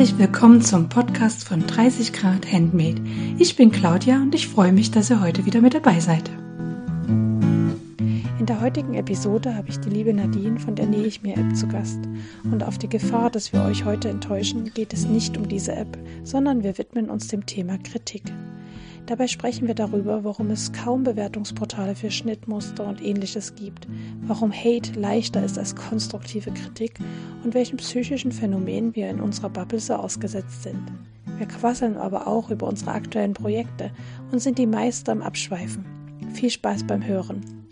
Herzlich willkommen zum Podcast von 30 Grad Handmade. Ich bin Claudia und ich freue mich, dass ihr heute wieder mit dabei seid. In der heutigen Episode habe ich die liebe Nadine von der Nähe ich mir App zu Gast. Und auf die Gefahr, dass wir euch heute enttäuschen, geht es nicht um diese App, sondern wir widmen uns dem Thema Kritik. Dabei sprechen wir darüber, warum es kaum Bewertungsportale für Schnittmuster und ähnliches gibt, warum Hate leichter ist als konstruktive Kritik und welchen psychischen Phänomenen wir in unserer Bubble so ausgesetzt sind. Wir quasseln aber auch über unsere aktuellen Projekte und sind die Meister im Abschweifen. Viel Spaß beim Hören.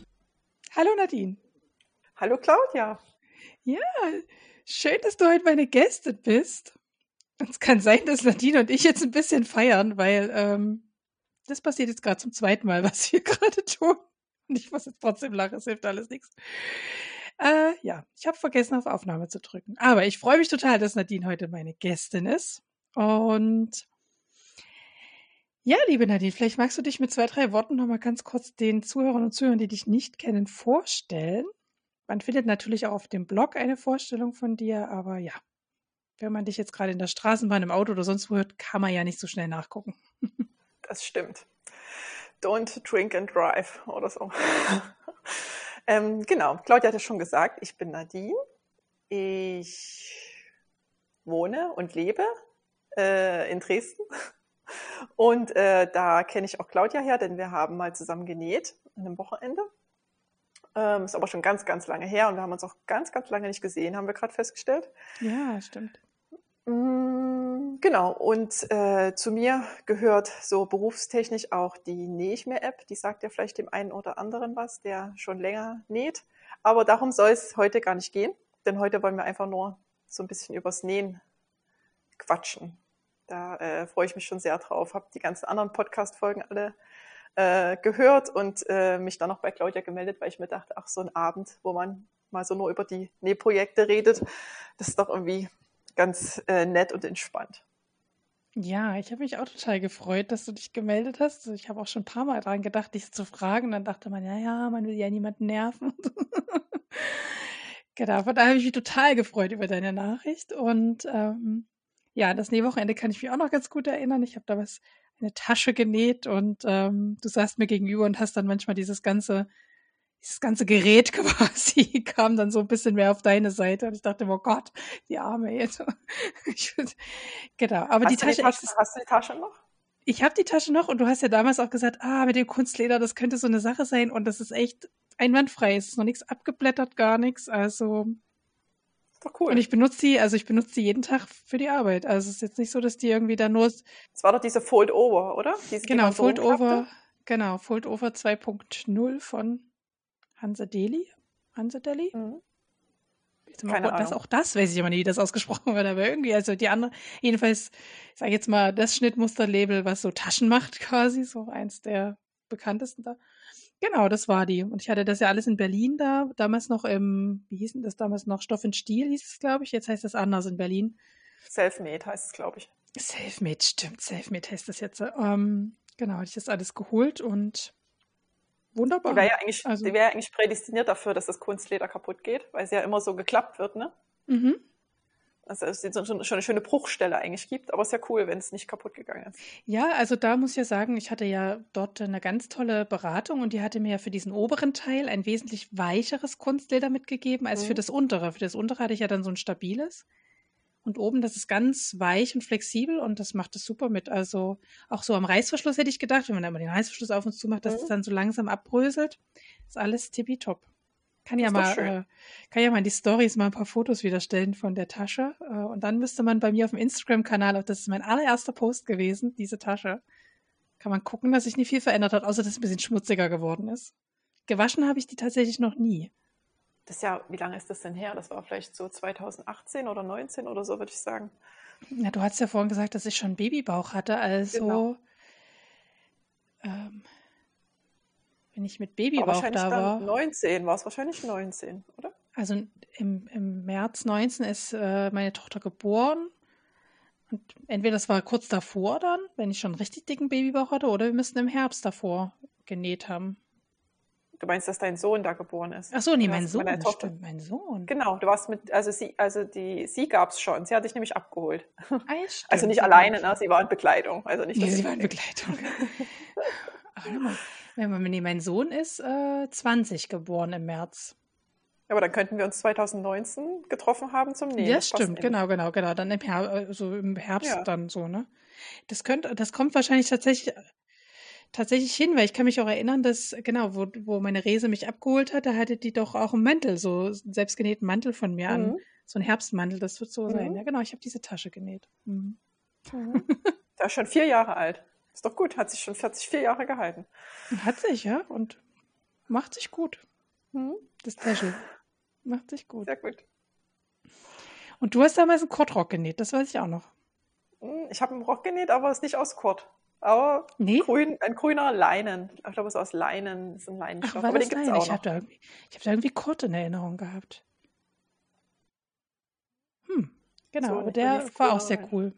Hallo Nadine. Hallo Claudia. Ja, schön, dass du heute meine Gästin bist. Es kann sein, dass Nadine und ich jetzt ein bisschen feiern, weil ähm, das passiert jetzt gerade zum zweiten Mal, was wir gerade tun. Und ich muss jetzt trotzdem lachen, es hilft alles nichts. Äh, ja, ich habe vergessen, auf Aufnahme zu drücken. Aber ich freue mich total, dass Nadine heute meine Gästin ist. Und ja, liebe Nadine, vielleicht magst du dich mit zwei, drei Worten nochmal ganz kurz den Zuhörern und Zuhörern, die dich nicht kennen, vorstellen. Man findet natürlich auch auf dem Blog eine Vorstellung von dir, aber ja, wenn man dich jetzt gerade in der Straßenbahn, im Auto oder sonst wo hört, kann man ja nicht so schnell nachgucken. Das stimmt. Don't drink and drive oder so. ähm, genau, Claudia hat ja schon gesagt, ich bin Nadine. Ich wohne und lebe äh, in Dresden. Und äh, da kenne ich auch Claudia her, denn wir haben mal zusammen genäht an einem Wochenende. Ähm, ist aber schon ganz, ganz lange her und wir haben uns auch ganz, ganz lange nicht gesehen, haben wir gerade festgestellt. Ja, stimmt. Mm, genau, und äh, zu mir gehört so berufstechnisch auch die Nähe ich mir App. Die sagt ja vielleicht dem einen oder anderen was, der schon länger näht. Aber darum soll es heute gar nicht gehen, denn heute wollen wir einfach nur so ein bisschen übers Nähen quatschen. Da äh, freue ich mich schon sehr drauf. Habe die ganzen anderen Podcast-Folgen alle äh, gehört und äh, mich dann noch bei Claudia gemeldet, weil ich mir dachte, ach, so ein Abend, wo man mal so nur über die Nähprojekte redet, das ist doch irgendwie ganz äh, nett und entspannt. Ja, ich habe mich auch total gefreut, dass du dich gemeldet hast. Ich habe auch schon ein paar Mal daran gedacht, dich zu fragen. Dann dachte man, ja, ja, man will ja niemanden nerven. genau, von daher habe ich mich total gefreut über deine Nachricht. Und ähm, ja, das Nähwochenende kann ich mich auch noch ganz gut erinnern. Ich habe damals eine Tasche genäht und ähm, du saßt mir gegenüber und hast dann manchmal dieses ganze dieses ganze Gerät quasi kam dann so ein bisschen mehr auf deine Seite und ich dachte, oh Gott, die Arme jetzt. Ich, genau, aber hast die Tasche, die Tasche hast du die Tasche noch? Ich habe die Tasche noch und du hast ja damals auch gesagt, ah, mit dem Kunstleder, das könnte so eine Sache sein und das ist echt einwandfrei. Es ist noch nichts abgeblättert, gar nichts. Also doch cool. Und ich benutze die, also ich benutze die jeden Tag für die Arbeit. Also es ist jetzt nicht so, dass die irgendwie da nur. Es war doch diese Fold Over, oder? Diese, genau, Fold Over, genau, Fold Over 2.0 von Hansa Deli? Hansa Deli? Mhm. Keine das, auch das weiß ich immer nie, wie das ausgesprochen wird, aber irgendwie, also die andere, jedenfalls, ich sage jetzt mal, das Schnittmusterlabel, was so Taschen macht quasi, so eins der bekanntesten da. Genau, das war die. Und ich hatte das ja alles in Berlin da, damals noch im, wie hieß denn das damals noch? Stoff in Stil hieß es, glaube ich. Jetzt heißt das anders in Berlin. Selfmade heißt es, glaube ich. Selfmade, stimmt. Selfmade heißt das jetzt. Ähm, genau, hatte ich das alles geholt und Wunderbar. Die wäre ja, eigentlich, also. die wär ja eigentlich prädestiniert dafür, dass das Kunstleder kaputt geht, weil es ja immer so geklappt wird, ne? Mhm. Also es schon, schon eine schöne Bruchstelle eigentlich gibt, aber es ist ja cool, wenn es nicht kaputt gegangen ist. Ja, also da muss ich ja sagen, ich hatte ja dort eine ganz tolle Beratung und die hatte mir ja für diesen oberen Teil ein wesentlich weicheres Kunstleder mitgegeben als mhm. für das untere. Für das untere hatte ich ja dann so ein stabiles. Und oben, das ist ganz weich und flexibel und das macht es super mit. Also auch so am Reißverschluss hätte ich gedacht, wenn man da mal den Reißverschluss auf uns zumacht, dass mhm. es dann so langsam abbröselt. Ist alles tippitopp. Kann ja mal, äh, kann ja mal in die Stories mal ein paar Fotos wieder stellen von der Tasche. Äh, und dann müsste man bei mir auf dem Instagram-Kanal, auch das ist mein allererster Post gewesen, diese Tasche, kann man gucken, dass sich nicht viel verändert hat, außer dass es ein bisschen schmutziger geworden ist. Gewaschen habe ich die tatsächlich noch nie das Jahr, wie lange ist das denn her? Das war vielleicht so 2018 oder 19 oder so, würde ich sagen. Ja, du hast ja vorhin gesagt, dass ich schon Babybauch hatte, also genau. ähm, wenn ich mit Babybauch da war. 19 war es wahrscheinlich 19, oder? Also im, im März 19 ist äh, meine Tochter geboren. Und entweder das war kurz davor dann, wenn ich schon richtig dicken Babybauch hatte, oder wir müssten im Herbst davor genäht haben. Du meinst, dass dein Sohn da geboren ist? Ach so, nee, mein Sohn, meine Tochter. stimmt, mein Sohn. Genau, du warst mit, also sie, also die, sie gab es schon. Sie hat dich nämlich abgeholt. Ah, ja, stimmt. Also nicht alleine, ne? Sie war in Begleitung. Also nicht, Nee, sie war in Begleitung. Ach. Wenn man, nee, mein Sohn ist äh, 20 geboren im März. Aber dann könnten wir uns 2019 getroffen haben zum Nähen. ja, Das stimmt, genau, genau, genau. Dann im, Her äh, so im Herbst Ja. dann so, ne? Das könnte, das kommt wahrscheinlich tatsächlich, tatsächlich hin, weil ich kann mich auch erinnern, dass, genau, wo, wo meine Rese mich abgeholt hat, da hatte die doch auch einen Mantel, so einen selbstgenähten Mantel von mir an. Mhm. So ein Herbstmantel, das wird so sein. Mhm. Ja, genau, ich habe diese Tasche genäht. Mhm. Mhm. Der ist schon vier Jahre alt. Ist doch gut, hat sich schon 44 Jahre gehalten. Hat sich, ja, und macht sich gut. Mhm. Das Täschel. Macht sich gut. Sehr gut. Und du hast damals einen Kordrock genäht, das weiß ich auch noch. Mhm, Ich habe einen Rock genäht, aber ist nicht aus Kord. Aber Nee? grün, ein grüner Leinen. Ich glaube, es ist aus Leinen. Das ist ein Ach, Leinenstoff. war aber das den auch Ich habe noch. da, hab da irgendwie Kord in Erinnerung gehabt. Hm, genau, So aber der war auch sehr Leinen. cool.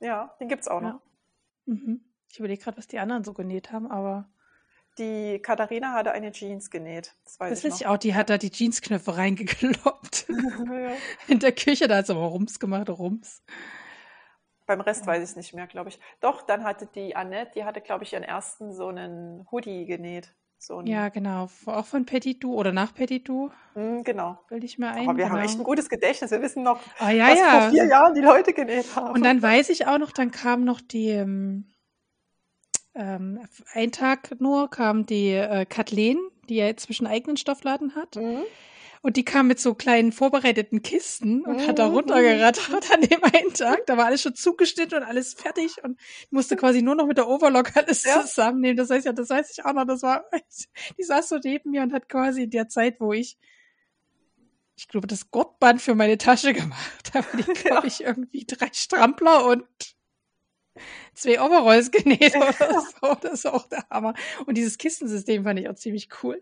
Ja, den gibt's auch noch. Ja. Mhm. Ich überlege gerade, was die anderen so genäht haben, aber Die Katharina hatte eine Jeans genäht. Das weiß das ich weiß noch. ich auch. Die hat da die Jeansknöpfe reingekloppt. ja. In der Küche, da hat sie aber Rums gemacht, Rums. Beim Rest weiß ich es nicht mehr, glaube ich. Doch, dann hatte die Annette, die hatte, glaube ich, ihren ersten so einen Hoodie genäht. So einen, Ja, genau. Auch von Petit Du oder nach Petit Du, Mm, genau. bilde ich mir ein. Aber wir genau. haben echt ein gutes Gedächtnis. Wir wissen noch, Ah, ja, was ja. vor vier Jahren die Leute genäht haben. Und dann weiß ich auch noch, dann kam noch die, ähm, ähm, ein Tag nur kam die äh, Kathleen, die ja jetzt zwischen eigenen Stoffladen hat. Mhm. Und die kam mit so kleinen vorbereiteten Kisten und hat da Mhm. runtergerattert an dem einen Tag. Da war alles schon zugeschnitten und alles fertig und musste quasi nur noch mit der Overlock alles Ja. zusammennehmen. Das heißt ja, das weiß ich auch noch. Das war, die saß so neben mir und hat quasi in der Zeit, wo ich, ich glaube, das Gurtband für meine Tasche gemacht habe, die, glaube ich, irgendwie drei Strampler und zwei Overalls genäht oder so. Das ist auch der Hammer. Und dieses Kistensystem fand ich auch ziemlich cool.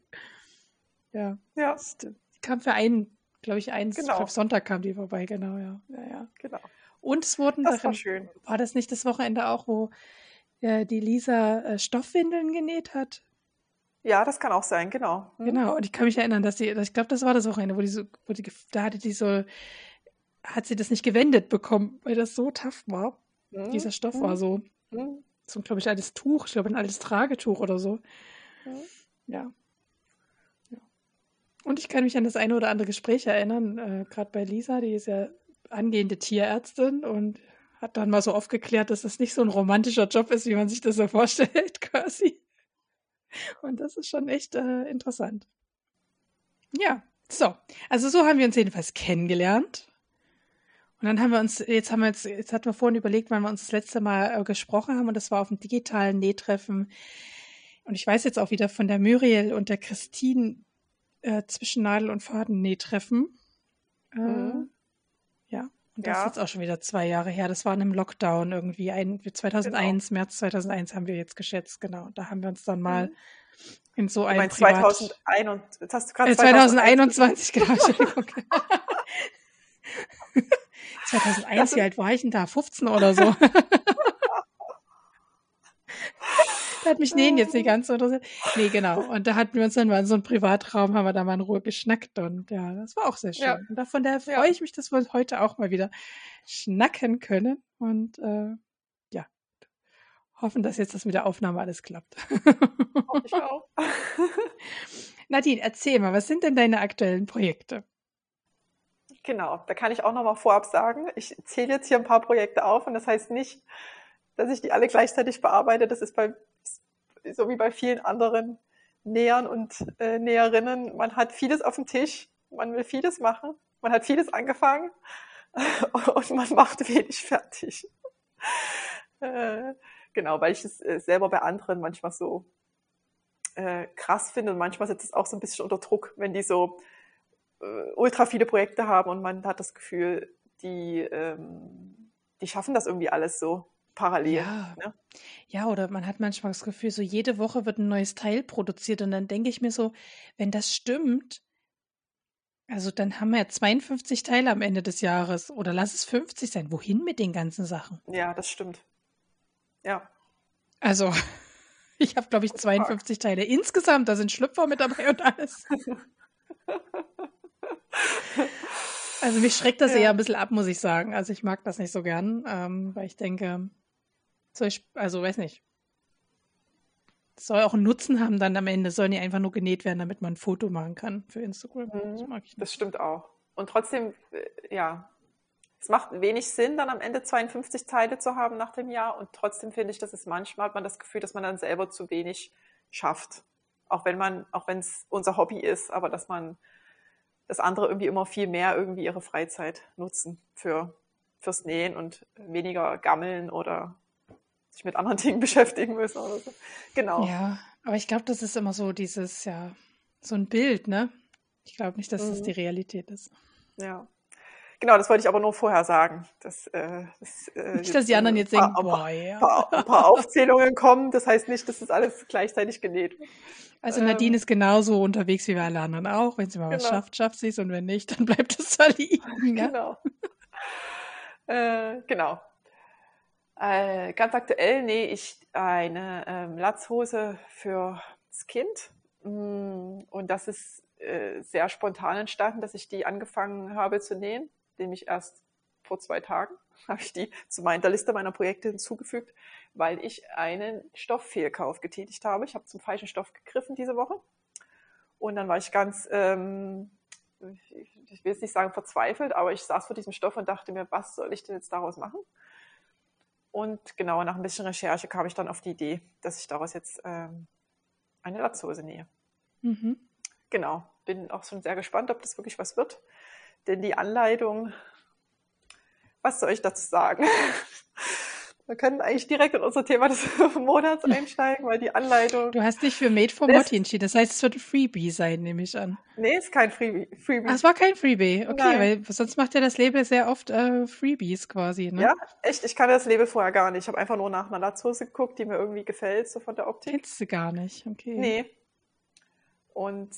Ja. Ja, Das die kam für einen, glaube ich, eins, ich Genau. glaube Sonntag kam die vorbei, genau, ja. ja, ja. genau. Und es wurden Das war darin, schön. war das nicht das Wochenende auch, wo äh, die Lisa äh, Stoffwindeln genäht hat? Ja, das kann auch sein, genau. Mhm. Genau, und ich kann mich erinnern, dass sie, ich glaube, das war das Wochenende, wo die so, wo die, da hatte die so, hat sie das nicht gewendet bekommen, weil das so tough war. Mhm. Dieser Stoff Mhm. war so, Mhm. so glaube ich, altes Tuch, ich glaube, ein altes Tragetuch oder so. Mhm. Ja. Und ich kann mich an das eine oder andere Gespräch erinnern, äh, gerade bei Lisa, die ist ja angehende Tierärztin und hat dann mal so aufgeklärt, dass das nicht so ein romantischer Job ist, wie man sich das so vorstellt, quasi. Und das ist schon echt äh, interessant. Ja, so. Also so haben wir uns jedenfalls kennengelernt. Und dann haben wir uns, jetzt haben wir jetzt, jetzt hatten wir vorhin überlegt, wann wir uns das letzte Mal äh, gesprochen haben, und das war auf dem digitalen Nähtreffen. Und ich weiß jetzt auch wieder von der Muriel und der Christine äh, zwischen Nadel und Faden Nähtreffen. Äh, Mhm. Ja, und das Ja. ist jetzt auch schon wieder zwei Jahre her. Das war in einem Lockdown irgendwie. Ein, 2001, März 2001 haben wir jetzt geschätzt, genau. Da haben wir uns dann mal Mhm. in so Ich einem meine, Privat... 2021, jetzt hast du gerade Äh, 2021, genau, Entschuldigung. 2001, Das wie alt war ich denn da? 15 oder so. da hat mich Nähen jetzt nicht ganz so interessiert. Nee, genau. Und da hatten wir uns dann mal in so einem Privatraum, haben wir da mal in Ruhe geschnackt und ja, das war auch sehr schön. Ja. Und davon daher Ja. freue ich mich, dass wir heute auch mal wieder schnacken können und äh, ja, hoffen, dass jetzt das mit der Aufnahme alles klappt. Hoffe ich auch. Nadine, erzähl mal, was sind denn deine aktuellen Projekte? Genau, da kann ich auch noch mal vorab sagen, ich zähle jetzt hier ein paar Projekte auf und das heißt nicht, dass ich die alle gleichzeitig bearbeite. Das ist bei, so wie bei vielen anderen Nähern und äh, Näherinnen. Man hat vieles auf dem Tisch, man will vieles machen, man hat vieles angefangen und man macht wenig fertig. Äh, genau, weil ich es äh, selber bei anderen manchmal so äh, krass finde und manchmal setzt es auch so ein bisschen unter Druck, wenn die so äh, ultra viele Projekte haben und man hat das Gefühl, die, ähm, die schaffen das irgendwie alles so parallel. Ja. Ne? Ja, oder man hat manchmal das Gefühl, so jede Woche wird ein neues Teil produziert und dann denke ich mir so, wenn das stimmt, also dann haben wir ja 52 Teile am Ende des Jahres oder lass es 50 sein. Wohin mit den ganzen Sachen? Ja, das stimmt. Ja, Also, Ich habe, glaube ich, 52 Teile insgesamt. Da sind Schlüpfer mit dabei und alles. Also mich schreckt das ja. eher ein bisschen ab, muss ich sagen. Also ich mag das nicht so gern, ähm, weil ich denke, ich, also weiß nicht. Es soll auch einen Nutzen haben dann am Ende. Sollen die einfach nur genäht werden, damit man ein Foto machen kann für Instagram. Mhm. Das mag ich nicht. Das stimmt auch. Und trotzdem, äh, ja, es macht wenig Sinn, dann am Ende 52 Teile zu haben nach dem Jahr. Und trotzdem finde ich, dass es manchmal hat man das Gefühl, dass man dann selber zu wenig schafft. Auch wenn man, auch wenn es unser Hobby ist, aber dass man, dass andere irgendwie immer viel mehr irgendwie ihre Freizeit nutzen für, fürs Nähen und weniger gammeln oder sich mit anderen Dingen beschäftigen müssen oder so. Genau. Ja, aber ich glaube, das ist immer so dieses, ja, so ein Bild, ne? Ich glaube nicht, dass mhm. das die Realität ist. Ja. Genau, das wollte ich aber nur vorher sagen. Dass, äh, das, äh, nicht, dass die anderen jetzt denken, ein paar, boah, ja. paar, ein paar Aufzählungen kommen. Das heißt nicht, dass das alles gleichzeitig genäht. Also Nadine ähm, ist genauso unterwegs wie wir alle anderen auch. Wenn sie mal genau. was schafft, schafft sie es und wenn nicht, dann bleibt es da liegen. Ja? Genau. äh, genau. Äh, ganz aktuell nähe ich eine ähm, Latzhose für das Kind. Mm, und das ist äh, sehr spontan entstanden, dass ich die angefangen habe zu nähen nämlich erst vor zwei Tagen, habe ich die zu meiner Liste meiner Projekte hinzugefügt, weil ich einen Stofffehlkauf getätigt habe. Ich habe zum falschen Stoff gegriffen diese Woche. Und dann war ich ganz, ähm, ich will jetzt nicht sagen verzweifelt, aber ich saß vor diesem Stoff und dachte mir, was soll ich denn jetzt daraus machen? Und genau nach ein bisschen Recherche kam ich dann auf die Idee, dass ich daraus jetzt ähm, eine Latzhose nähe. Mhm. Genau, bin auch schon sehr gespannt, ob das wirklich was wird. Denn die Anleitung, was soll ich dazu sagen? Wir können eigentlich direkt in unser Thema des Monats einsteigen, weil die Anleitung. Du hast dich für Made for Motti entschieden. Das heißt, es wird ein Freebie sein, nehme ich an. Nee, es ist kein Freebie. Freebie. Ach, es war kein Freebie. Okay, Nein. weil sonst macht ja das Label sehr oft äh, Freebies quasi. Ne? Ja, echt. Ich kannte das Label vorher gar nicht. Ich habe einfach nur nach einer Latzhose geguckt, die mir irgendwie gefällt, so von der Optik. Kennst du gar nicht, okay. Nee. Und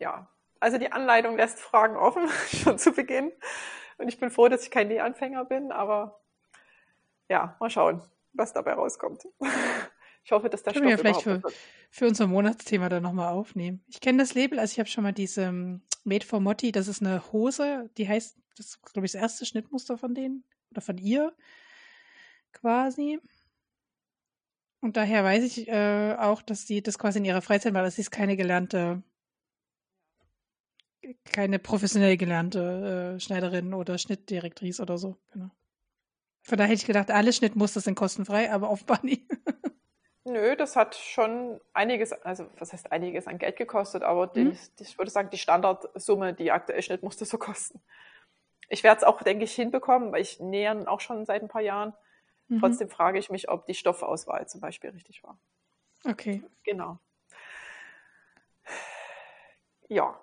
ja, also die Anleitung lässt Fragen offen, schon zu Beginn. Und ich bin froh, dass ich kein Nähanfänger bin, aber ja, mal schauen, was dabei rauskommt. Ich hoffe, dass der Können Stoff wir vielleicht für, für unser Monatsthema dann nochmal aufnehmen. Ich kenne das Label, also ich habe schon mal diese um, Made for Motti, das ist eine Hose, die heißt, das ist, glaube ich, das erste Schnittmuster von denen oder von ihr quasi. Und daher weiß ich äh, auch, dass sie das quasi in ihrer Freizeit war, dass sie ist keine gelernte keine professionell gelernte äh, Schneiderin oder Schnittdirektrice oder so. Genau. Von daher hätte ich gedacht, alle Schnittmuster sind kostenfrei, aber auf Bunny. Nö, das hat schon einiges, also was heißt einiges an Geld gekostet, aber die, mhm. die, ich würde sagen, die Standardsumme, die aktuell Schnittmuster so kosten. Ich werde es auch, denke ich, hinbekommen, weil ich nähern auch schon seit ein paar Jahren. Mhm. Trotzdem frage ich mich, ob die Stoffauswahl zum Beispiel richtig war. Okay. Genau. Ja,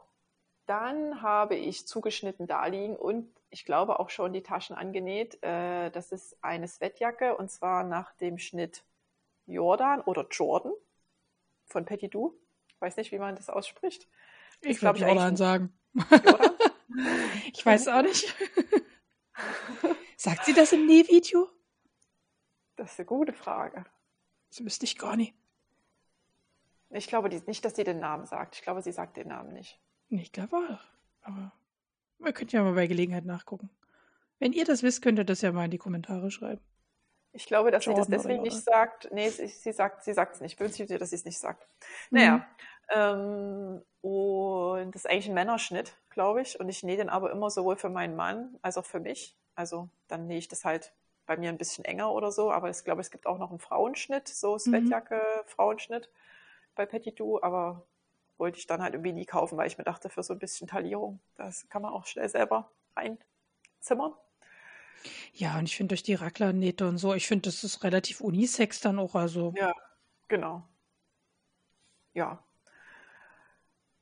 dann habe ich zugeschnitten da liegen und ich glaube auch schon die Taschen angenäht. Äh, das ist eine Sweatjacke und zwar nach dem Schnitt Jordan oder Jordan von Petit Du. Ich weiß nicht, wie man das ausspricht. Das ich würde Jordan sagen. Jordan? ich weiß auch nicht. Sagt sie das im Nähvideo? Das ist eine gute Frage. Das wüsste ich gar nicht. Ich glaube nicht, dass sie den Namen sagt. Ich glaube, sie sagt den Namen nicht. Ich glaube auch. Aber wir könnten ja mal bei Gelegenheit nachgucken. Wenn ihr das wisst, könnt ihr das ja mal in die Kommentare schreiben. Ich glaube, dass Jordan sie das deswegen nicht sagt. Nee, sie, sie sagt sie sagt es nicht. Wünsche dir, dass sie es nicht sagt. Mhm. Naja. Ähm, und das ist eigentlich ein Männerschnitt, glaube ich. Und ich nähe den aber immer sowohl für meinen Mann als auch für mich. Also dann nähe ich das halt bei mir ein bisschen enger oder so. Aber ich glaube, es gibt auch noch einen Frauenschnitt, so mhm. Sweatjacke, mhm. Frauenschnitt bei Petit Du. Aber wollte ich dann halt irgendwie nie kaufen, weil ich mir dachte, für so ein bisschen Talierung, das kann man auch schnell selber reinzimmern. Ja, und ich finde durch die Racklernähte und so, ich finde, das ist relativ unisex dann auch, also. Ja, genau. Ja.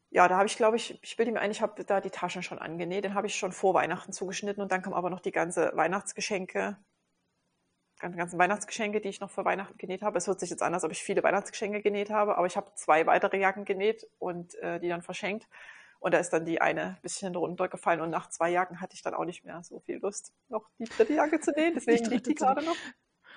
Ja, da habe ich, glaube ich, ich bilde mir ein, ich habe da die Taschen schon angenäht. Den habe ich schon vor Weihnachten zugeschnitten und dann kam aber noch die ganze Weihnachtsgeschenke ganzen Weihnachtsgeschenke, die ich noch für Weihnachten genäht habe. Es hört sich jetzt an, als ob ich viele Weihnachtsgeschenke genäht habe, aber ich habe zwei weitere Jacken genäht und äh, die dann verschenkt. Und da ist dann die eine ein bisschen runtergefallen und nach zwei Jacken hatte ich dann auch nicht mehr so viel Lust, noch die dritte Jacke zu nähen. Deswegen liegt die gerade noch.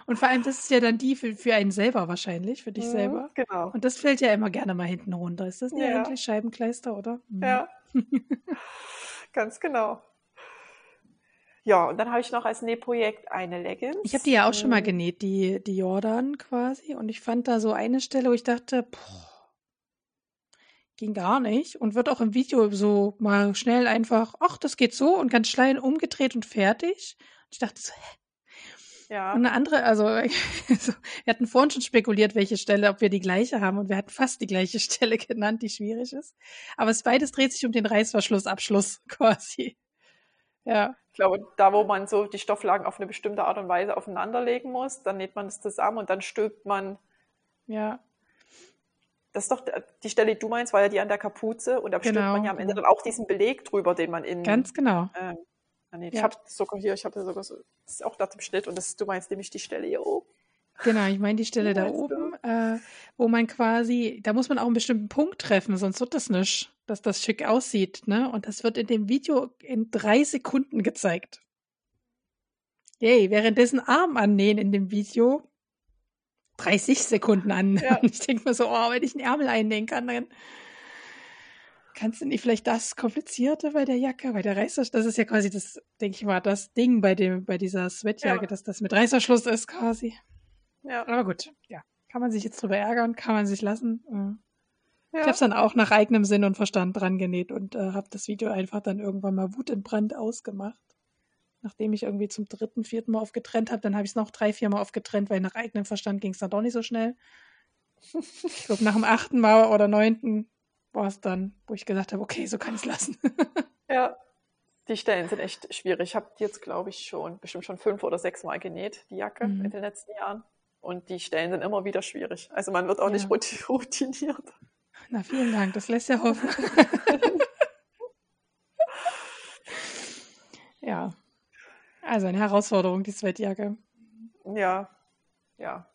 Und vor allem, das ist ja dann die für, für einen selber wahrscheinlich, für dich Mhm, selber. genau. Und das fällt ja immer gerne mal hinten runter. Ist das nicht Ja. eigentlich Scheibenkleister, oder? Mhm. Ja, ganz genau. Ja, und dann habe ich noch als Nähprojekt eine Leggings. Ich habe die ja auch schon mal Mhm. genäht, die, die Jordan quasi. Und ich fand da so eine Stelle, wo ich dachte, boah, ging gar nicht. Und wird auch im Video so mal schnell einfach, ach, das geht so und ganz klein umgedreht und fertig. Und ich dachte so, hä? Ja, Und eine andere, also so, wir hatten vorhin schon spekuliert, welche Stelle, ob wir die gleiche haben. Und wir hatten fast die gleiche Stelle genannt, die schwierig ist. Aber es beides dreht sich um den Reißverschlussabschluss quasi. Ja, ich glaube, da, wo man so die Stofflagen auf eine bestimmte Art und Weise aufeinanderlegen muss, dann näht man es zusammen und dann stülpt man. ja, Das ist doch die Stelle, die du meinst, war ja die an der Kapuze und da stülpt Genau, man ja am Ende genau. dann auch diesen Beleg drüber, den man in. ganz genau. Ähm, näht. Ja. Ich habe sogar hier, ich habe sogar so, das ist auch da zum Schnitt und das, du meinst nämlich die Stelle hier oben. Genau, ich meine die Stelle da oben, äh, wo man quasi, da muss man auch einen bestimmten Punkt treffen, sonst wird das nicht, dass das schick aussieht, ne? Und das wird in dem Video in drei Sekunden gezeigt. Yay, währenddessen Arm annähen in dem Video 30 Sekunden an. Ja. Und ich denke mir so, oh, wenn ich einen Ärmel einnähen kann, dann kannst du nicht vielleicht das Komplizierte bei der Jacke, bei der Reißverschluss, das ist ja quasi das, denke ich mal, das Ding bei dem, bei dieser Sweatjacke, Ja. dass das mit Reißverschluss ist quasi. Ja, Aber gut, ja. Kann man sich jetzt drüber ärgern, kann man sich lassen. Äh, Ich ja. habe es dann auch nach eigenem Sinn und Verstand dran genäht und äh, habe das Video einfach dann irgendwann mal wutentbrannt ausgemacht. Nachdem ich irgendwie zum dritten, vierten Mal aufgetrennt habe, dann habe ich es noch drei, vier Mal aufgetrennt, weil nach eigenem Verstand ging es dann doch nicht so schnell. Ich glaube, nach dem achten Mal oder neunten war es dann, wo ich gesagt habe, okay, so kann ich es lassen. Ja, die Stellen sind echt schwierig. Ich habe die jetzt, glaube ich, schon bestimmt schon fünf oder sechs Mal genäht, die Jacke Mhm. in den letzten Jahren. Und die Stellen sind immer wieder schwierig. Also man wird auch nicht Ja. routi- routiniert. Na, vielen Dank, das lässt ja hoffen. ja. Also eine Herausforderung, die Sweatjacke. Ja, ja.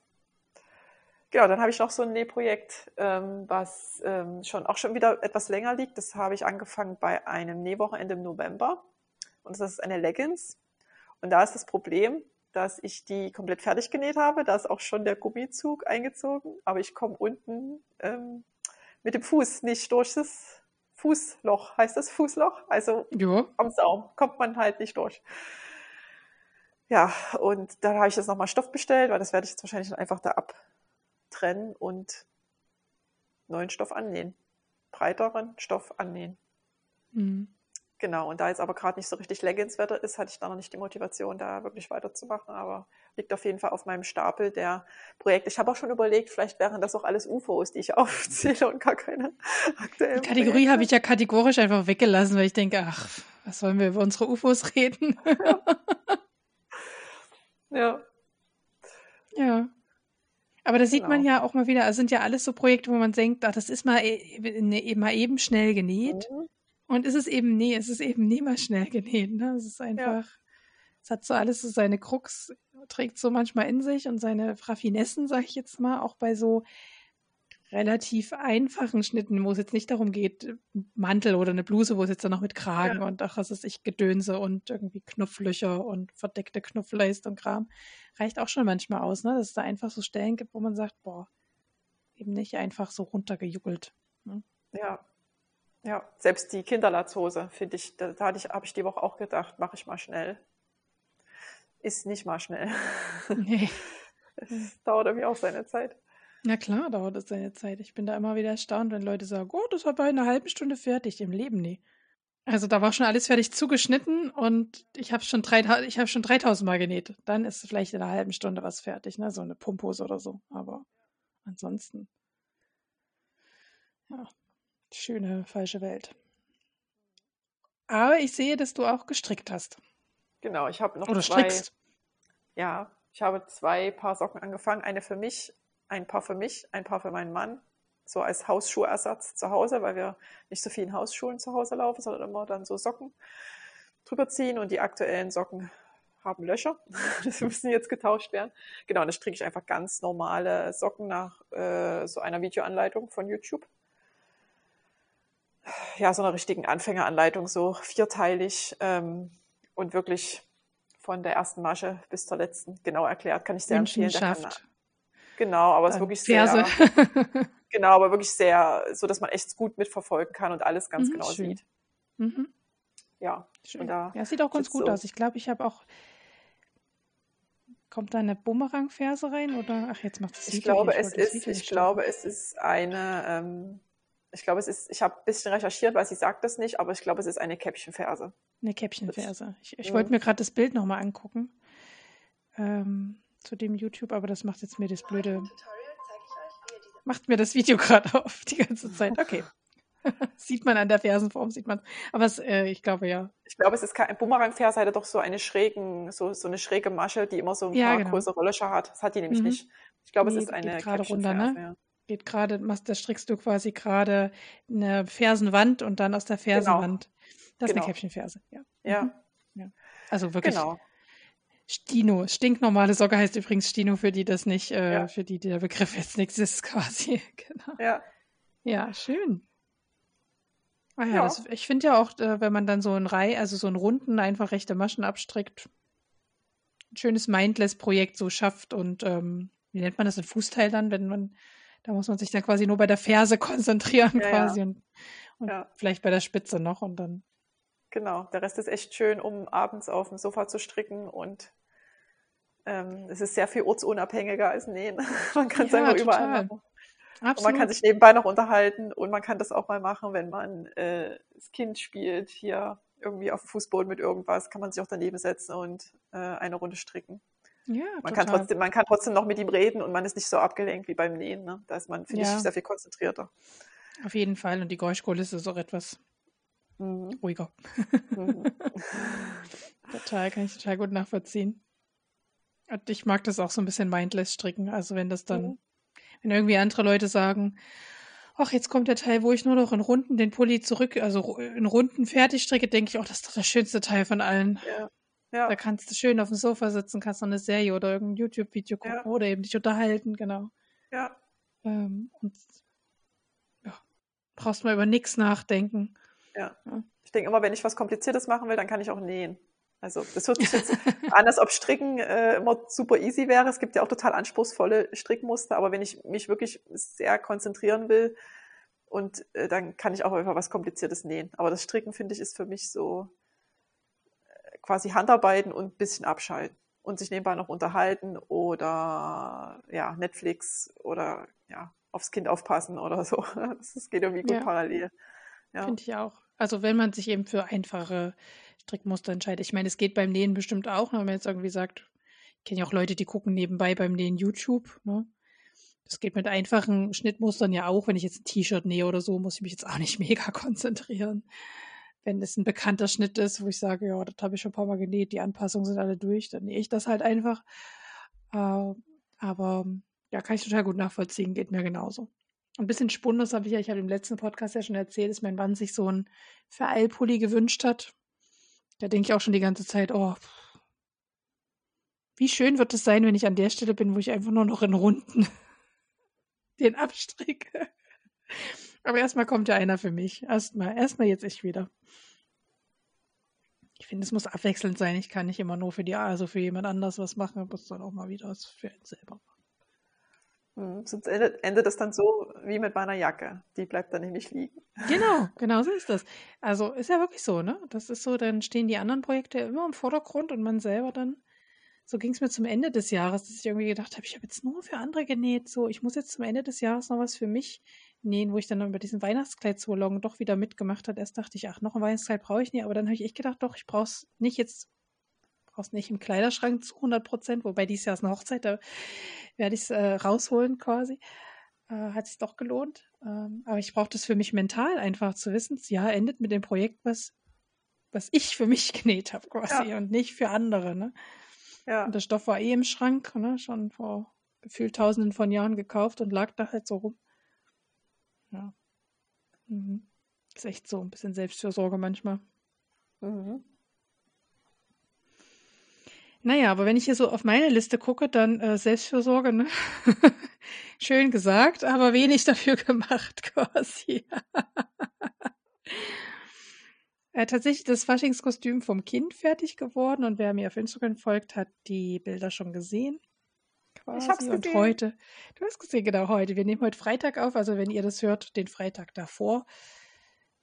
Genau, dann habe ich noch so ein Nähprojekt, ähm, was ähm, schon auch schon wieder etwas länger liegt. Das habe ich angefangen bei einem Nähwochenende im November. Und das ist eine Leggings. Und da ist das Problem, dass ich die komplett fertig genäht habe. Da ist auch schon der Gummizug eingezogen, aber ich komme unten ähm, mit dem Fuß nicht durch das Fußloch. Heißt das Fußloch? Also Jo. am Saum kommt man halt nicht durch. Ja, und dann habe ich jetzt nochmal Stoff bestellt, weil das werde ich jetzt wahrscheinlich dann einfach da abtrennen und neuen Stoff annähen. Breiteren Stoff annähen. Mhm. Genau, und da jetzt aber gerade nicht so richtig Leggings-Wetter ist, hatte ich da noch nicht die Motivation, da wirklich weiterzumachen, aber liegt auf jeden Fall auf meinem Stapel der Projekte. Ich habe auch schon überlegt, vielleicht wären das auch alles UFOs, die ich aufzähle und gar keine aktuellen Die Kategorie habe ich ja kategorisch einfach weggelassen, weil ich denke, ach, was wollen wir über unsere UFOs reden? Ja, ja. Aber da sieht man Genau. ja auch mal wieder, es sind ja alles so Projekte, wo man denkt, ach, das ist mal, e- ne- mal eben schnell genäht. Mhm. Und ist es eben, nee, es ist eben nie mal schnell genäht. Ne? Es ist einfach, es hat so alles so seine Krux, trägt so manchmal in sich und seine Raffinessen, sag ich jetzt mal, auch bei so relativ einfachen Schnitten, wo es jetzt nicht darum geht, Mantel oder eine Bluse, wo es jetzt dann noch mit Kragen und ach, was ist ich, Gedönse und irgendwie Knopflöcher und verdeckte Knopfleiste und Kram, reicht auch schon manchmal aus, ne? Dass es da einfach so Stellen gibt, wo man sagt, boah, eben nicht einfach so runtergejuckelt. Ne? Ja, ja, selbst die Kinderlatzhose, finde ich, da, da habe ich die Woche auch gedacht, mache ich mal schnell. Ist nicht mal schnell. Nee. Es dauert irgendwie auch seine Zeit. Na klar, dauert es seine Zeit. Ich bin da immer wieder erstaunt, wenn Leute sagen, oh, das war bei einer halben Stunde fertig. Im Leben nie. Also da war schon alles fertig zugeschnitten und ich habe schon, drei, ich hab schon 3000 Mal genäht. Dann ist vielleicht in einer halben Stunde was fertig, ne? So eine Pumpose oder so. Aber ansonsten, ja, schöne falsche Welt. Aber ich sehe, dass du auch gestrickt hast. Genau, ich habe noch Oder zwei, strickst. ja, ich habe zwei Paar Socken angefangen. Eine für mich, ein Paar für mich, ein Paar für meinen Mann. So als Hausschuhersatz zu Hause, weil wir nicht so viel in Hausschuhen zu Hause laufen, sondern immer dann so Socken drüber ziehen und die aktuellen Socken haben Löcher. Das müssen jetzt getauscht werden. Genau, und das stricke ich einfach ganz normale Socken nach äh, so einer Videoanleitung von YouTube. Ja, so einer richtigen Anfängeranleitung, so vierteilig ähm, und wirklich von der ersten Masche bis zur letzten genau erklärt. Kann ich sehr empfehlen. Kann, genau, aber es ist wirklich Verse. sehr, genau, aber wirklich sehr, so dass man echt gut mitverfolgen kann und alles ganz Mhm, genau schön. sieht. Mhm. Ja, Schön. Ja, sieht auch ganz gut so. aus. Ich glaube, ich habe auch. Kommt da eine Bumerang-Ferse rein? Oder? Ach, jetzt macht das Ich glaube, hier. es ist, ich glaube, es ist eine, ähm, ich glaube, es ist, ich habe ein bisschen recherchiert, weil sie sagt das nicht, aber ich glaube, es ist eine Käppchenferse. Eine Käppchenferse. Ich, ich Mhm. wollte mir gerade das Bild nochmal angucken. Ähm, zu dem YouTube, aber das macht jetzt mir das blöde. Macht mir das Video gerade auf die ganze Zeit. Okay. sieht man an der Fersenform, sieht man. Aber es, äh, ich glaube ja. Ich glaube, es ist kein Bumerangferse, hat er doch so eine schrägen, so, so eine schräge Masche, die immer so ein Ja, paar genau. größere Löcher hat. Das hat die nämlich Mhm. nicht. Ich glaube, Nee, es ist eine gerade runter, ne? Geht gerade, machst, da strickst du quasi gerade eine Fersenwand und dann aus der Genau, Fersenwand. Das ist eine genau. Käppchenferse, ja. Ja, Mhm. ja. Also wirklich genau. Stino. Stinknormale Socke heißt übrigens Stino, für die das nicht, äh, Ja, für die der Begriff jetzt nichts ist quasi. Genau. ja, Ja, schön. Ah ja, ja, das, ich finde ja auch, äh, wenn man dann so ein Reihe, also so einen runden, einfach rechte Maschen abstrickt, ein schönes Mindless-Projekt so schafft und ähm, wie nennt man das, ein Fußteil dann, wenn man, da muss man sich dann quasi nur bei der Ferse konzentrieren ja, quasi ja, und, und ja, vielleicht bei der Spitze noch und dann, genau. Der Rest ist echt schön, um abends auf dem Sofa zu stricken und ähm, es ist sehr viel ortsunabhängiger als Nähen. Man kann es einfach überall machen. Und man kann sich nebenbei noch unterhalten und man kann das auch mal machen, wenn man äh, das Kind spielt, hier irgendwie auf dem Fußboden mit irgendwas, kann man sich auch daneben setzen und äh, eine Runde stricken. Ja, Man kann total. trotzdem, man kann trotzdem noch mit ihm reden und man ist nicht so abgelenkt wie beim Nähen. Ne? Da ist man, finde ich, Ja, sehr viel konzentrierter. auf jeden Fall. Und die Geräuschkulisse ist auch etwas Mhm. ruhiger. Mhm. Total, kann ich total gut nachvollziehen. Und ich mag das auch so ein bisschen mindless stricken. Also wenn das dann, Mhm. wenn irgendwie andere Leute sagen, ach, jetzt kommt der Teil, wo ich nur noch in Runden den Pulli zurück, also in Runden fertig stricke, denke ich, oh, das ist doch der schönste Teil von allen. Ja, Da ja, kannst du schön auf dem Sofa sitzen, kannst noch eine Serie oder irgendein YouTube-Video gucken ja, oder eben dich unterhalten, genau. ja, Ähm, und ja, brauchst mal über nichts nachdenken. ja. Ja. Ich denke immer, wenn ich was Kompliziertes machen will, dann kann ich auch nähen. Also das hört sich jetzt an, als ob Stricken äh, immer super easy wäre. Es gibt ja auch total anspruchsvolle Strickmuster, aber wenn ich mich wirklich sehr konzentrieren will, und äh, dann kann ich auch einfach was Kompliziertes nähen. Aber das Stricken, finde ich, ist für mich so quasi Handarbeiten und ein bisschen abschalten und sich nebenbei noch unterhalten oder ja, Netflix oder ja, aufs Kind aufpassen oder so. Das, geht irgendwie gut Ja, parallel. Ja, finde ich auch. Also wenn man sich eben für einfache Strickmuster entscheidet. Ich meine, es geht beim Nähen bestimmt auch, ne, wenn man jetzt irgendwie sagt, ich kenne ja auch Leute, die gucken nebenbei beim Nähen YouTube, ne? Das geht mit einfachen Schnittmustern ja auch. Wenn ich jetzt ein T-Shirt nähe oder so, muss ich mich jetzt auch nicht mega konzentrieren. Wenn es ein bekannter Schnitt ist, wo ich sage, ja, das habe ich schon ein paar Mal genäht, die Anpassungen sind alle durch, dann nähe ich das halt einfach. Äh, aber ja, kann ich total gut nachvollziehen, geht mir genauso. Ein bisschen Spundus habe ich ja, ich habe im letzten Podcast ja schon erzählt, dass mein Mann sich so ein Vereilpulli gewünscht hat. Da denke ich auch schon die ganze Zeit, oh, wie schön wird es sein, wenn ich an der Stelle bin, wo ich einfach nur noch in Runden den abstricke. Aber erstmal kommt ja einer für mich. Erstmal, erstmal jetzt ich wieder. Ich finde, es muss abwechselnd sein. Ich kann nicht immer nur für die, also für jemand anders was machen, aber es soll auch mal wieder was für einen selber machen. Mhm, Sonst endet, endet es dann so wie mit meiner Jacke. Die bleibt dann nämlich liegen. Genau, genau so ist das. Also ist ja wirklich so, ne? Das ist so, dann stehen die anderen Projekte immer im Vordergrund und man selber dann. So ging es mir zum Ende des Jahres, dass ich irgendwie gedacht habe, ich habe jetzt nur für andere genäht. So, ich muss jetzt zum Ende des Jahres noch was für mich nähen, wo ich dann über diesen Weihnachtskleid-Salon doch wieder mitgemacht habe. Erst dachte ich, ach, noch ein Weihnachtskleid brauche ich nicht. Aber dann habe ich echt gedacht, doch, ich brauche es nicht jetzt, brauch's nicht im Kleiderschrank zu 100 Prozent. Wobei dieses Jahr ist eine Hochzeit, da werde ich es äh, rausholen quasi. Äh, hat sich doch gelohnt. Ähm, aber ich brauche das für mich mental einfach zu wissen, das Jahr endet mit dem Projekt, was, was ich für mich genäht habe quasi Ja, und nicht für andere. Ne? Und ja, der Stoff war eh im Schrank, ne? schon vor gefühlt tausenden von Jahren gekauft und lag da halt so rum. Ja. Mhm. Ist echt so ein bisschen Selbstfürsorge manchmal. mhm. Naja, aber wenn ich hier so auf meine Liste gucke, dann äh, Selbstfürsorge, ne? Schön gesagt, aber wenig dafür gemacht quasi. Äh, tatsächlich das Faschingskostüm vom Kind fertig geworden und wer mir auf Instagram folgt, hat die Bilder schon gesehen. Quasi. Ich hab's gesehen. Und heute, du hast gesehen, genau heute. Wir nehmen heute Freitag auf, also wenn ihr das hört, den Freitag davor,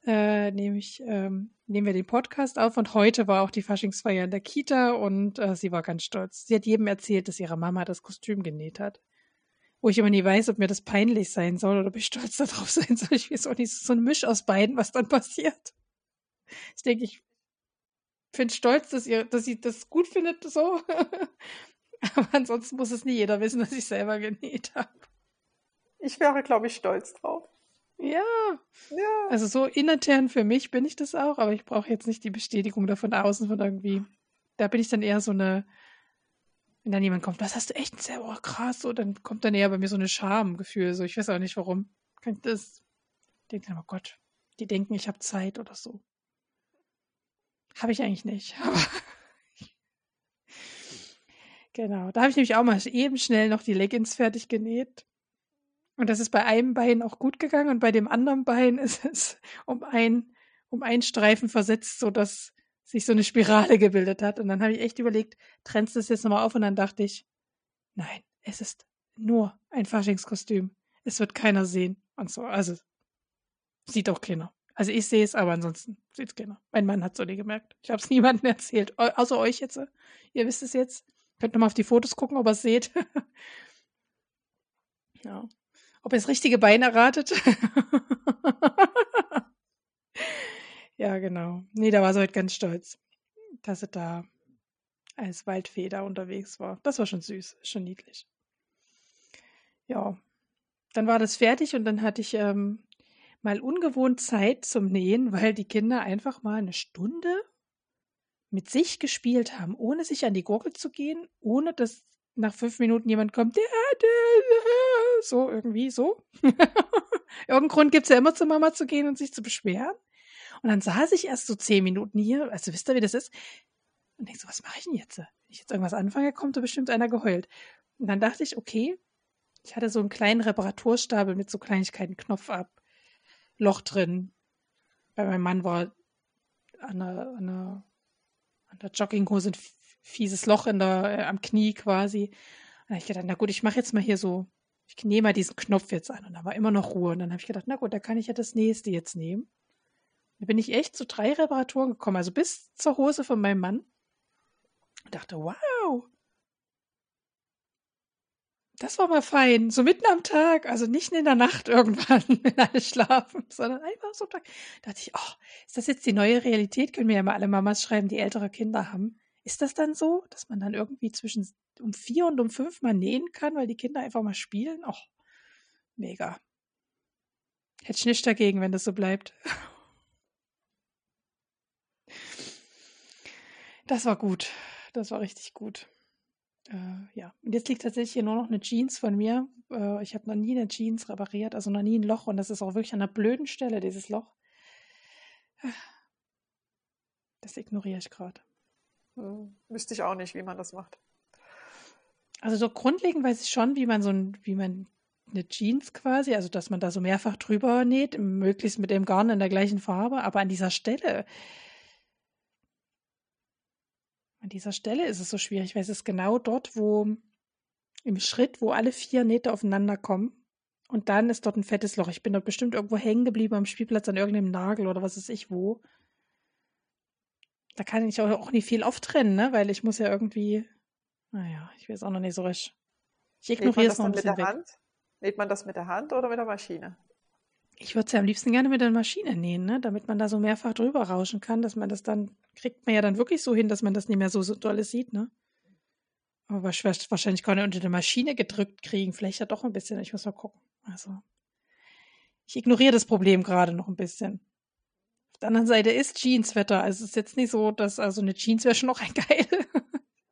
äh, nehme ich, ähm, nehmen wir den Podcast auf und heute war auch die Faschingsfeier in der Kita und äh, sie war ganz stolz. Sie hat jedem erzählt, dass ihre Mama das Kostüm genäht hat. Wo ich immer nie weiß, ob mir das peinlich sein soll oder ob ich stolz darauf sein soll. Ich weiß auch nicht, so ein Misch aus beiden, was dann passiert. Ich denke, ich finde stolz, dass ihr, dass sie das gut findet, so. Aber ansonsten muss es nie jeder wissen, dass ich selber genäht habe. Ich wäre, glaube ich, stolz drauf. Ja. Ja. Also so intern für mich bin ich das auch, aber ich brauche jetzt nicht die Bestätigung davon außen von irgendwie. Da bin ich dann eher so eine, wenn dann jemand kommt, was hast du echt sehr oh, krass, so, dann kommt dann eher bei mir so eine Schamgefühl. So, ich weiß auch nicht warum. Kann ich das? Denke dann, oh Gott, die denken, ich habe Zeit oder so. Habe ich eigentlich nicht. Aber genau. Da habe ich nämlich auch mal eben schnell noch die Leggings fertig genäht. Und das ist bei einem Bein auch gut gegangen und bei dem anderen Bein ist es um ein, um ein Streifen versetzt, sodass sich so eine Spirale gebildet hat. Und dann habe ich echt überlegt, trennst du das jetzt nochmal auf? Und dann dachte ich, nein, es ist nur ein Faschingskostüm. Es wird keiner sehen. Und so, also sieht auch keiner. Also ich sehe es, aber ansonsten sieht es keiner. Mein Mann hat es so nie gemerkt. Ich habe es niemandem erzählt, außer euch jetzt. Ihr wisst es jetzt. Könnt nochmal auf die Fotos gucken, ob ihr es seht. ja. Ob ihr das richtige Bein erratet. ja, genau. Nee, da war sie heute ganz stolz, dass sie da als Waldfeder unterwegs war. Das war schon süß, schon niedlich. Ja, dann war das fertig und dann hatte ich ähm, mal ungewohnt Zeit zum Nähen, weil die Kinder einfach mal eine Stunde mit sich gespielt haben, ohne sich an die Gurgel zu gehen, ohne dass nach fünf Minuten jemand kommt, so irgendwie so. Irgendeinen Grund gibt es ja immer zur Mama zu gehen und sich zu beschweren. Und dann saß ich erst so zehn Minuten hier, also wisst ihr, wie das ist? Und denk so, was mache ich denn jetzt? Wenn ich jetzt irgendwas anfange, kommt da bestimmt einer geheult. Und dann dachte ich, okay, ich hatte so einen kleinen Reparaturstapel mit so Kleinigkeiten, Knopf ab, Loch drin. Bei meinem Mann war an der, an der, an der Jogginghose ein fieses Loch in der, äh, am Knie quasi. Und ich gedacht, na gut, ich mache jetzt mal hier so, ich nehme mal diesen Knopf jetzt an. Und da war immer noch Ruhe. Und dann habe ich gedacht, na gut, da kann ich ja das nächste jetzt nehmen. Da bin ich echt zu drei Reparaturen gekommen, also bis zur Hose von meinem Mann. Und dachte, wow, das war mal fein. So mitten am Tag, also nicht in der Nacht irgendwann, wenn alle schlafen, sondern einfach so am Tag. Da dachte ich, oh, ist das jetzt die neue Realität? Können mir ja mal alle Mamas schreiben, die ältere Kinder haben. Ist das dann so, dass man dann irgendwie zwischen um vier und um fünf mal nähen kann, weil die Kinder einfach mal spielen? Oh, mega. Hätte ich nicht dagegen, wenn das so bleibt. Das war gut. Das war richtig gut. Äh, ja, und jetzt liegt tatsächlich hier nur noch eine Jeans von mir. Äh, ich habe noch nie eine Jeans repariert, also noch nie ein Loch und das ist auch wirklich an einer blöden Stelle, dieses Loch. Das ignoriere ich gerade. Hm, wüsste ich auch nicht, wie man das macht. Also so grundlegend weiß ich schon, wie man so ein, wie man eine Jeans quasi, also dass man da so mehrfach drüber näht, möglichst mit dem Garn in der gleichen Farbe, aber an dieser Stelle, an dieser Stelle ist es so schwierig, weil es ist genau dort, wo im Schritt, wo alle vier Nähte aufeinander kommen. Und dann ist dort ein fettes Loch. Ich bin dort bestimmt irgendwo hängen geblieben am Spielplatz an irgendeinem Nagel oder was weiß ich wo. Da kann ich auch, nicht viel auftrennen, ne? Weil ich muss ja irgendwie. Naja, ich weiß auch noch nicht so recht. Ich ignoriere es noch ein bisschen mit der weg. Hand? Näht man das mit der Hand oder mit der Maschine? Ich würde es ja am liebsten gerne mit der Maschine nähen, ne? damit man da so mehrfach drüber rauschen kann, dass man das dann, kriegt man ja dann wirklich so hin, dass man das nicht mehr so, so doll sieht, ne? Aber wahrscheinlich gar nicht unter der Maschine gedrückt kriegen. Vielleicht ja doch ein bisschen. Ich muss mal gucken. Also, ich ignoriere das Problem gerade noch ein bisschen. Auf der anderen Seite ist Jeanswetter. Also es ist jetzt nicht so, dass also eine Jeans wäre schon noch ein geil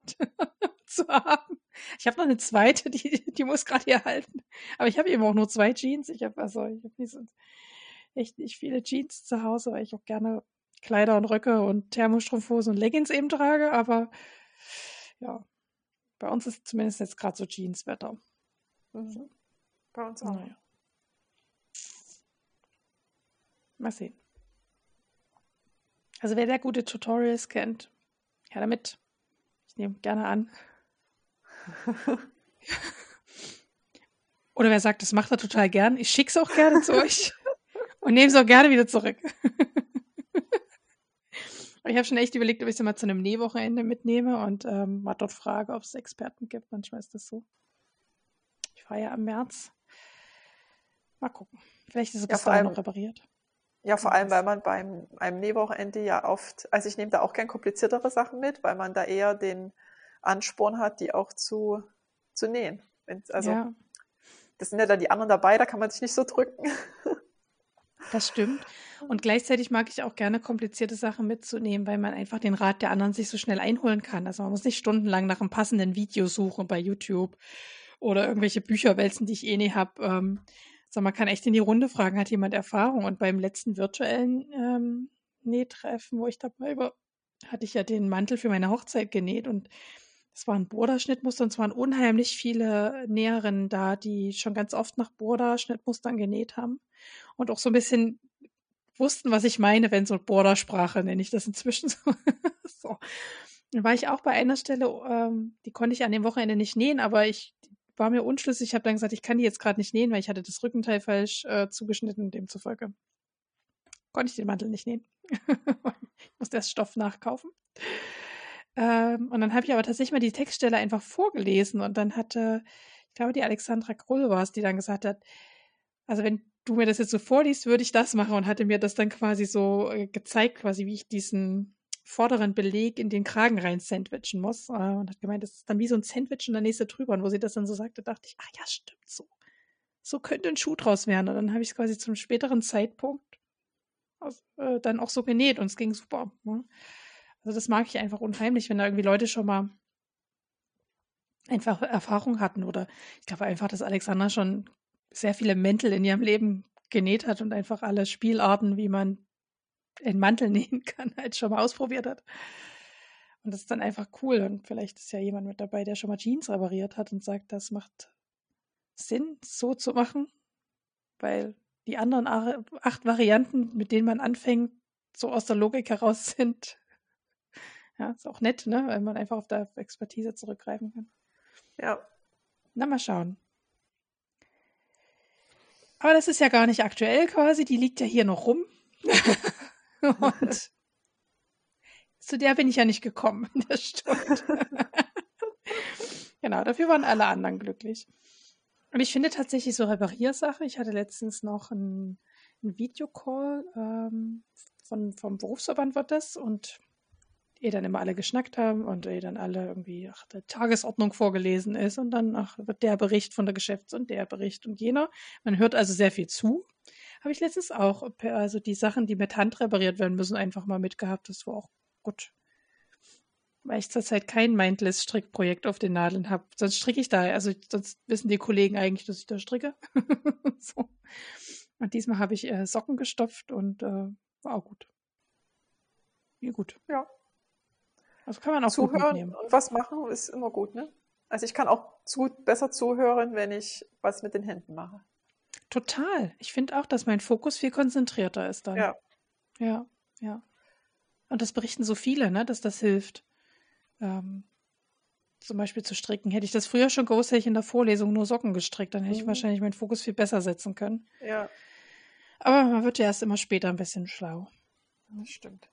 zu haben. Ich habe noch eine zweite, die, die muss gerade hier halten. Aber ich habe eben auch nur zwei Jeans. Ich habe also, ich habe nicht so, echt nicht viele Jeans zu Hause, weil ich auch gerne Kleider und Röcke und Thermostrumpfhosen und Leggings eben trage. Aber ja, bei uns ist zumindest jetzt gerade so Jeanswetter. Mhm. Bei uns auch. Naja. Mal sehen. Also wer da gute Tutorials kennt, ja damit. Ich nehme gerne an. Oder wer sagt, das macht er total gern, ich schicke es auch gerne zu euch und nehme es auch gerne wieder zurück. ich habe schon echt überlegt, ob ich es mal zu einem Nähwochenende mitnehme und ähm, mal dort frage, ob es Experten gibt. Manchmal ist das so. Ich fahre ja im März. Mal gucken. Vielleicht ist es ja, bis dahin noch repariert. Ja, vor allem, weil man beim einem Nähwochenende ja oft, also ich nehme da auch gern kompliziertere Sachen mit, weil man da eher den Ansporn hat, die auch zu, zu nähen. Also ja. das sind ja dann die anderen dabei, da kann man sich nicht so drücken. Das stimmt. Und gleichzeitig mag ich auch gerne komplizierte Sachen mitzunehmen, weil man einfach den Rat der anderen sich so schnell einholen kann. Also man muss nicht stundenlang nach einem passenden Video suchen bei YouTube oder irgendwelche Bücher wälzen, die ich eh nie habe. Ähm, sondern man kann echt in die Runde fragen, hat jemand Erfahrung? Und beim letzten virtuellen ähm, Nähtreffen, wo ich dabei war, hatte ich ja den Mantel für meine Hochzeit genäht und es war ein Border-Schnittmuster und es waren unheimlich viele Näherinnen da, die schon ganz oft nach Border-Schnittmustern genäht haben und auch so ein bisschen wussten, was ich meine, wenn so Bordersprache nenne ich das inzwischen so. so. Dann war ich auch bei einer Stelle, ähm, die konnte ich an dem Wochenende nicht nähen, aber ich war mir unschlüssig. Ich habe dann gesagt, ich kann die jetzt gerade nicht nähen, weil ich hatte das Rückenteil falsch äh, zugeschnitten. Demzufolge konnte ich den Mantel nicht nähen. ich musste erst Stoff nachkaufen. Ähm, und dann habe ich aber tatsächlich mal die Textstelle einfach vorgelesen und dann hatte, ich glaube, die Alexandra Krull war es, die dann gesagt hat, also wenn du mir das jetzt so vorliest, würde ich das machen und hatte mir das dann quasi so äh, gezeigt, quasi wie ich diesen vorderen Beleg in den Kragen rein sandwichen muss. Äh, und hat gemeint, das ist dann wie so ein Sandwich und der nächste drüber. Und wo sie das dann so sagte, dachte ich, ach ja, stimmt so. So könnte ein Schuh draus werden. Und dann habe ich es quasi zum späteren Zeitpunkt äh, dann auch so genäht und es ging super. Ne? Also das mag ich einfach unheimlich, wenn da irgendwie Leute schon mal einfach Erfahrung hatten oder ich glaube einfach, dass Alexander schon sehr viele Mäntel in ihrem Leben genäht hat und einfach alle Spielarten, wie man einen Mantel nähen kann, halt schon mal ausprobiert hat. Und das ist dann einfach cool. Und vielleicht ist ja jemand mit dabei, der schon mal Jeans repariert hat und sagt, das macht Sinn, so zu machen, weil die anderen acht Varianten, mit denen man anfängt, so aus der Logik heraus sind. Ja, ist auch nett, ne? weil man einfach auf der Expertise zurückgreifen kann. Ja. Na, mal schauen. Aber das ist ja gar nicht aktuell quasi, die liegt ja hier noch rum. Und zu der bin ich ja nicht gekommen in der Stunde. genau, dafür waren alle anderen glücklich. Und ich finde tatsächlich so Repariersache. Ich hatte letztens noch einen, einen Videocall ähm, von, vom Berufsverband war das und ihr dann immer alle geschnackt haben und ihr dann alle irgendwie ach, der Tagesordnung vorgelesen ist und dann ach, wird der Bericht von der Geschäfts- und der Bericht und jener. Man hört also sehr viel zu. Habe ich letztens auch, also die Sachen, die mit Hand repariert werden müssen, einfach mal mitgehabt. Das war auch gut. Weil ich zurzeit kein Mindless-Strickprojekt auf den Nadeln habe. Sonst stricke ich da. Also sonst wissen die Kollegen eigentlich, dass ich da stricke. so. Und diesmal habe ich äh, Socken gestopft und äh, war auch gut. Wie gut. Ja. Also kann man auch Zuhören und was machen ist immer gut, ne? Also ich kann auch zu, besser zuhören, wenn ich was mit den Händen mache. Total. Ich finde auch, dass mein Fokus viel konzentrierter ist dann. Ja. Ja, ja. Und das berichten so viele, ne, dass das hilft. Ähm, zum Beispiel zu stricken. Hätte ich das früher schon gewusst, hätte ich in der Vorlesung nur Socken gestrickt. Dann hätte mhm. ich wahrscheinlich meinen Fokus viel besser setzen können. Ja. Aber man wird ja erst immer später ein bisschen schlau. Das stimmt.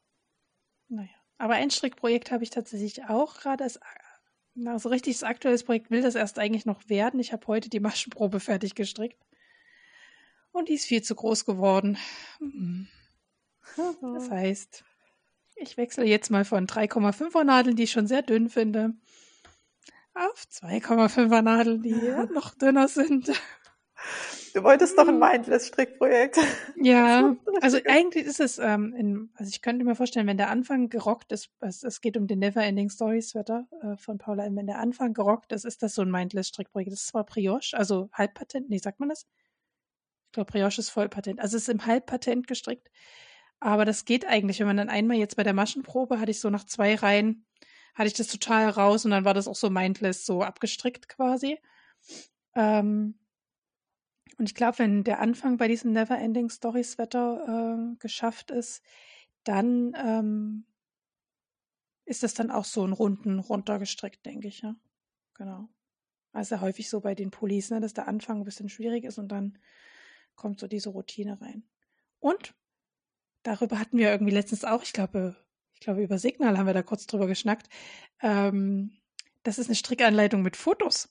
Naja. Aber ein Strickprojekt habe ich tatsächlich auch gerade als na, so richtiges aktuelles Projekt will das erst eigentlich noch werden. Ich habe heute die Maschenprobe fertig gestrickt. Und die ist viel zu groß geworden. Hm. Das heißt, ich wechsle jetzt mal von 3,5er Nadeln, die ich schon sehr dünn finde, auf 2,5er Nadeln, die noch dünner sind. Du wolltest doch ein. Mindless-Strickprojekt. Ja, also eigentlich ist es, ähm, in, also ich könnte mir vorstellen, wenn der Anfang gerockt ist, es, es geht um den Neverending Story Sweater äh, von Paula, wenn der Anfang gerockt ist, ist das so ein Mindless-Strickprojekt. Das ist zwar Brioche, also Halbpatent, nee, sagt man das? Ich glaube, Brioche ist Vollpatent. Also es ist im Halbpatent gestrickt. Aber das geht eigentlich, wenn man dann einmal jetzt bei der Maschenprobe hatte ich so nach zwei Reihen, hatte ich das total raus und dann war das auch so mindless, so abgestrickt quasi. Ähm, und ich glaube, wenn der Anfang bei diesem Neverending Story Sweater äh, geschafft ist, dann ähm, ist das dann auch so ein runden runtergestrickt, denke ich, ja. Genau. Also häufig so bei den Pullis, ne, dass der Anfang ein bisschen schwierig ist und dann kommt so diese Routine rein. Und darüber hatten wir irgendwie letztens auch, ich glaube, ich glaube, über Signal haben wir da kurz drüber geschnackt. Ähm, das ist eine Strickanleitung mit Fotos.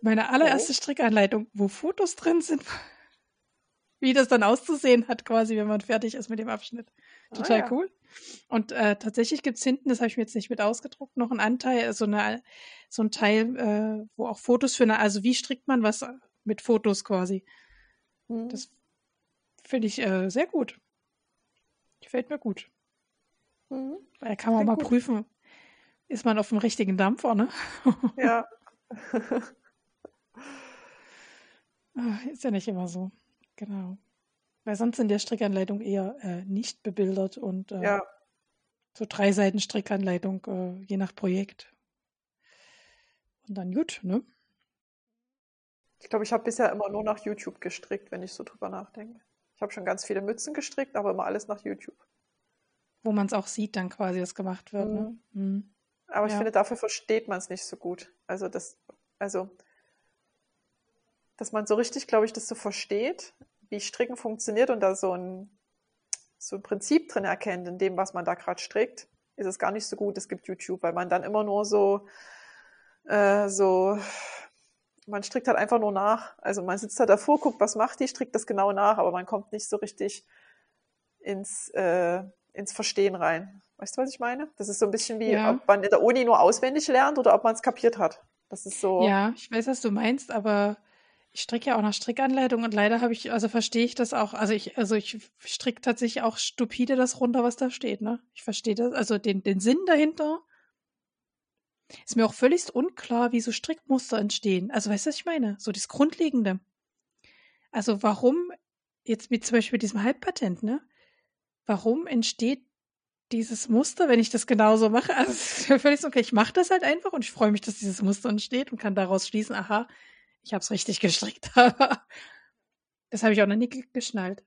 Meine allererste. Strickanleitung, wo Fotos drin sind, wie das dann auszusehen hat, quasi, wenn man fertig ist mit dem Abschnitt. Ah, Total ah, ja. cool. Und äh, tatsächlich gibt es hinten, das habe ich mir jetzt nicht mit ausgedruckt, noch einen Anteil, so, eine, so ein Teil, äh, wo auch Fotos für eine, also wie strickt man was mit Fotos quasi. Mhm. Das finde ich äh, sehr gut. Gefällt mir gut. Mhm. Da kann man sehr mal gut. prüfen, ist man auf dem richtigen Dampfer, ne? Ja. Ah, ist ja nicht immer so. Genau. Weil sonst in der Strickanleitung eher äh, nicht bebildert und äh, ja. so drei Seiten Strickanleitung, äh, je nach Projekt. Und dann gut, ne? Ich glaube, ich habe bisher immer nur nach YouTube gestrickt, wenn ich so drüber nachdenke. Ich habe schon ganz viele Mützen gestrickt, aber immer alles nach YouTube. Wo man es auch sieht, dann quasi, was gemacht wird. Ne? Mhm. Ne? Mhm. Aber ich ja. finde, dafür versteht man es nicht so gut. Also das, also, dass man so richtig, glaube ich, das so versteht, wie Stricken funktioniert und da so ein, so ein Prinzip drin erkennt, in dem, was man da gerade strickt, ist es gar nicht so gut. Es gibt YouTube, weil man dann immer nur so, äh, so, man strickt halt einfach nur nach. Also man sitzt da davor, guckt, was macht die, strickt das genau nach, aber man kommt nicht so richtig ins, äh, ins Verstehen rein. Weißt du, was ich meine? Das ist so ein bisschen wie, ja. ob man in der Uni nur auswendig lernt oder ob man es kapiert hat. Das ist so. Ja, ich weiß, was du meinst, aber ich stricke ja auch nach Strickanleitung und leider habe ich, also verstehe ich das auch. Also ich, also ich stricke tatsächlich auch stupide das runter, was da steht, ne? Ich verstehe das, also den, den Sinn dahinter. Ist mir auch völlig unklar, wie so Strickmuster entstehen. Also weißt du, was ich meine? So das Grundlegende. Also warum, jetzt wie zum Beispiel mit diesem Halbpatent, ne? Warum entsteht dieses Muster, wenn ich das genauso mache? Also es ist mir völlig okay, ich mache das halt einfach und ich freue mich, dass dieses Muster entsteht und kann daraus schließen, aha, ich habe es richtig gestrickt, aber das habe ich auch noch nie geschnallt.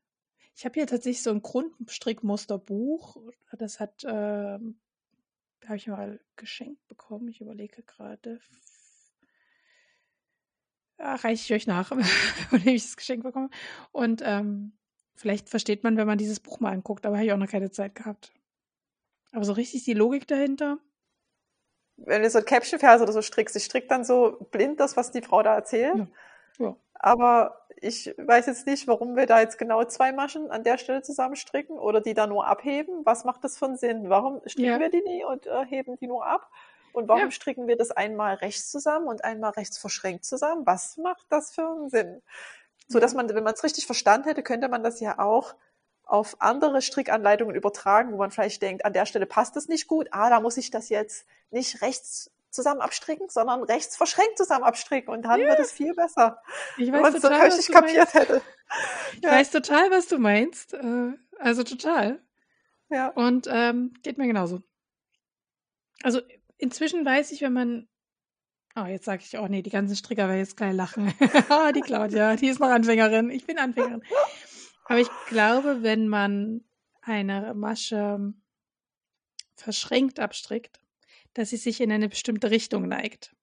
Ich habe hier tatsächlich so ein Grundstrickmusterbuch. Das hat, äh, habe ich mal geschenkt bekommen. Ich überlege gerade. Ja, reiche ich euch nach, wenn ich das Geschenk bekomme. Und ähm, vielleicht versteht man, wenn man dieses Buch mal anguckt, aber habe ich auch noch keine Zeit gehabt. Aber so richtig die Logik dahinter, wenn du so Caption-Verse oder so strickst, ich strick dann so blind das, was die Frau da erzählt. Ja. Ja. Aber ich weiß jetzt nicht, warum wir da jetzt genau zwei Maschen an der Stelle zusammenstricken oder die da nur abheben. Was macht das für einen Sinn? Warum stricken ja. wir die nie und äh, heben die nur ab? Und warum ja. stricken wir das einmal rechts zusammen und einmal rechts verschränkt zusammen? Was macht das für einen Sinn? So dass man, wenn man es richtig verstanden hätte, könnte man das ja auch auf andere Strickanleitungen übertragen, wo man vielleicht denkt, an der Stelle passt es nicht gut. Ah, da muss ich das jetzt nicht rechts zusammen abstricken, sondern rechts verschränkt zusammen abstricken und dann ja. wird es viel besser. Ich weiß total, so richtig kapiert meinst. hätte. Ich ja. weiß total, was du meinst. Äh, also total. Ja. Und ähm, geht mir genauso. Also inzwischen weiß ich, wenn man Oh, jetzt sage ich, oh nee, die ganzen Stricker werden jetzt gleich lachen. Ah, die Claudia, die ist noch Anfängerin. Ich bin Anfängerin. Aber ich glaube, wenn man eine Masche verschränkt abstrickt, dass sie sich in eine bestimmte Richtung neigt.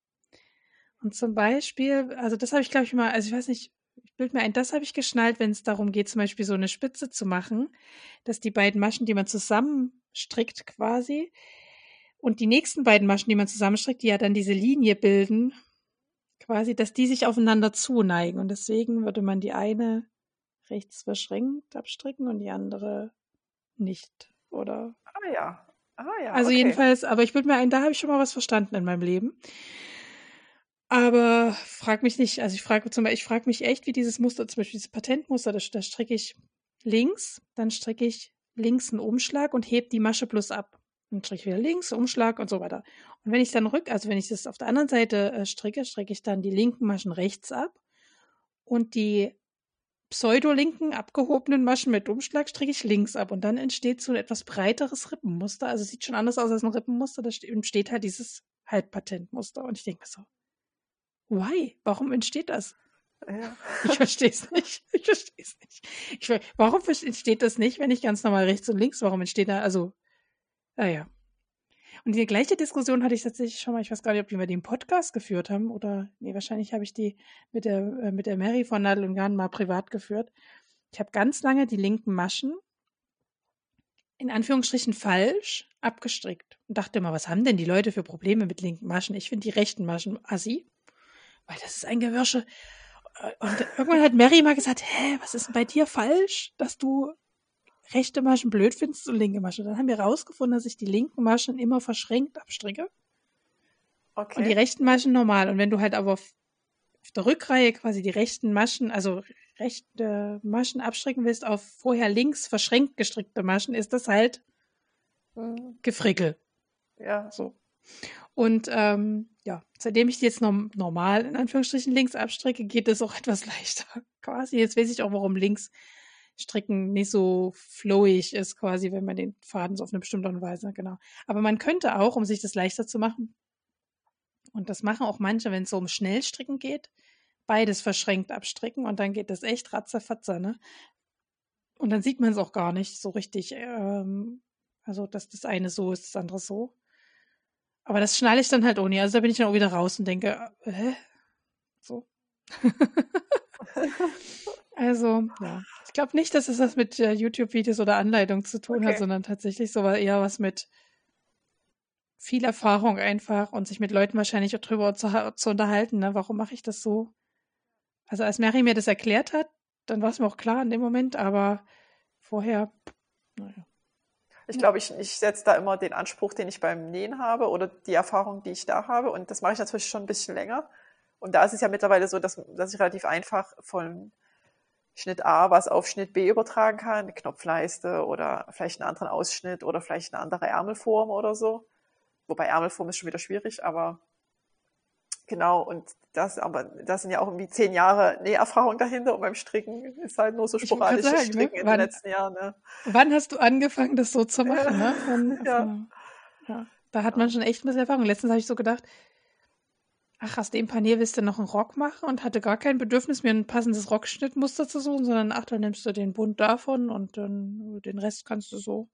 Und zum Beispiel, also das habe ich, glaube ich, mal, also ich weiß nicht, ich bild mir ein, das habe ich geschnallt, wenn es darum geht, zum Beispiel so eine Spitze zu machen, dass die beiden Maschen, die man zusammenstrickt quasi, und die nächsten beiden Maschen, die man zusammenstrickt, die ja dann diese Linie bilden, quasi, dass die sich aufeinander zuneigen. Und deswegen würde man die eine rechts verschränkt abstricken und die andere nicht, oder? Ah ja. Ah ja. Also okay. jedenfalls, aber ich würde mir ein, da habe ich schon mal was verstanden in meinem Leben. Aber frag mich nicht, also ich frage zum Beispiel, ich frage mich echt, wie dieses Muster, zum Beispiel dieses Patentmuster, da, da stricke ich links, dann stricke ich links einen Umschlag und heb die Masche plus ab. Dann stricke ich wieder links, Umschlag und so weiter. Und wenn ich dann rück, also wenn ich das auf der anderen Seite äh, stricke, stricke ich dann die linken Maschen rechts ab und die pseudolinken abgehobenen Maschen mit Umschlag stricke ich links ab und dann entsteht so ein etwas breiteres Rippenmuster. Also sieht schon anders aus als ein Rippenmuster. Da entsteht halt dieses Halbpatentmuster. Und ich denke mir so, why? Warum entsteht das? Ja. Ich verstehe es nicht. Ich verstehe es nicht. Ich, warum entsteht das nicht, wenn ich ganz normal rechts und links, warum entsteht da, also, naja. Und die gleiche Diskussion hatte ich tatsächlich schon mal, ich weiß gar nicht, ob wir im Podcast geführt haben oder, nee, wahrscheinlich habe ich die mit der, äh, mit der Mary von Nadel und Garn mal privat geführt. Ich habe ganz lange die linken Maschen in Anführungsstrichen falsch abgestrickt und dachte immer, was haben denn die Leute für Probleme mit linken Maschen? Ich finde die rechten Maschen assi, weil das ist ein Gewürsche. Und irgendwann hat Mary mal gesagt, hä, was ist denn bei dir falsch, dass du rechte Maschen blöd findest und linke Maschen? Dann haben wir rausgefunden, dass ich die linken Maschen immer verschränkt abstricke. Okay. Und die rechten Maschen normal. Und wenn du halt aber auf, der Rückreihe quasi die rechten Maschen, also rechte Maschen abstricken willst auf vorher links verschränkt gestrickte Maschen, ist das halt mhm. Gefrickel. Ja. So. Und ähm, ja, seitdem ich die jetzt nom normal in Anführungsstrichen links abstricke, geht es auch etwas leichter. Quasi. Jetzt weiß ich auch, warum links stricken nicht so flowig ist, quasi, wenn man den Faden so auf eine bestimmte Weise, genau. Aber man könnte auch, um sich das leichter zu machen, und das machen auch manche, wenn es so um Schnellstricken geht, beides verschränkt abstricken und dann geht das echt ratzefatzer, ne? Und dann sieht man es auch gar nicht so richtig. Ähm, also, dass das eine so ist, das andere so. Aber das schneide ich dann halt ohne. Also da bin ich dann auch wieder raus und denke, äh, hä? So. also, ja. Ich glaube nicht, dass es was mit äh, YouTube-Videos oder Anleitungen zu tun okay. hat, sondern tatsächlich so eher was mit viel Erfahrung einfach und sich mit Leuten wahrscheinlich auch drüber zu, zu unterhalten. Ne? Warum mache ich das so? Also als Mary mir das erklärt hat, dann war es mir auch klar in dem Moment, aber vorher, naja. Ich glaube, ich, ich setze da immer den Anspruch, den ich beim Nähen habe oder die Erfahrung, die ich da habe. Und das mache ich natürlich schon ein bisschen länger. Und da ist es ja mittlerweile so, dass, dass ich relativ einfach von Schnitt A was auf Schnitt B übertragen kann, eine Knopfleiste oder vielleicht einen anderen Ausschnitt oder vielleicht eine andere Ärmelform oder so. Wobei Ärmelform ist schon wieder schwierig, aber Genau, und das, aber das sind ja auch irgendwie zehn Jahre Näherfahrung dahinter und beim Stricken ist halt nur so sporadisches sagen, ne? Stricken ne? in wann, den letzten Jahren. Ne? Wann hast du angefangen, das so zu machen? ne? Von, ja. Also, ja. Da hat man schon echt ein bisschen Erfahrung. Letztens habe ich so gedacht, ach, aus dem Panier willst du noch einen Rock machen und hatte gar kein Bedürfnis, mir ein passendes Rockschnittmuster zu suchen, sondern ach, dann nimmst du den Bund davon und dann den Rest kannst du so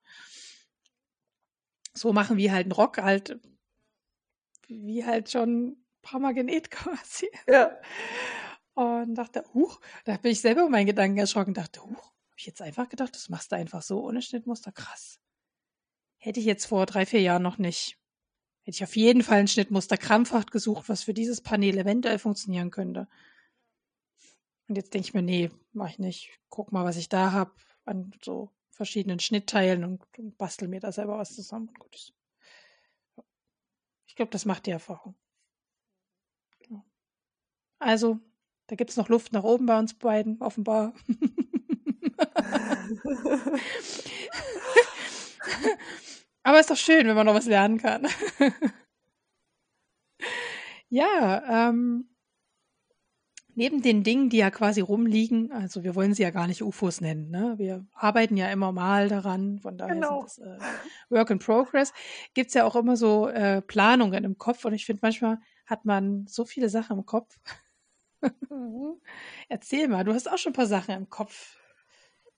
so machen, wie halt ein Rock halt, wie halt schon paar Mal genäht quasi. Ja. Und dachte, huch, da bin ich selber über meinen Gedanken erschrocken. Dachte, huch, habe ich jetzt einfach gedacht, das machst du einfach so ohne Schnittmuster. Krass. Hätte ich jetzt vor drei, vier Jahren noch nicht. Hätte ich auf jeden Fall ein Schnittmuster krampfhaft gesucht, was für dieses Panel eventuell funktionieren könnte. Und jetzt denke ich mir, nee, mach ich nicht. Guck mal, was ich da habe an so verschiedenen Schnittteilen und, und bastel mir da selber was zusammen. Gut. Ich glaube, das macht die Erfahrung. Also, da gibt es noch Luft nach oben bei uns beiden, offenbar. Aber ist doch schön, wenn man noch was lernen kann. ja, ähm, neben den Dingen, die ja quasi rumliegen, also wir wollen sie ja gar nicht UFOs nennen, ne? Wir arbeiten ja immer mal daran, von daher genau. ist das äh, Work in Progress. Gibt es ja auch immer so äh, Planungen im Kopf und ich finde, manchmal hat man so viele Sachen im Kopf. Mhm. Erzähl mal, du hast auch schon ein paar Sachen im Kopf.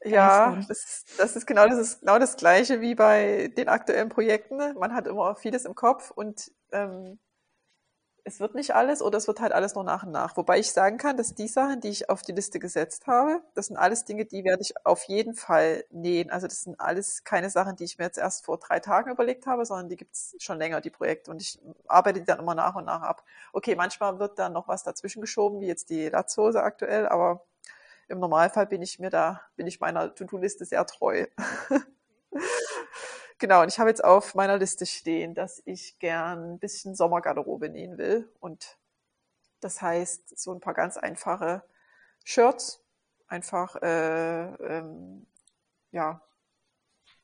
Ja, das ist, das ist genau das ist genau das Gleiche wie bei den aktuellen Projekten. Man hat immer vieles im Kopf und ähm, es wird nicht alles oder es wird halt alles nur nach und nach. Wobei ich sagen kann, dass die Sachen, die ich auf die Liste gesetzt habe, das sind alles Dinge, die werde ich auf jeden Fall nähen. Also das sind alles keine Sachen, die ich mir jetzt erst vor drei Tagen überlegt habe, sondern die gibt es schon länger, die Projekte. Und ich arbeite die dann immer nach und nach ab. Okay, manchmal wird dann noch was dazwischen geschoben, wie jetzt die Latzhose aktuell, aber im Normalfall bin ich mir da, bin ich meiner To-Do-Liste sehr treu. Genau, und ich habe jetzt auf meiner Liste stehen, dass ich gern ein bisschen Sommergarderobe nähen will. Und das heißt, so ein paar ganz einfache Shirts, einfach, äh, ähm, ja,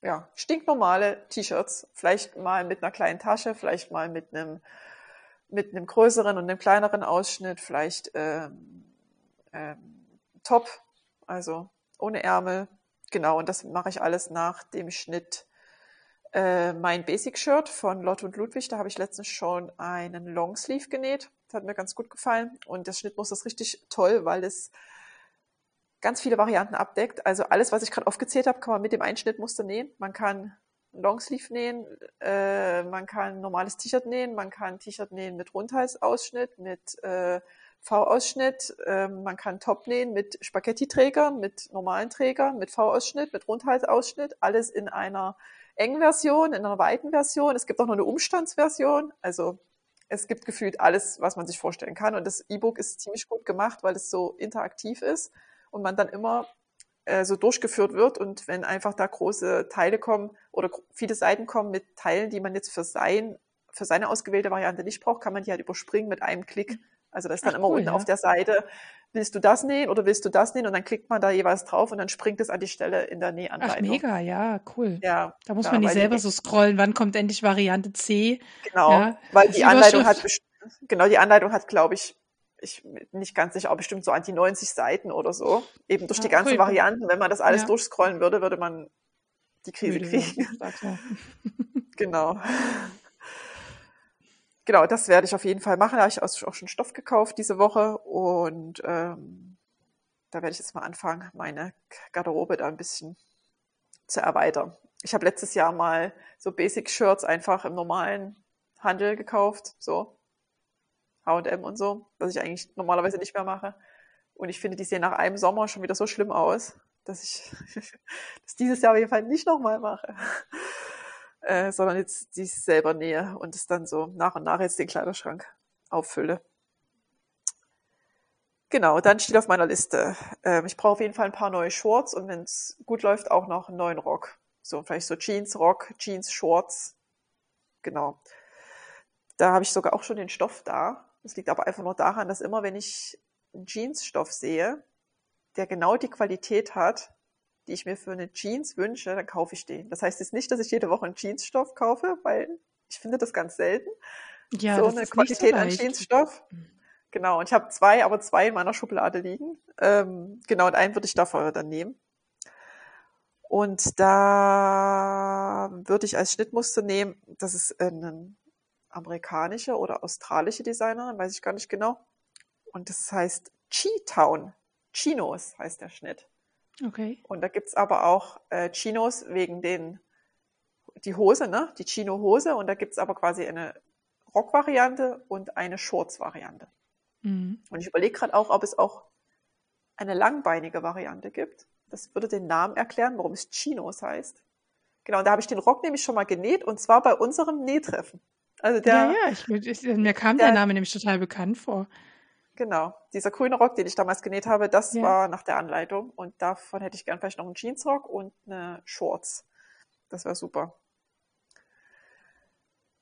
ja, stinknormale T-Shirts, vielleicht mal mit einer kleinen Tasche, vielleicht mal mit einem, mit einem größeren und einem kleineren Ausschnitt, vielleicht ähm, ähm, Top, also ohne Ärmel. Genau, und das mache ich alles nach dem Schnitt äh, mein Basic Shirt von Lotte und Ludwig, da habe ich letztens schon einen Longsleeve genäht. Das hat mir ganz gut gefallen. Und das Schnittmuster ist richtig toll, weil es ganz viele Varianten abdeckt. Also alles, was ich gerade aufgezählt habe, kann man mit dem Einschnittmuster nähen. Man kann Longsleeve nähen, äh, man kann normales T-Shirt nähen, man kann T-Shirt nähen mit Rundhalsausschnitt, mit äh, V-Ausschnitt, äh, man kann Top nähen mit Spaghetti-Trägern, mit normalen Trägern, mit V-Ausschnitt, mit Rundhalsausschnitt, alles in einer engen Version, in einer weiten Version. Es gibt auch noch eine Umstandsversion. Also es gibt gefühlt alles, was man sich vorstellen kann. Und das E-Book ist ziemlich gut gemacht, weil es so interaktiv ist und man dann immer äh, so durchgeführt wird. Und wenn einfach da große Teile kommen oder viele Seiten kommen mit Teilen, die man jetzt für sein, für seine ausgewählte Variante nicht braucht, kann man die halt überspringen mit einem Klick. Also das ist dann Ach, immer cool, unten ja. auf der Seite, willst du das nähen oder willst du das nähen? Und dann klickt man da jeweils drauf und dann springt es an die Stelle in der Nähanleitung. Ach, mega, ja, cool. Ja, da muss ja, man nicht selber so scrollen, wann kommt endlich Variante C. Genau, ja, weil die Anleitung hat, genau, die Anleitung hat, glaube ich, ich nicht ganz sicher, aber bestimmt so an die 90 Seiten oder so. Eben durch die ganzen cool. Varianten. Wenn man das alles durchscrollen würde, würde man die Krise Müde, kriegen. genau. Genau, das werde ich auf jeden Fall machen. Da habe ich auch schon Stoff gekauft diese Woche und ähm, da werde ich jetzt mal anfangen, meine Garderobe da ein bisschen zu erweitern. Ich habe letztes Jahr mal so Basic Shirts einfach im normalen Handel gekauft, so H&M und so, was ich eigentlich normalerweise nicht mehr mache. Und ich finde, die sehen nach einem Sommer schon wieder so schlimm aus, dass ich das dieses Jahr auf jeden Fall nicht nochmal mache. Äh, sondern jetzt die selber nähe und es dann so nach und nach jetzt den Kleiderschrank auffülle. Genau, dann steht auf meiner Liste, äh, ich brauche auf jeden Fall ein paar neue Shorts und wenn es gut läuft, auch noch einen neuen Rock. So, vielleicht so Jeans, Rock, Jeans, Shorts. Genau. Da habe ich sogar auch schon den Stoff da. Das liegt aber einfach nur daran, dass immer, wenn ich einen Jeansstoff sehe, der genau die Qualität hat, die ich mir für eine Jeans wünsche, dann kaufe ich den. Das heißt jetzt nicht, dass ich jede Woche einen Jeansstoff kaufe, weil ich finde das ganz selten. Ja, so eine Qualität so an Jeansstoff. Genau, und ich habe zwei, aber zwei in meiner Schublade liegen. Ähm, genau, und einen würde ich davor dann nehmen. Und da würde ich als Schnittmuster nehmen, das ist ein amerikanische oder australische Designerin, weiß ich gar nicht genau. Und das heißt Chi-Town. Chinos heißt der Schnitt. Okay. Und da gibt's aber auch äh, Chinos wegen den, die Hose, ne? Die Chino-Hose. Und da gibt's aber quasi eine Rock-Variante und eine Shorts-Variante. Mhm. Und ich überlege gerade auch, ob es auch eine langbeinige Variante gibt. Das würde den Namen erklären, warum es Chinos heißt. Genau, und da habe ich den Rock nämlich schon mal genäht und zwar bei unserem Nähtreffen. Also der, ja, ja, ich, ich, mir kam der, der, Name nämlich total bekannt vor. Genau, dieser grüne Rock, den ich damals genäht habe, das ja. war nach der Anleitung und davon hätte ich gern vielleicht noch einen Jeansrock und eine Shorts. Das wäre super.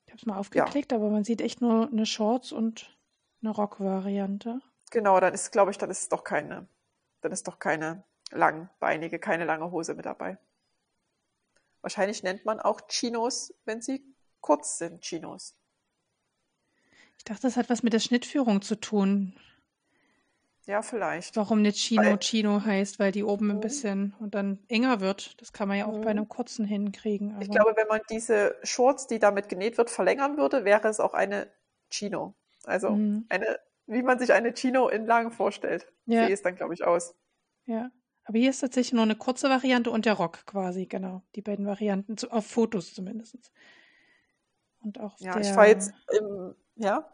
Ich habe es mal aufgeklickt, ja. aber man sieht echt nur eine Shorts und eine Rock-Variante. Genau, dann ist, glaube ich, dann ist es doch keine, dann ist doch keine langbeinige, keine lange Hose mit dabei. Wahrscheinlich nennt man auch Chinos, wenn sie kurz sind, Chinos. Ich dachte, das hat was mit der Schnittführung zu tun. Ja, vielleicht. Warum nicht Chino weil, Chino heißt, weil die oben ein mhm. bisschen und dann enger wird. Das kann man ja auch bei mhm. einem kurzen hinkriegen. ich glaube, wenn man diese Shorts, die damit genäht wird, verlängern würde, wäre es auch eine Chino. Also mhm. eine, wie man sich eine Chino in lang vorstellt. Ja. Sie ist dann, glaube ich, aus. Ja. Aber hier ist tatsächlich nur eine kurze Variante und der Rock quasi, genau. Die beiden Varianten, auf Fotos zumindest. Und auch ja, der, ich war jetzt im, ja.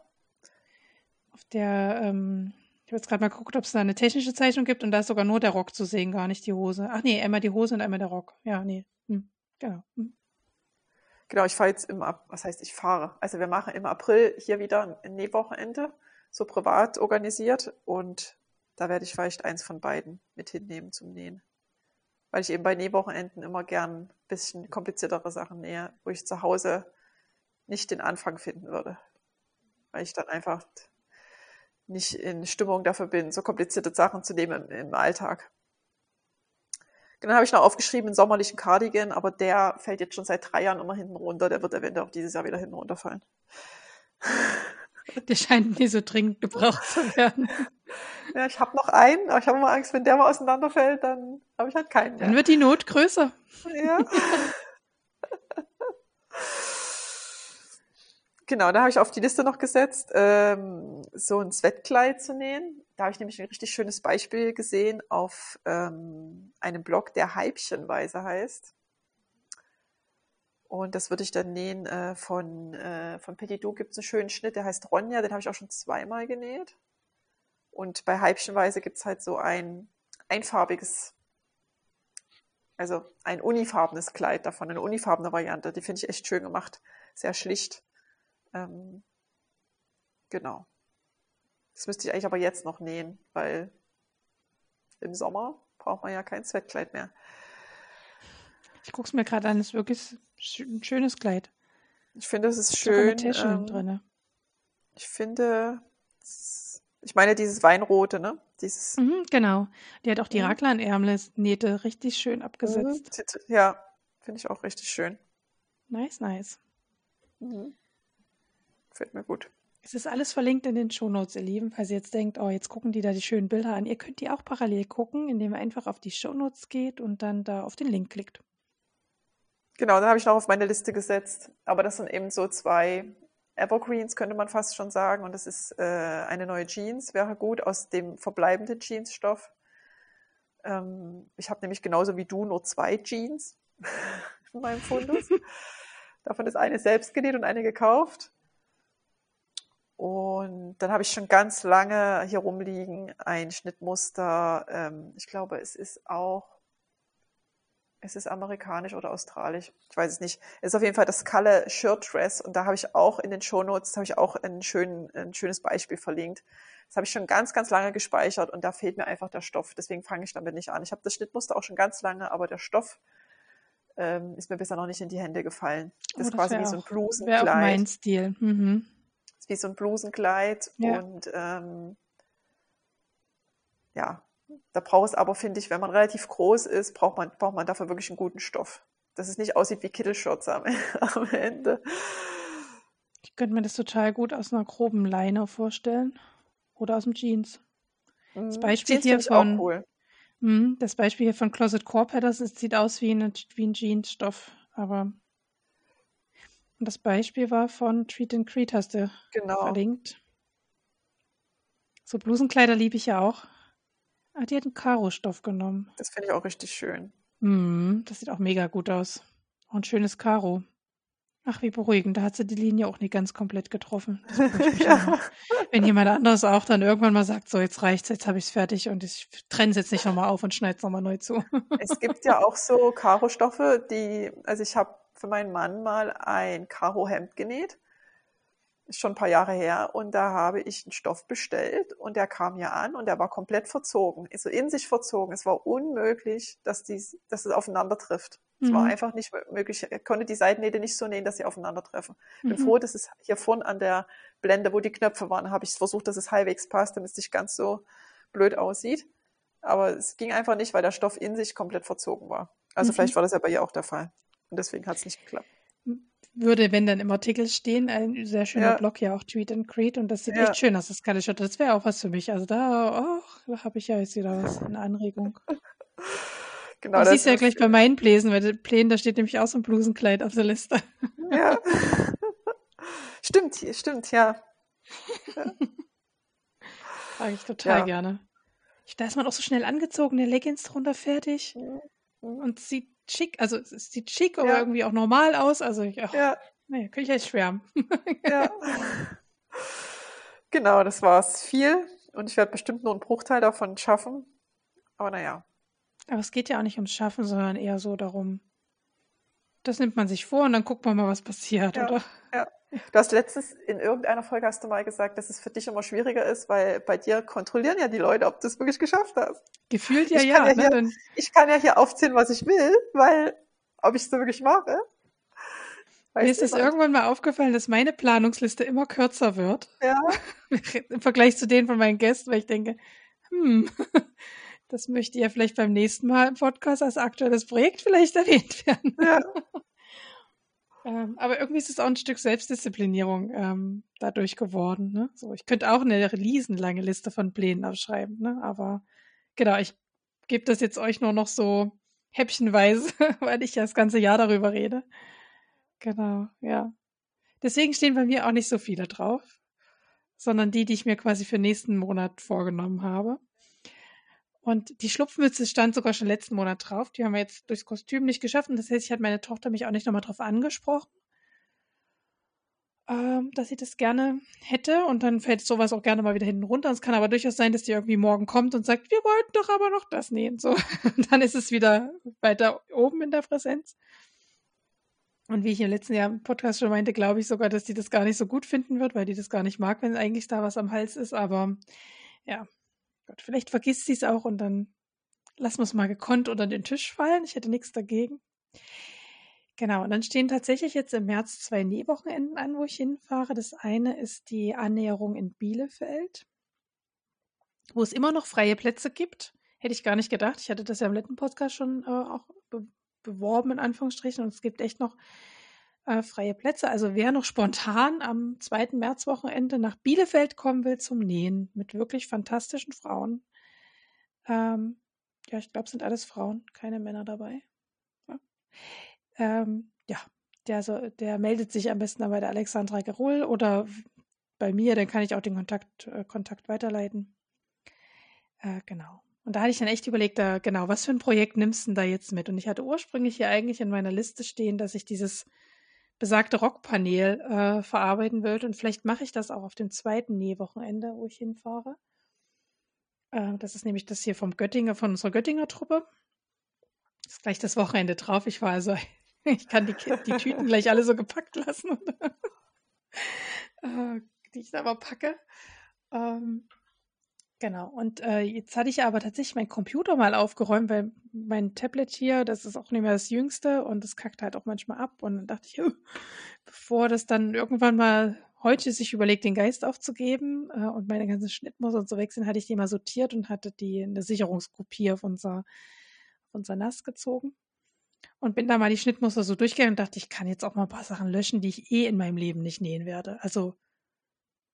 Auf der, ähm, ich habe jetzt gerade mal geguckt, ob es da eine technische Zeichnung gibt und da ist sogar nur der Rock zu sehen, gar nicht die Hose. Ach nee, einmal die Hose und einmal der Rock. Ja, nee. Hm. Genau. Hm. Genau, ich fahre jetzt im, was heißt ich fahre? Also wir machen im April hier wieder ein Nähwochenende, so privat organisiert und da werde ich vielleicht eins von beiden mit hinnehmen zum Nähen. Weil ich eben bei Nähwochenenden immer gern ein bisschen kompliziertere Sachen nähe, wo ich zu Hause nicht den Anfang finden würde. Weil ich dann einfach nicht in Stimmung dafür bin, so komplizierte Sachen zu nehmen im, im Alltag. Dann habe ich noch aufgeschrieben, einen sommerlichen Cardigan, aber der fällt jetzt schon seit drei Jahren immer hinten runter. Der wird eventuell auch dieses Jahr wieder hinten runterfallen. Der scheint nie so dringend gebraucht zu werden. Ja, ich habe noch einen, aber ich habe immer Angst, wenn der mal auseinanderfällt, dann habe ich halt keinen mehr. Dann wird die Not größer. Ja. genau, da habe ich auf die Liste noch gesetzt, ähm, so ein Sweatkleid zu nähen. Da habe ich nämlich ein richtig schönes Beispiel gesehen auf ähm, einem Blog, der Heibchenweise heißt. Und das würde ich dann nähen äh, von, äh, von Petit Du gibt es einen schönen Schnitt, der heißt Ronja, den habe ich auch schon zweimal genäht. Und bei Heibchenweise gibt es halt so ein einfarbiges, also ein unifarbenes Kleid davon, eine unifarbene Variante. Die finde ich echt schön gemacht, sehr schlicht. Ähm, genau. Das müsste ich eigentlich aber jetzt noch nähen, weil im Sommer braucht man ja kein Zwettkleid mehr. Ich gucke es mir gerade an, es ist wirklich ein schönes Kleid. Ich finde, es ist schön. Ähm, drin. Ich finde, ich meine dieses Weinrote, ne? Dieses. Mhm, genau. Die hat auch die mhm. Raglan-Ärmel-Nähte richtig schön abgesetzt. Mhm. Ja, finde ich auch richtig schön. Nice, nice. Mhm. Fällt mir gut. Es ist alles verlinkt in den Shownotes, ihr Lieben, falls ihr jetzt denkt, oh, jetzt gucken die da die schönen Bilder an. Ihr könnt die auch parallel gucken, indem ihr einfach auf die Shownotes geht und dann da auf den Link klickt. Genau, da habe ich noch auf meine Liste gesetzt. Aber das sind eben so zwei Evergreens, könnte man fast schon sagen. Und das ist äh, eine neue Jeans, wäre gut, aus dem verbleibenden Jeansstoff. Ähm, ich habe nämlich genauso wie du nur zwei Jeans in meinem Fundus. Davon ist eine selbst genäht und eine gekauft. Und dann habe ich schon ganz lange hier rumliegen ein Schnittmuster. Ähm, ich glaube, es ist auch ist es amerikanisch oder australisch? Ich weiß es nicht. Es ist auf jeden Fall das Kalle Shirt Dress und da habe ich auch in den Shownotes habe ich auch ein, schön, ein schönes Beispiel verlinkt. Das habe ich schon ganz, ganz lange gespeichert und da fehlt mir einfach der Stoff. Deswegen fange ich damit nicht an. Ich habe das Schnittmuster auch schon ganz lange, aber der Stoff ähm, ist mir bisher noch nicht in die Hände gefallen. Das, oh, das ist quasi wie so ein Blusenkleid. Auch mein Stil. Mhm. Wie so ein Blusenkleid ja. und ähm, ja, da braucht es aber, finde ich, wenn man relativ groß ist, braucht man, braucht man dafür wirklich einen guten Stoff. Dass es nicht aussieht wie Kittelschürze am, am Ende. Ich könnte mir das total gut aus einer groben Leine vorstellen. Oder aus dem Jeans. Das mhm. Beispiel Jeans hier von. Cool. Mh, das Beispiel hier von Closet Core Patterns, sieht aus wie, eine, wie ein Jeansstoff, aber. Und das Beispiel war von Treat and Creed, hast du genau. verlinkt. So Blusenkleider liebe ich ja auch. Ah, die hat einen Karo-Stoff genommen. Das finde ich auch richtig schön. Mm, das sieht auch mega gut aus. Auch ein schönes Karo. Ach, wie beruhigend. Da hat sie die Linie auch nicht ganz komplett getroffen. ja. Wenn jemand anderes auch dann irgendwann mal sagt, so jetzt reicht's, jetzt habe ich es fertig und ich trenne es jetzt nicht nochmal auf und schneide es nochmal neu zu. es gibt ja auch so Karo-Stoffe, die, also ich habe für meinen Mann mal ein Karo-Hemd genäht ist schon ein paar Jahre her, und da habe ich einen Stoff bestellt und der kam hier an und der war komplett verzogen, ist so in sich verzogen. Es war unmöglich, dass, dies, dass es aufeinander trifft. Es war mhm. einfach nicht möglich. Er konnte die Seitennähte nicht so nähen, dass sie aufeinandertreffen. Ich bin mhm. froh, dass es hier vorne an der Blende, wo die Knöpfe waren, habe ich versucht, dass es halbwegs passt, damit es nicht ganz so blöd aussieht. Aber es ging einfach nicht, weil der Stoff in sich komplett verzogen war. Also mhm. vielleicht war das ja bei ihr auch der Fall. Und deswegen hat es nicht geklappt würde, wenn dann im Artikel stehen, ein sehr schöner ja. Blog ja auch Tweet and Creed und das sieht ja. echt schön aus, das Scarlet Shot. Das wäre auch was für mich. Also da, oh, da habe ich ja jetzt wieder was, eine Anregung. Genau, du siehst ja gleich bei meinen Bläsen, weil Plänen, da steht nämlich auch so ein Blusenkleid auf der Liste. Ja. stimmt, stimmt, ja. ja. Mag ich total ja. gerne. Da ist man auch so schnell angezogen, der Leggings drunter fertig. Mhm. Und sieht schick, also es sieht schick, aber ja. irgendwie auch normal aus. Also ich, ach, ja. naja, könnte ich echt schwärmen. ja. Genau, das war es viel. Und ich werde bestimmt nur einen Bruchteil davon schaffen. Aber naja. Aber es geht ja auch nicht ums Schaffen, sondern eher so darum, das nimmt man sich vor und dann guckt man mal, was passiert, ja, oder? Ja. Du hast letztens in irgendeiner Folge hast du mal gesagt, dass es für dich immer schwieriger ist, weil bei dir kontrollieren ja die Leute, ob du es wirklich geschafft hast. Gefühlt ja, ich ja. ja ne, hier, ich kann ja hier aufzählen, was ich will, weil ob ich es so wirklich mache. Mir ist es irgendwann mal aufgefallen, dass meine Planungsliste immer kürzer wird. Ja. Im Vergleich zu denen von meinen Gästen, weil ich denke, hm, das möchte ja vielleicht beim nächsten Mal im Podcast als aktuelles Projekt vielleicht erwähnt werden. Ja. Ähm, aber irgendwie ist es auch ein Stück Selbstdisziplinierung ähm, dadurch geworden. Ne? So, ich könnte auch eine riesenlange Liste von Plänen aufschreiben, ne? aber genau, ich gebe das jetzt euch nur noch so häppchenweise, weil ich ja das ganze Jahr darüber rede. Genau, ja. Deswegen stehen bei mir auch nicht so viele drauf, sondern die, die ich mir quasi für nächsten Monat vorgenommen habe. Und die Schlupfmütze stand sogar schon letzten Monat drauf. Die haben wir jetzt durchs Kostüm nicht geschafft. Und das heißt, ich hat meine Tochter mich auch nicht nochmal drauf angesprochen, ähm, dass sie das gerne hätte. Und dann fällt sowas auch gerne mal wieder hinten runter. Und es kann aber durchaus sein, dass die irgendwie morgen kommt und sagt, wir wollten doch aber noch das nähen. So. Und dann ist es wieder weiter oben in der Präsenz. Und wie ich im letzten Jahr im Podcast schon meinte, glaube ich sogar, dass die das gar nicht so gut finden wird, weil die das gar nicht mag, wenn eigentlich da was am Hals ist. Aber ja, Gott, vielleicht vergisst sie es auch und dann lassen wir es mal gekonnt unter den Tisch fallen. Ich hätte nichts dagegen. Genau, und dann stehen tatsächlich jetzt im März zwei Nähwochenenden an, wo ich hinfahre. Das eine ist die Annäherung in Bielefeld, wo es immer noch freie Plätze gibt. Hätte ich gar nicht gedacht. Ich hatte das ja im letzten Podcast schon äh, auch be beworben, in Anführungsstrichen. Und es gibt echt noch äh, freie Plätze. Also wer noch spontan am 2. Märzwochenende nach Bielefeld kommen will zum Nähen mit wirklich fantastischen Frauen. Ähm, ja, ich glaube, sind alles Frauen, keine Männer dabei. Ja, ähm, ja der, so, der meldet sich am besten bei der Alexandra Gerol oder bei mir, dann kann ich auch den Kontakt, äh, Kontakt weiterleiten. Äh, genau. Und da hatte ich dann echt überlegt, da, genau, was für ein Projekt nimmst du denn da jetzt mit? Und ich hatte ursprünglich hier eigentlich in meiner Liste stehen, dass ich dieses besagte Rockpanel äh, verarbeiten wird. Und vielleicht mache ich das auch auf dem zweiten Nähwochenende, wo ich hinfahre. Äh, das ist nämlich das hier vom Göttinger, von unserer Göttinger Truppe. Das ist gleich das Wochenende drauf. Ich war also, ich kann die, die Tüten gleich alle so gepackt lassen, äh, die ich da aber packe. Ähm, Genau. Und äh, jetzt hatte ich aber tatsächlich meinen Computer mal aufgeräumt, weil mein Tablet hier, das ist auch nicht mehr das jüngste und das kackt halt auch manchmal ab. Und dann dachte ich, oh, bevor das dann irgendwann mal heute sich überlegt, den Geist aufzugeben äh, und meine ganzen Schnittmuster und so wechseln, hatte ich die mal sortiert und hatte die eine Sicherungskopie auf unser, auf unser NAS gezogen. Und bin da mal die Schnittmuster so durchgegangen und dachte, ich kann jetzt auch mal ein paar Sachen löschen, die ich eh in meinem Leben nicht nähen werde. Also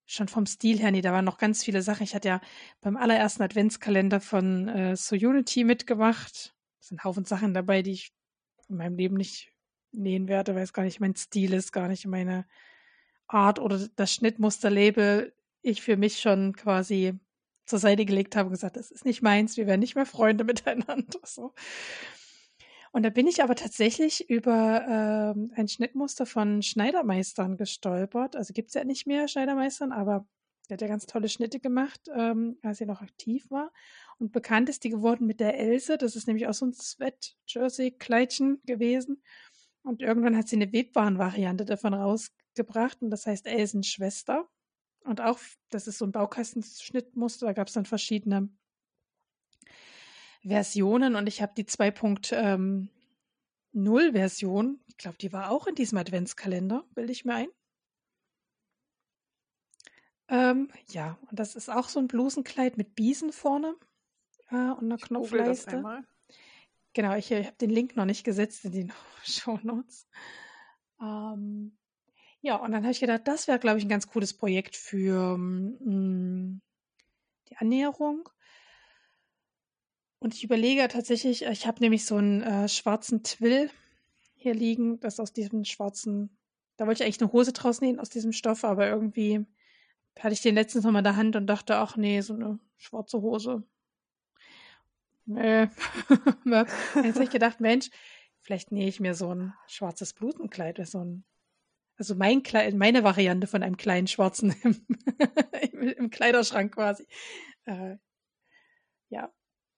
schon vom Stil her, nee, da waren noch ganz viele Sachen. Ich hatte ja beim allerersten Adventskalender von äh, So Unity mitgemacht. Es sind Haufen Sachen dabei, die ich in meinem Leben nicht nähen werde, weil es gar nicht mein Stil ist, gar nicht meine Art oder das Schnittmusterlabel ich für mich schon quasi zur Seite gelegt habe und gesagt, das ist nicht meins, wir werden nicht mehr Freunde miteinander. So. Und da bin ich aber tatsächlich über ähm, ein Schnittmuster von Schneidermeistern gestolpert. Also gibt es ja nicht mehr Schneidermeistern, aber der hat ja ganz tolle Schnitte gemacht, ähm, als er noch aktiv war. Und bekannt ist die geworden mit der Else. Das ist nämlich auch so ein Sweat-Jersey-Kleidchen gewesen. Und irgendwann hat sie eine Webwaren-Variante davon rausgebracht. Und das heißt Elsen Schwester. Und auch, das ist so ein Baukastenschnittmuster. Da gab es dann verschiedene Versionen und ich habe die 2.0 ähm, Version. Ich glaube, die war auch in diesem Adventskalender, bilde ich mir ein. Ähm, ja, und das ist auch so ein Blusenkleid mit Biesen vorne äh, und einer ich Knopfleiste. Genau, ich, ich habe den Link noch nicht gesetzt in die Show Notes. Ähm, ja, und dann habe ich gedacht, das wäre, glaube ich, ein ganz cooles Projekt für mh, mm, die Annäherung. Und ich überlege tatsächlich, ich habe nämlich so einen äh, schwarzen Twill hier liegen, das aus diesem schwarzen, da wollte ich eigentlich eine Hose draus nähen aus diesem Stoff, aber irgendwie hatte ich den letztens noch mal in der Hand und dachte, ach nee, so eine schwarze Hose. Nee. Jetzt habe ich gedacht, Mensch, vielleicht nähe ich mir so ein schwarzes Blutenkleid, so ein also mein Kleid, meine Variante von einem kleinen schwarzen im, im Kleiderschrank quasi. Äh,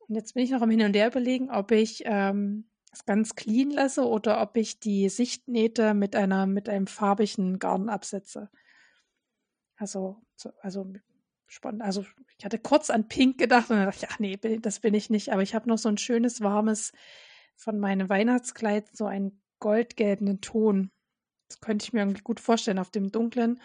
und jetzt bin ich noch am Hin und Her überlegen, ob ich ähm, es ganz clean lasse oder ob ich die Sichtnähte mit einer mit einem farbigen Garn absetze. Also, also spannend. Also ich hatte kurz an Pink gedacht und dann dachte ich, ach nee, das bin ich nicht. Aber ich habe noch so ein schönes, warmes von meinem Weihnachtskleid, so einen goldgelben Ton. Das könnte ich mir irgendwie gut vorstellen auf dem dunklen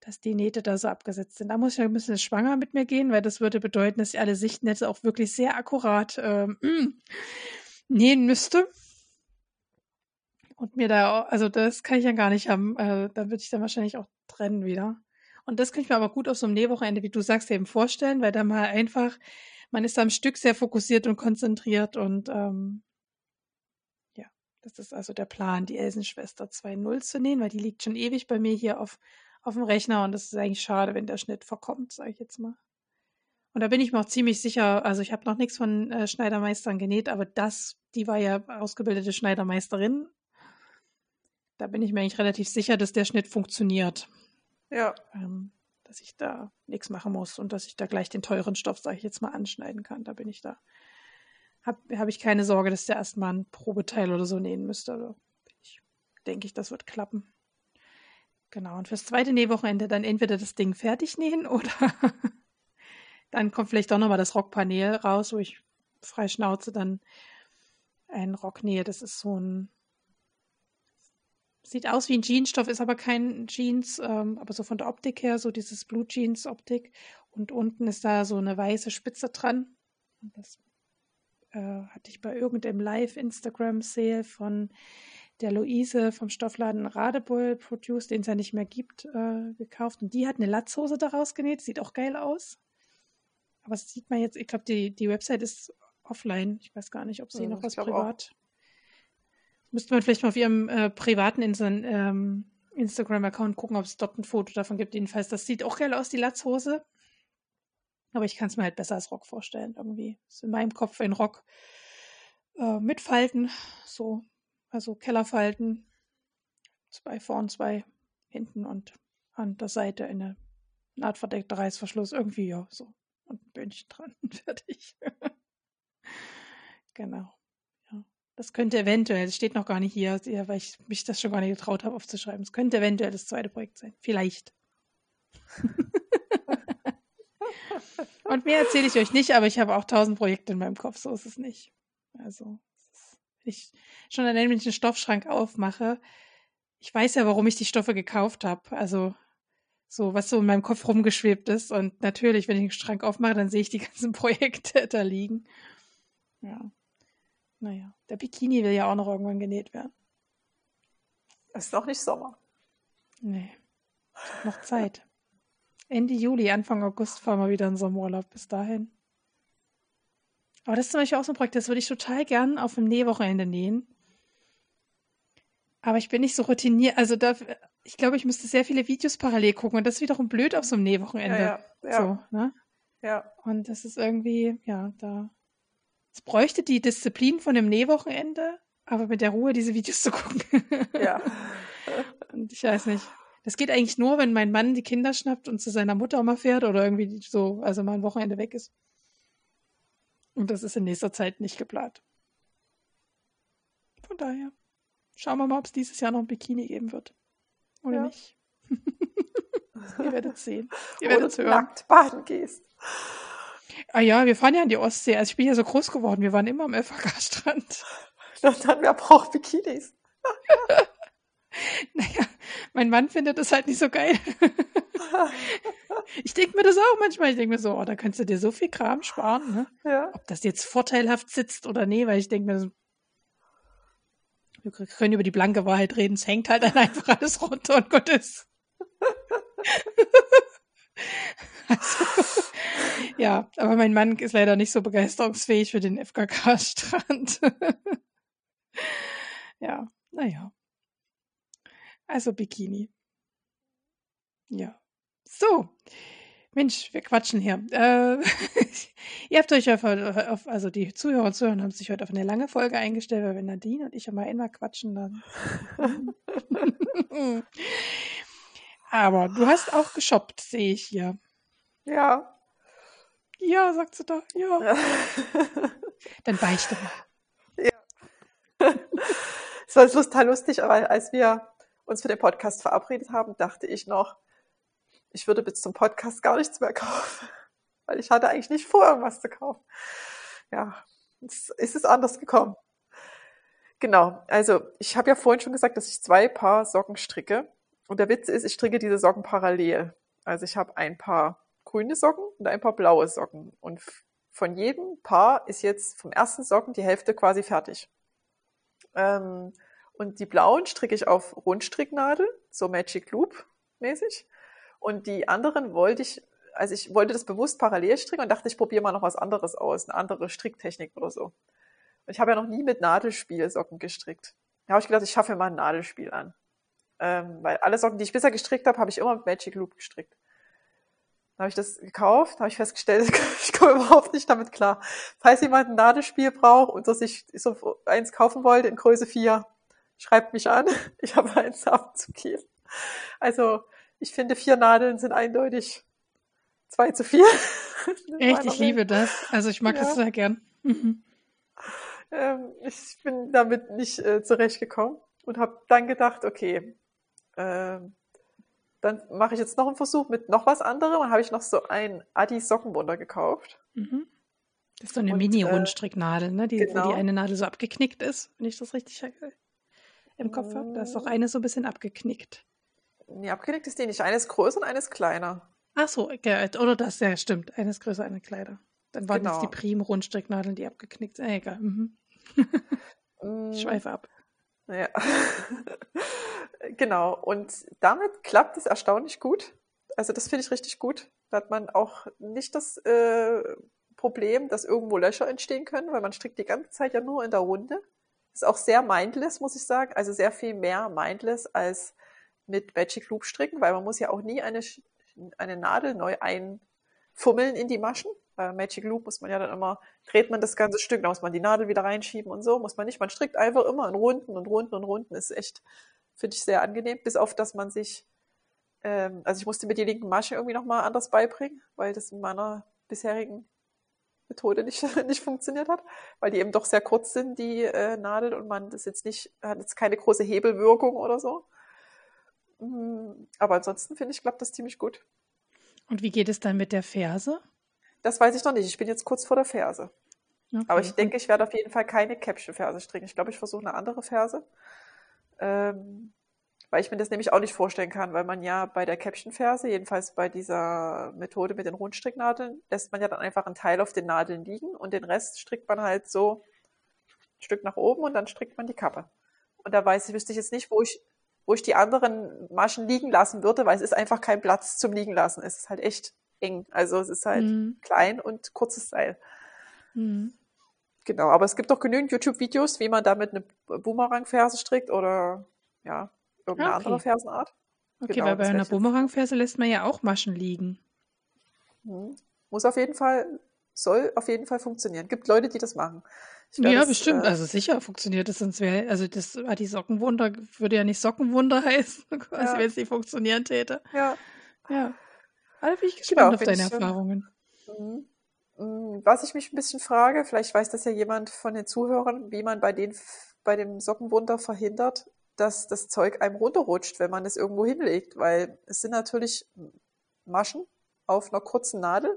dass die Nähte da so abgesetzt sind. Da muss ich ein bisschen schwanger mit mir gehen, weil das würde bedeuten, dass ich alle Sichtnetze auch wirklich sehr akkurat ähm, nähen müsste. Und mir da, also das kann ich ja gar nicht haben. Äh, da würde ich dann wahrscheinlich auch trennen wieder. Und das kann ich mir aber gut auf so einem Nähwochenende, wie du sagst, eben vorstellen, weil da mal einfach, man ist am Stück sehr fokussiert und konzentriert und ähm, ja, Das ist also der Plan, die Elsenschwester 2.0 zu nähen, weil die liegt schon ewig bei mir hier auf, auf dem Rechner und das ist eigentlich schade, wenn der Schnitt verkommt, sage ich jetzt mal. Und da bin ich mir auch ziemlich sicher, also ich habe noch nichts von äh, Schneidermeistern genäht, aber das, die war ja ausgebildete Schneidermeisterin. Da bin ich mir eigentlich relativ sicher, dass der Schnitt funktioniert. Ja. Ähm, dass ich da nichts machen muss und dass ich da gleich den teuren Stoff, sage ich jetzt mal, anschneiden kann. Da bin ich da. Habe hab ich keine Sorge, dass der erstmal ein Probeteil oder so nähen müsste. Also ich denke ich, das wird klappen. Genau. Und fürs zweite Nähwochenende dann entweder das Ding fertig nähen oder dann kommt vielleicht doch nochmal das Rockpanel raus, wo ich frei Schnauze dann einen Rock nähe. Das ist so ein Sieht aus wie ein Jeansstoff, ist aber kein Jeans, ähm, aber so von der Optik her, so dieses Blue Jeans Optik. Und unten ist da so eine weiße Spitze dran. Und das äh, hatte ich bei irgendeinem Live-Instagram-Sale von der Luise vom Stoffladen Radebull Produce, den es ja nicht mehr gibt, äh, gekauft. Und die hat eine Latzhose daraus genäht. Sieht auch geil aus. Aber das sieht man jetzt, ich glaube, die, die Website ist offline. Ich weiß gar nicht, ob sie hm, noch was privat Müsste man vielleicht mal auf ihrem äh, privaten ähm, Instagram-Account gucken, ob es dort ein Foto davon gibt. Jedenfalls, das sieht auch geil aus, die Latzhose. Aber ich kann es mir halt besser als Rock vorstellen, irgendwie. Ist in meinem Kopf ein Rock äh, mit Falten, so, also Kellerfalten. Zwei vorn, zwei hinten und an der Seite eine nahtverdeckter Reißverschluss. Irgendwie, ja, so. Und ein Böhnchen dran. Fertig. genau. Das könnte eventuell, es steht noch gar nicht hier, weil ich mich das schon gar nicht getraut habe aufzuschreiben. Es könnte eventuell das zweite Projekt sein. Vielleicht. Und mehr erzähle ich euch nicht, aber ich habe auch tausend Projekte in meinem Kopf, so ist es nicht. Also, wenn ich schon einen nämlichen Stoffschrank aufmache, ich weiß ja, warum ich die Stoffe gekauft habe. Also, so, was so in meinem Kopf rumgeschwebt ist. Und natürlich, wenn ich den Schrank aufmache, dann sehe ich die ganzen Projekte da liegen. Ja. Naja, der Bikini will ja auch noch irgendwann genäht werden. Es ist noch nicht Sommer. Nee, noch Zeit. Ende Juli, Anfang August fahren wir wieder in Sommerurlaub. Bis dahin. Aber das ist zum Beispiel auch so ein Projekt, das würde ich total gern auf dem Nähwochenende nähen. Aber ich bin nicht so routiniert. Also da, ich glaube, ich müsste sehr viele Videos parallel gucken und das ist wiederum blöd auf so einem Nähwochenende. Ja, ja, ja. So, ne? ja. Und das ist irgendwie, ja, da es bräuchte die Disziplin von dem Nähwochenende, aber mit der Ruhe diese Videos zu gucken. Ja. und ich weiß nicht. Das geht eigentlich nur, wenn mein Mann die Kinder schnappt und zu seiner Mutter mal fährt oder irgendwie so, also mal ein Wochenende weg ist. Und das ist in nächster Zeit nicht geplant. Von daher schauen wir mal, ob es dieses Jahr noch ein Bikini geben wird. Oder ja. nicht. Ihr werdet sehen. Ihr werdet hören. nackt baden gehst. Ah ja, wir fahren ja an die Ostsee. Also ich bin ja so groß geworden. Wir waren immer am FHK-Strand. Und dann, wer braucht Bikinis? naja, mein Mann findet das halt nicht so geil. Ich denke mir das auch manchmal. Ich denke mir so, oh, da kannst du dir so viel Kram sparen. Ne? Ja. Ob das jetzt vorteilhaft sitzt oder nee, weil ich denke mir so, wir können über die blanke Wahrheit reden. Es hängt halt dann einfach alles runter und gut ist. also, ja, aber mein Mann ist leider nicht so begeisterungsfähig für den FKK-Strand. ja, naja. Also Bikini. Ja. So. Mensch, wir quatschen hier. Äh, ihr habt euch auf, auf, also die Zuhörer und Zuhörer haben sich heute auf eine lange Folge eingestellt, weil wenn Nadine und ich immer immer quatschen, dann. Aber du hast auch geshoppt, sehe ich hier. Ja. Ja, sagt sie da. Ja. Dann beichte mal. Ja. Es war total lustig, weil als wir uns für den Podcast verabredet haben, dachte ich noch, ich würde bis zum Podcast gar nichts mehr kaufen. Weil ich hatte eigentlich nicht vor, irgendwas zu kaufen. Ja, jetzt ist es anders gekommen. Genau, also ich habe ja vorhin schon gesagt, dass ich zwei Paar Socken stricke. Und der Witz ist, ich stricke diese Socken parallel. Also ich habe ein Paar grüne Socken und ein paar blaue Socken. Und von jedem Paar ist jetzt vom ersten Socken die Hälfte quasi fertig. Ähm, und die blauen stricke ich auf Rundstricknadel, so Magic Loop mäßig. Und die anderen wollte ich, also ich wollte das bewusst parallel stricken und dachte, ich probiere mal noch was anderes aus, eine andere Stricktechnik oder so. Und ich habe ja noch nie mit Nadelspielsocken gestrickt. Da habe ich gedacht, ich schaffe mir mal ein Nadelspiel an. Ähm, weil alle Socken, die ich bisher gestrickt habe, habe ich immer mit Magic Loop gestrickt. Dann habe ich das gekauft, habe ich festgestellt, ich komme überhaupt nicht damit klar. Falls jemand ein Nadelspiel braucht und dass ich so eins kaufen wollte in Größe 4, schreibt mich an. Ich habe eins abzugeben. Also ich finde, vier Nadeln sind eindeutig zwei zu viel. Echt, ich liebe das. Also ich mag ja. das sehr gern. Mhm. Ähm, ich bin damit nicht äh, zurechtgekommen und habe dann gedacht, okay, äh, dann mache ich jetzt noch einen Versuch mit noch was anderem. Dann habe ich noch so ein Adi Sockenwunder gekauft. Mhm. Das ist so eine Mini-Rundstricknadel, ne? Die, genau. wo die eine Nadel so abgeknickt ist, wenn ich das richtig im Kopf habe. Da ist doch mm. eine so ein bisschen abgeknickt. Nee, abgeknickt ist die nicht. Eine ist größer und eine ist kleiner. Ach so, okay. oder das, ja, stimmt. Eine ist größer, eine kleiner. Dann waren genau. jetzt die Prim-Rundstricknadeln, die abgeknickt sind. Äh, egal. Mhm. Mm. Schweife ab. Ja. genau. Und damit klappt es erstaunlich gut. Also das finde ich richtig gut. Da hat man auch nicht das äh, Problem, dass irgendwo Löcher entstehen können, weil man strickt die ganze Zeit ja nur in der Runde. Ist auch sehr mindless, muss ich sagen. Also sehr viel mehr mindless als mit Magic Loop stricken, weil man muss ja auch nie eine, eine Nadel neu einfummeln in die Maschen. Bei Magic Loop muss man ja dann immer, dreht man das ganze Stück, da muss man die Nadel wieder reinschieben und so, muss man nicht. Man strickt einfach immer in Runden und Runden und Runden. Ist echt, finde ich sehr angenehm, bis auf, dass man sich, ähm, also ich musste mir die linken Masche irgendwie nochmal anders beibringen, weil das in meiner bisherigen Methode nicht, nicht funktioniert hat, weil die eben doch sehr kurz sind, die äh, Nadel, und man das jetzt nicht, hat jetzt keine große Hebelwirkung oder so. Mm, aber ansonsten finde ich, klappt das ziemlich gut. Und wie geht es dann mit der Ferse? Das weiß ich noch nicht. Ich bin jetzt kurz vor der Ferse. Okay. Aber ich denke, ich werde auf jeden Fall keine Caption-Ferse stricken. Ich glaube, ich versuche eine andere Ferse. Ähm, weil ich mir das nämlich auch nicht vorstellen kann, weil man ja bei der Caption-Ferse, jedenfalls bei dieser Methode mit den Rundstricknadeln, lässt man ja dann einfach einen Teil auf den Nadeln liegen und den Rest strickt man halt so ein Stück nach oben und dann strickt man die Kappe. Und da weiß ich, wüsste ich jetzt nicht, wo ich, wo ich die anderen Maschen liegen lassen würde, weil es ist einfach kein Platz zum Liegen lassen. Es ist halt echt eng. Also es ist halt mhm. klein und kurzes Seil. Mhm. Genau, aber es gibt doch genügend YouTube-Videos, wie man damit eine Boomerang-Ferse strickt oder ja, irgendeine okay. andere Fersenart. Okay, genau, weil bei einer Boomerang-Ferse lässt man ja auch Maschen liegen. Mhm. Muss auf jeden Fall, soll auf jeden Fall funktionieren. Gibt Leute, die das machen. Glaub, ja, das, bestimmt. Äh, also sicher funktioniert es, sonst wäre, also das ah, die Sockenwunder würde ja nicht Sockenwunder heißen, quasi, ja. wenn es nicht funktionieren täte. Ja. Ja. Also bin ich gespannt genau, auf deine ich, Erfahrungen. Mhm. Mhm. Was ich mich ein bisschen frage, vielleicht weiß das ja jemand von den Zuhörern, wie man bei den bei dem Sockenwunder verhindert, dass das Zeug einem runterrutscht, wenn man es irgendwo hinlegt, weil es sind natürlich Maschen auf einer kurzen Nadel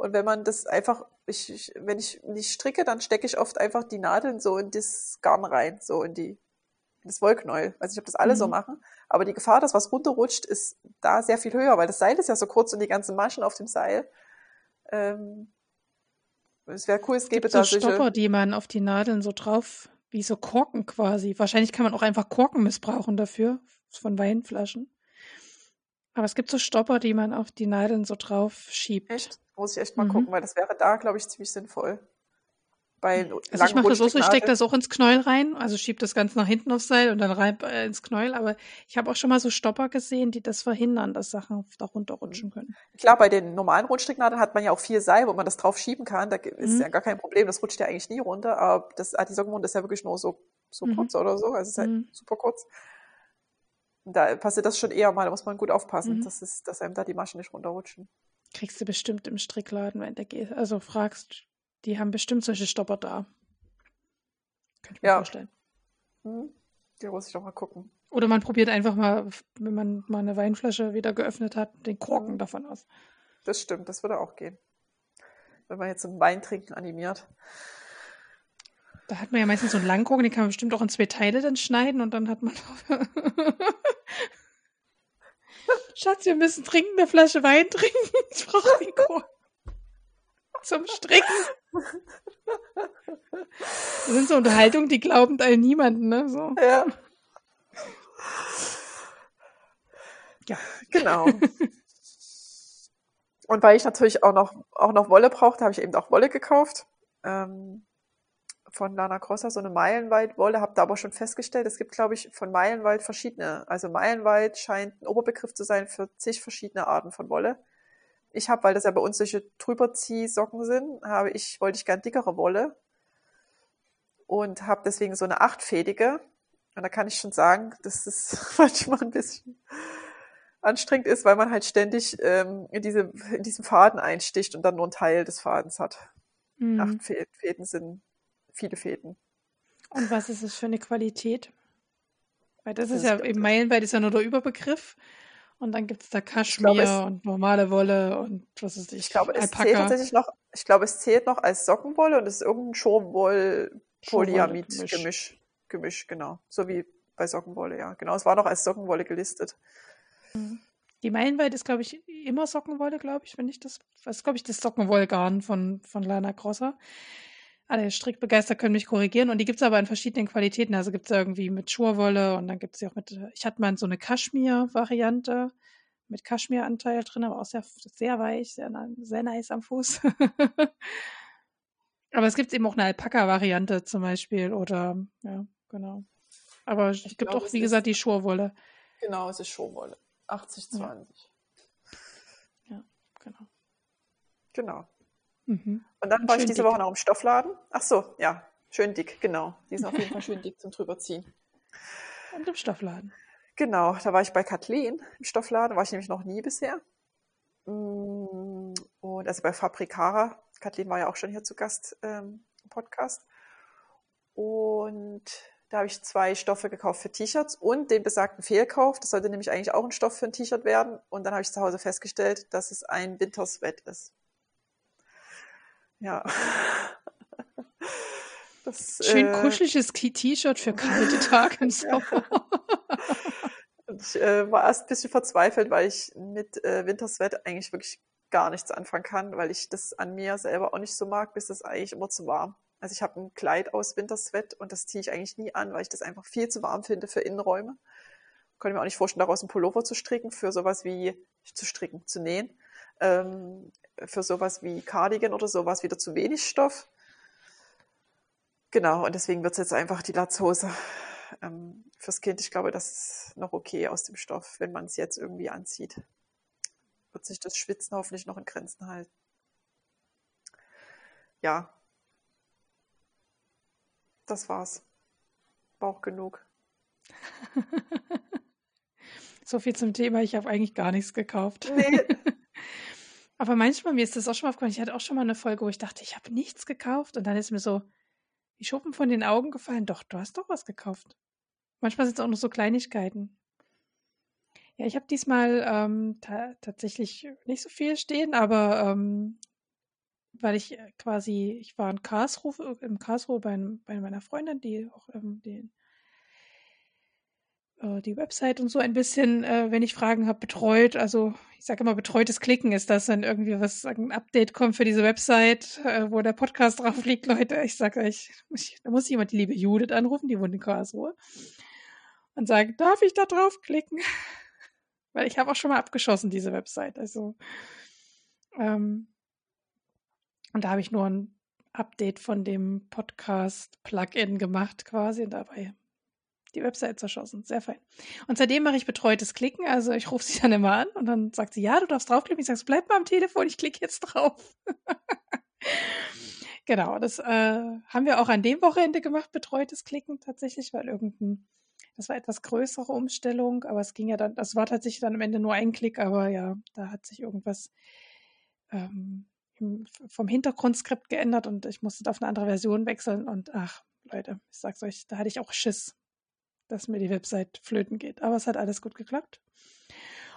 und wenn man das einfach, ich, ich, wenn ich nicht stricke, dann stecke ich oft einfach die Nadeln so in das Garn rein, so in die in das Wollknäuel. Also ich habe das alle mhm. so machen, aber die Gefahr, dass was runterrutscht, ist da sehr viel höher, weil das Seil ist ja so kurz und die ganzen Maschen auf dem Seil. Ähm, es wäre cool, es, es gäbe da so Stopper, die man auf die Nadeln so drauf wie so Korken quasi. Wahrscheinlich kann man auch einfach Korken missbrauchen dafür, von Weinflaschen. Aber es gibt so Stopper, die man auf die Nadeln so drauf schiebt. Echt? Muss ich echt mal mhm. gucken, weil das wäre da, glaube ich, ziemlich sinnvoll bei also ich mache das so, ich stecke das auch ins Knäuel rein, also schiebe das ganz nach hinten aufs Seil und dann rein äh, ins Knäuel, aber ich habe auch schon mal so Stopper gesehen, die das verhindern, dass Sachen da runterrutschen mhm. können. Klar, bei den normalen Rundstricknadeln hat man ja auch viel Seil, wo man das drauf schieben kann, da ist mhm. ja gar kein Problem, das rutscht ja eigentlich nie runter, aber das Antisockenmund ist ja wirklich nur so, so mhm. kurz oder so, also es ist halt mhm. super kurz. Da passiert das schon eher mal, da muss man gut aufpassen, mhm. dass, es, dass einem da die Maschen nicht runterrutschen. Kriegst du bestimmt im Strickladen, wenn du gehst, also fragst, die haben bestimmt solche Stopper da. Könnte ich mir ja. vorstellen. Hm. Die muss ich doch mal gucken. Oder man probiert einfach mal, wenn man mal eine Weinflasche wieder geöffnet hat, den Korken hm. davon aus. Das stimmt, das würde auch gehen. Wenn man jetzt zum Weintrinken animiert. Da hat man ja meistens so einen Langkorken, den kann man bestimmt auch in zwei Teile dann schneiden und dann hat man. Schatz, wir müssen trinken, eine Flasche Wein trinken. Ich brauche den Korken zum Stricken. Das sind so Unterhaltungen, die glauben all niemanden, ne? So. Ja. Ja, genau. Und weil ich natürlich auch noch, auch noch Wolle brauchte, habe ich eben auch Wolle gekauft. Ähm, von Lana Grossa, so eine Meilenweit-Wolle, habe da aber schon festgestellt, es gibt, glaube ich, von Meilenweit verschiedene. Also Meilenweit scheint ein Oberbegriff zu sein für zig verschiedene Arten von Wolle. Ich habe, weil das ja bei uns solche Drüberziehsocken sind, habe ich, wollte ich gern dickere Wolle und habe deswegen so eine achtfädige. Und da kann ich schon sagen, dass es manchmal ein bisschen anstrengend ist, weil man halt ständig ähm, in, diese, in diesen Faden einsticht und dann nur einen Teil des Fadens hat. Mhm. Acht Fäden sind viele Fäden. Und was ist es für eine Qualität? Weil das, das ist ja eben meilenweit ist ja nur der Überbegriff. Und dann gibt es da Kaschmir glaube, und normale Wolle und was ist ich. Ich glaube, es zählt tatsächlich noch, ich glaube, es zählt noch als Sockenwolle und es ist irgendein Schonwoll-Polyamid-Gemisch. Gemisch, genau. So wie bei Sockenwolle, ja. Genau, es war noch als Sockenwolle gelistet. Mhm. Die Meilenweit ist, glaube ich, immer Sockenwolle, glaube ich, wenn ich das, das ist, glaube ich, das Sockenwollgarn von, von Lana Grosser. Alle strickbegeistert können mich korrigieren und die gibt es aber in verschiedenen Qualitäten. Also gibt es irgendwie mit Schurwolle und dann gibt es sie auch mit, ich hatte mal so eine Kaschmir-Variante mit Kaschmir-Anteil drin, aber auch sehr, sehr weich, sehr, sehr nice am Fuß. aber es gibt eben auch eine Alpaka-Variante zum Beispiel oder, ja, genau. Aber es gibt auch, wie gesagt, die Schurwolle. Genau, es ist Schurwolle. 80, 20. Ja, ja genau. Genau. Mhm. Und dann war schön ich diese dick. Woche noch im Stoffladen. Ach so, ja, schön dick, genau. Die sind auf jeden Fall schön dick zum drüberziehen. Und im Stoffladen. Genau, da war ich bei Kathleen im Stoffladen, war ich nämlich noch nie bisher. Mm, und also bei Fabrikara. Kathleen war ja auch schon hier zu Gast ähm, im Podcast. Und da habe ich zwei Stoffe gekauft für T-Shirts und den besagten Fehlkauf. Das sollte nämlich eigentlich auch ein Stoff für ein T-Shirt werden. Und dann habe ich zu Hause festgestellt, dass es ein Wintersweat ist. Ja. Das, Schön äh, kuscheliges T-Shirt für kalte Tage im Sommer. ich äh, war erst ein bisschen verzweifelt, weil ich mit äh, Wintersweat eigentlich wirklich gar nichts anfangen kann, weil ich das an mir selber auch nicht so mag, bis es eigentlich immer zu warm. Also ich habe ein Kleid aus Wintersweat und das ziehe ich eigentlich nie an, weil ich das einfach viel zu warm finde für Innenräume. Könnte mir auch nicht vorstellen, daraus einen Pullover zu stricken, für sowas wie zu stricken, zu nähen. Ähm, für sowas wie Cardigan oder sowas wieder zu wenig Stoff. Genau, und deswegen wird es jetzt einfach die Latzhose ähm, fürs Kind. Ich glaube, das ist noch okay aus dem Stoff, wenn man es jetzt irgendwie anzieht. Wird sich das Schwitzen hoffentlich noch in Grenzen halten. Ja, das war's. Bauch genug. so viel zum Thema. Ich habe eigentlich gar nichts gekauft. Nee. Aber manchmal, mir ist das auch schon mal aufgefallen, ich hatte auch schon mal eine Folge, wo ich dachte, ich habe nichts gekauft. Und dann ist mir so die Schuppen von den Augen gefallen. Doch, du hast doch was gekauft. Manchmal sind es auch nur so Kleinigkeiten. Ja, ich habe diesmal ähm, ta tatsächlich nicht so viel stehen, aber ähm, weil ich äh, quasi, ich war in Karlsruhe, im Karlsruhe bei, bei meiner Freundin, die auch ähm, den, äh, die Website und so ein bisschen, äh, wenn ich Fragen habe, betreut. Also ich sage immer, betreutes Klicken ist das, wenn irgendwie was, ein Update kommt für diese Website, äh, wo der Podcast drauf liegt, Leute. Ich sage euch, da muss jemand die liebe Judith anrufen, die wohnt in Karlsruhe, und sagen, darf ich da drauf klicken? Weil ich habe auch schon mal abgeschossen, diese Website. Also ähm, und da habe ich nur ein Update von dem Podcast-Plugin gemacht quasi und dabei die Website zerschossen. Sehr fein. Und seitdem mache ich betreutes Klicken. Also ich rufe sie dann immer an und dann sagt sie, ja, du darfst draufklicken. Ich sage, bleib mal am Telefon, ich klicke jetzt drauf. genau, das äh, haben wir auch an dem Wochenende gemacht, betreutes Klicken tatsächlich, weil irgendein, das war etwas größere Umstellung, aber es ging ja dann, das war tatsächlich dann am Ende nur ein Klick, aber ja, da hat sich irgendwas ähm, vom Hintergrundskript geändert und ich musste auf eine andere Version wechseln und ach, Leute, ich sag's euch, da hatte ich auch Schiss, dass mir die Website flöten geht. Aber es hat alles gut geklappt.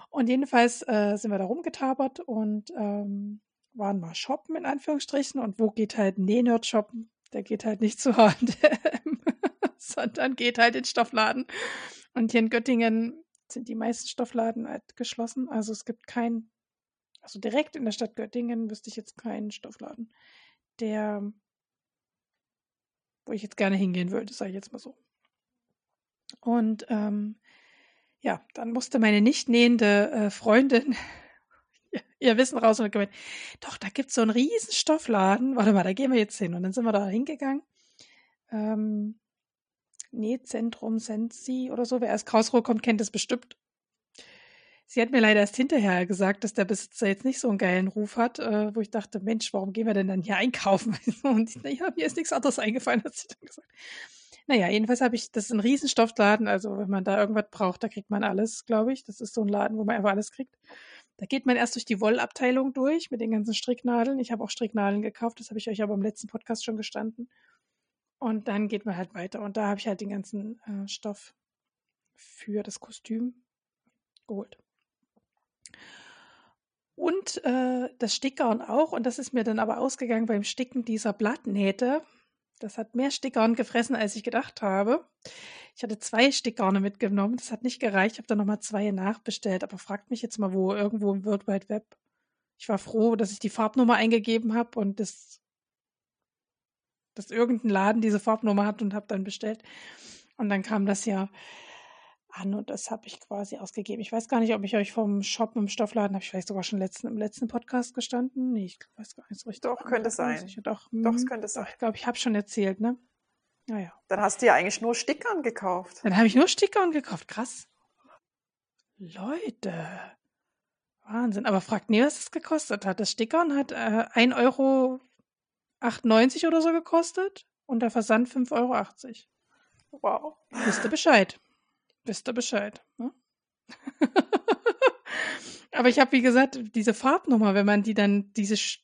Und jedenfalls äh, sind wir da rumgetabert und ähm, waren mal shoppen in Anführungsstrichen. Und wo geht halt Nähnerd shoppen? Der geht halt nicht zu H&M, sondern geht halt in Stoffladen. Und hier in Göttingen sind die meisten Stoffladen halt geschlossen. Also es gibt kein also direkt in der Stadt Göttingen wüsste ich jetzt keinen Stoffladen, der, wo ich jetzt gerne hingehen würde, sage ich jetzt mal so. Und ähm, ja, dann musste meine nicht nähende äh, Freundin ihr Wissen raus und gemeint, doch, da gibt es so einen riesen Stoffladen. Warte mal, da gehen wir jetzt hin. Und dann sind wir da hingegangen. ähm, Nähzentrum Sensi oder so. Wer erst Krausruhe kommt, kennt das bestimmt. Sie hat mir leider erst hinterher gesagt, dass der Besitzer jetzt nicht so einen geilen Ruf hat, äh, wo ich dachte, Mensch, warum gehen wir denn dann hier einkaufen? Und naja, mir ist nichts anderes eingefallen, hat sie dann gesagt. Naja, jedenfalls habe ich, das ist ein Riesenstoffladen, also wenn man da irgendwas braucht, da kriegt man alles, glaube ich. Das ist so ein Laden, wo man einfach alles kriegt. Da geht man erst durch die Wollabteilung durch mit den ganzen Stricknadeln. Ich habe auch Stricknadeln gekauft, das habe ich euch aber im letzten Podcast schon gestanden. Und dann geht man halt weiter. Und da habe ich halt den ganzen äh, Stoff für das Kostüm geholt. Und äh, das Stickern auch. Und das ist mir dann aber ausgegangen beim Sticken dieser Blattnähte. Das hat mehr Stickgarn gefressen, als ich gedacht habe. Ich hatte zwei Stickgarne mitgenommen. Das hat nicht gereicht. Ich habe dann nochmal zwei nachbestellt. Aber fragt mich jetzt mal, wo irgendwo im World Wide Web. Ich war froh, dass ich die Farbnummer eingegeben habe und das, dass irgendein Laden diese Farbnummer hat und habe dann bestellt. Und dann kam das ja an und das habe ich quasi ausgegeben. Ich weiß gar nicht, ob ich euch vom Shop im Stoffladen habe ich vielleicht sogar schon letzten, im letzten Podcast gestanden. Nee, ich weiß gar nicht so richtig. Doch, könnte sein. Sicher. Doch, Doch, es hm, könnte sein. Ich glaube, ich habe schon erzählt, ne? Naja. Dann hast du ja eigentlich nur Stickern gekauft. Dann habe ich nur Stickern gekauft. Krass. Leute. Wahnsinn. Aber fragt nie, was es gekostet hat. Das Stickern hat äh, 1,98 Euro oder so gekostet und der Versand 5,80 Euro. Wow. Wisst ihr Bescheid. Wisst ihr Bescheid. Ne? Aber ich habe, wie gesagt, diese Farbnummer, wenn man die dann, diese Sch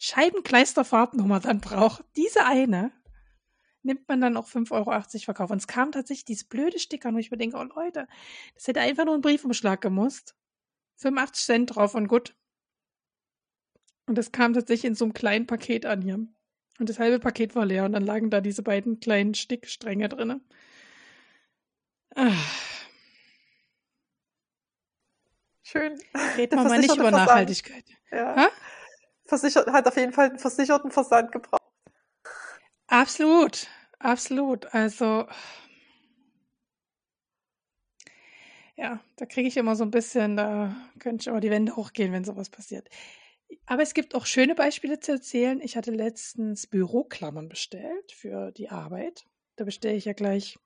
Scheibenkleister-Farbnummer dann braucht, diese eine, nimmt man dann auch 5,80 Euro verkauft. Und es kam tatsächlich dieses blöde Sticker, wo ich mir denke, oh Leute, das hätte einfach nur ein Briefumschlag gemusst. 85 Cent drauf und gut. Und das kam tatsächlich in so einem kleinen Paket an hier. Und das halbe Paket war leer und dann lagen da diese beiden kleinen Stickstränge drin. Schön. Reden wir mal nicht über Versand. Nachhaltigkeit. Ja. Hat auf jeden Fall einen versicherten Versand gebraucht. Absolut, absolut. Also, ja, da kriege ich immer so ein bisschen, da könnte ich immer die Wände hochgehen, wenn sowas passiert. Aber es gibt auch schöne Beispiele zu erzählen. Ich hatte letztens Büroklammern bestellt für die Arbeit. Da bestelle ich ja gleich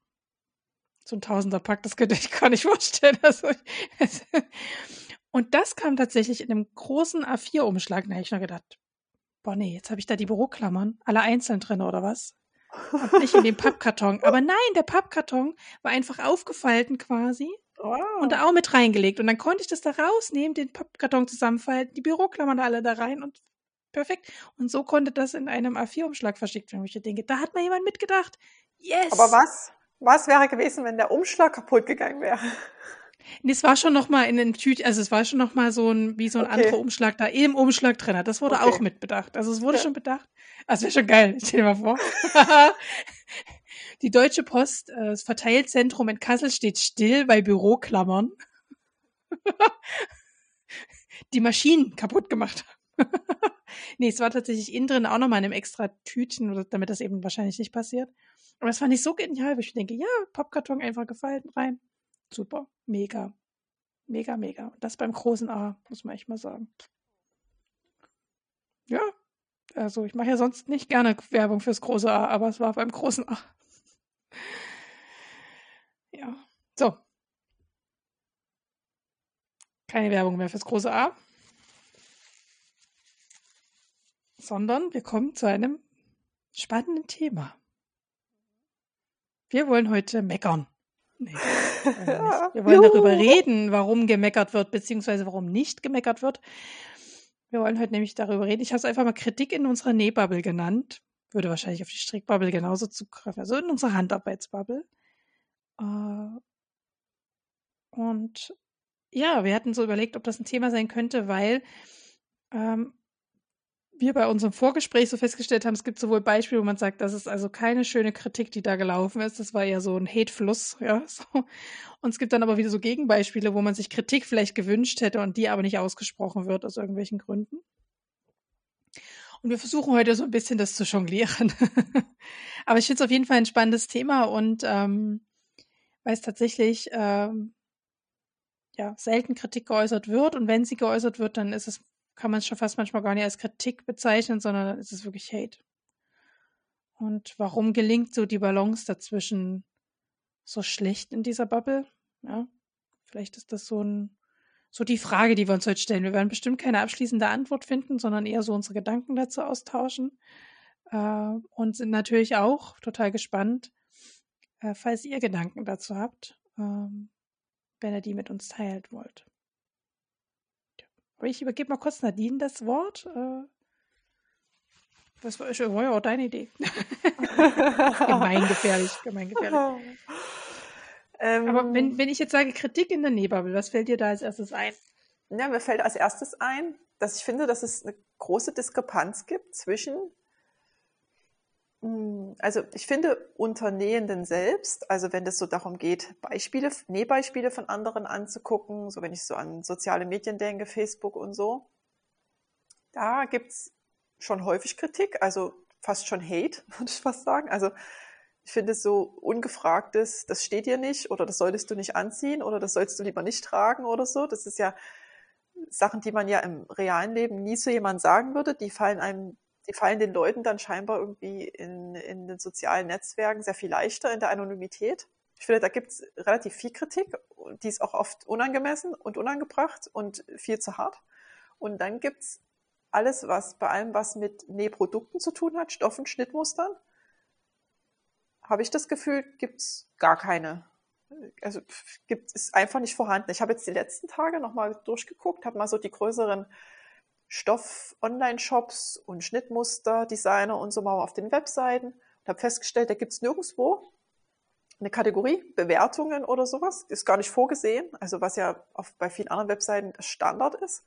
so ein Tausender-Pack, das könnt ihr euch gar nicht vorstellen. Also, und das kam tatsächlich in einem großen A4-Umschlag. Da habe ich noch gedacht, boah nee, jetzt habe ich da die Büroklammern, alle einzeln drin oder was? Und nicht in dem Pappkarton. Aber nein, der Pappkarton war einfach aufgefalten quasi Wow. und da auch mit reingelegt. Und dann konnte ich das da rausnehmen, den Pappkarton zusammenfalten, die Büroklammern da alle da rein und perfekt. Und so konnte das in einem A4-Umschlag verschickt werden. wo Ich denke, da hat mal jemand mitgedacht. Yes! Aber was? Was wäre gewesen, wenn der Umschlag kaputt gegangen wäre? Nee, es war schon noch mal in den Tütchen, also es war schon noch mal so ein, wie so ein Okay. anderer Umschlag da im Umschlag drin. Das wurde Okay. auch mit bedacht. Also es wurde Ja. schon bedacht. Also wäre schon geil. Stell dir mal vor. Die Deutsche Post, äh, das Verteilzentrum in Kassel steht still bei Büroklammern. Die Maschinen kaputt gemacht haben. nee, es war tatsächlich innen drin auch noch mal in einem extra Tütchen, damit das eben wahrscheinlich nicht passiert. Aber das fand ich so genial, weil ich denke, ja, Pappkarton einfach gefalten rein. Super, mega. Mega, mega. Und das beim großen A, muss man echt mal sagen. Ja, also ich mache ja sonst nicht gerne Werbung fürs große A, aber es war beim großen A. Ja, so. Keine Werbung mehr fürs große A. Sondern wir kommen zu einem spannenden Thema. Wir wollen heute meckern. Nee, wir, wollen darüber reden, warum gemeckert wird, beziehungsweise warum nicht gemeckert wird. Wir wollen heute nämlich darüber reden. Ich habe es einfach mal Kritik in unserer Nähbubble genannt. Würde wahrscheinlich auf die Strickbubble genauso zugreifen. Also in unserer Handarbeitsbubble. Äh, und ja, wir hatten so überlegt, ob das ein Thema sein könnte, weil ähm, wir bei unserem Vorgespräch so festgestellt haben, es gibt sowohl Beispiele, wo man sagt, das ist also keine schöne Kritik, die da gelaufen ist. Das war eher so ein Hatefluss, ja. So. Und es gibt dann aber wieder so Gegenbeispiele, wo man sich Kritik vielleicht gewünscht hätte und die aber nicht ausgesprochen wird aus irgendwelchen Gründen. Und wir versuchen heute so ein bisschen das zu jonglieren. aber ich finde es auf jeden Fall ein spannendes Thema und ähm, weil es tatsächlich ähm, ja, selten Kritik geäußert wird. Und wenn sie geäußert wird, dann ist es, kann man es schon fast manchmal gar nicht als Kritik bezeichnen, sondern dann ist es wirklich Hate. Und warum gelingt so die Balance dazwischen so schlecht in dieser Bubble? Ja, vielleicht ist das so ein, so die Frage, die wir uns heute stellen. Wir werden bestimmt keine abschließende Antwort finden, sondern eher so unsere Gedanken dazu austauschen. Äh, und sind natürlich auch total gespannt, äh, falls ihr Gedanken dazu habt, ähm, wenn ihr die mit uns teilen wollt. Ich übergebe mal kurz Nadine das Wort. Äh, das war, war ja auch deine Idee. gemeingefährlich, gemeingefährlich. Ähm, Aber wenn, wenn ich jetzt sage Kritik in der Nähbubble, was fällt dir da als erstes ein? Ja, mir fällt als erstes ein, dass ich finde, dass es eine große Diskrepanz gibt zwischen also ich finde unter Nähenden selbst, also wenn es so darum geht, Beispiele, Nähbeispiele von anderen anzugucken, so wenn ich so an soziale Medien denke, Facebook und so, da gibt's schon häufig Kritik, also fast schon Hate, würde ich fast sagen. Also ich finde so ungefragtes, das steht dir nicht oder das solltest du nicht anziehen oder das sollst du lieber nicht tragen oder so. Das ist ja Sachen, die man ja im realen Leben nie zu jemandem sagen würde, die fallen einem die fallen den Leuten dann scheinbar irgendwie in, in den sozialen Netzwerken sehr viel leichter in der Anonymität. Ich finde, da gibt es relativ viel Kritik, die ist auch oft unangemessen und unangebracht und viel zu hart. Und dann gibt es alles, was bei allem, was mit Nähprodukten zu tun hat, Stoffen, Schnittmustern, habe ich das Gefühl, gibt es gar keine. Also gibt es einfach nicht vorhanden. Ich habe jetzt die letzten Tage nochmal durchgeguckt, habe mal so die größeren Stoff-Online-Shops und Schnittmuster-Designer und so mal auf den Webseiten und habe festgestellt, da gibt es nirgendwo eine Kategorie Bewertungen oder sowas. Ist gar nicht vorgesehen, also was ja auf, bei vielen anderen Webseiten Standard ist.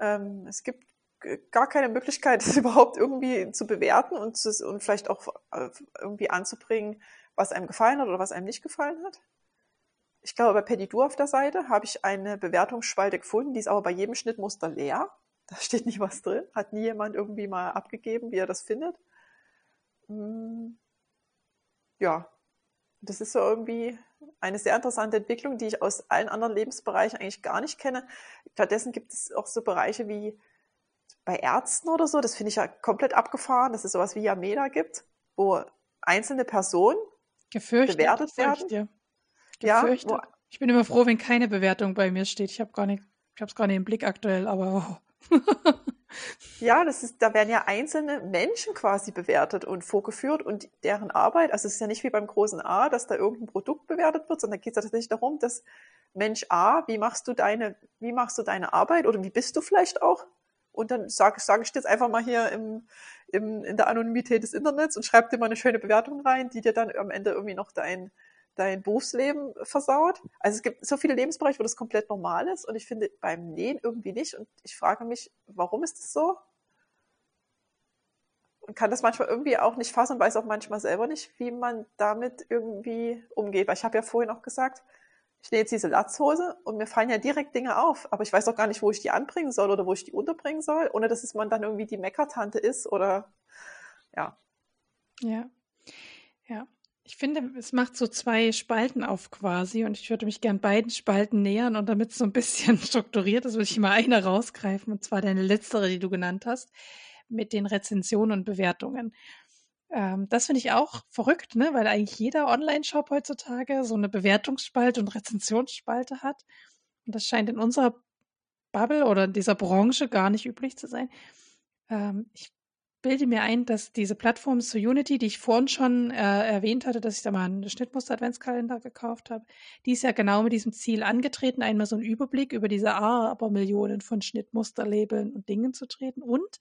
Ähm, es gibt gar keine Möglichkeit, das überhaupt irgendwie zu bewerten und, zu, und vielleicht auch äh, irgendwie anzubringen, was einem gefallen hat oder was einem nicht gefallen hat. Ich glaube, bei Pedidur auf der Seite habe ich eine Bewertungsspalte gefunden, die ist aber bei jedem Schnittmuster leer. Da steht nie was drin. Hat nie jemand irgendwie mal abgegeben, wie er das findet. Hm. Ja, das ist so irgendwie eine sehr interessante Entwicklung, die ich aus allen anderen Lebensbereichen eigentlich gar nicht kenne. Stattdessen gibt es auch so Bereiche wie bei Ärzten oder so. Das finde ich ja komplett abgefahren, dass es sowas wie Yameda gibt, wo einzelne Personen Gefürchtet, bewertet werden. Ja, wo, ich bin immer froh, wenn keine Bewertung bei mir steht. Ich habe gar nicht, ich habe es gar nicht im Blick aktuell, aber oh ja, das ist, da werden ja einzelne Menschen quasi bewertet und vorgeführt und deren Arbeit, also es ist ja nicht wie beim großen A, dass da irgendein Produkt bewertet wird, sondern geht es ja tatsächlich darum, dass Mensch A, wie machst du deine, wie machst du deine Arbeit oder wie bist du vielleicht auch? Und dann sage sag ich jetzt einfach mal hier im, im, in der Anonymität des Internets und schreib dir mal eine schöne Bewertung rein, die dir dann am Ende irgendwie noch dein, dein Berufsleben versaut. Also es gibt so viele Lebensbereiche, wo das komplett normal ist und ich finde beim Nähen irgendwie nicht und ich frage mich, warum ist das so? Und kann das manchmal irgendwie auch nicht fassen und weiß auch manchmal selber nicht, wie man damit irgendwie umgeht. Weil ich habe ja vorhin auch gesagt, ich nähe jetzt diese Latzhose und mir fallen ja direkt Dinge auf, aber ich weiß auch gar nicht, wo ich die anbringen soll oder wo ich die unterbringen soll, ohne dass es man dann irgendwie die Meckertante ist oder ja. Ja. Ja. Ich finde, es macht so zwei Spalten auf quasi und ich würde mich gern beiden Spalten nähern und damit es so ein bisschen strukturiert ist, würde ich mal eine rausgreifen und zwar deine letztere, die du genannt hast, mit den Rezensionen und Bewertungen. Ähm, das finde ich auch verrückt, ne? weil eigentlich jeder Online-Shop heutzutage so eine Bewertungsspalte und Rezensionsspalte hat. Und das scheint in unserer Bubble oder in dieser Branche gar nicht üblich zu sein. Ähm, ich bilde mir ein, dass diese Plattform zu Unity, die ich vorhin schon äh, erwähnt hatte, dass ich da mal einen Schnittmuster-Adventskalender gekauft habe, die ist ja genau mit diesem Ziel angetreten, einmal so einen Überblick über diese Abermillionen von Schnittmusterlabeln und Dingen zu treten. Und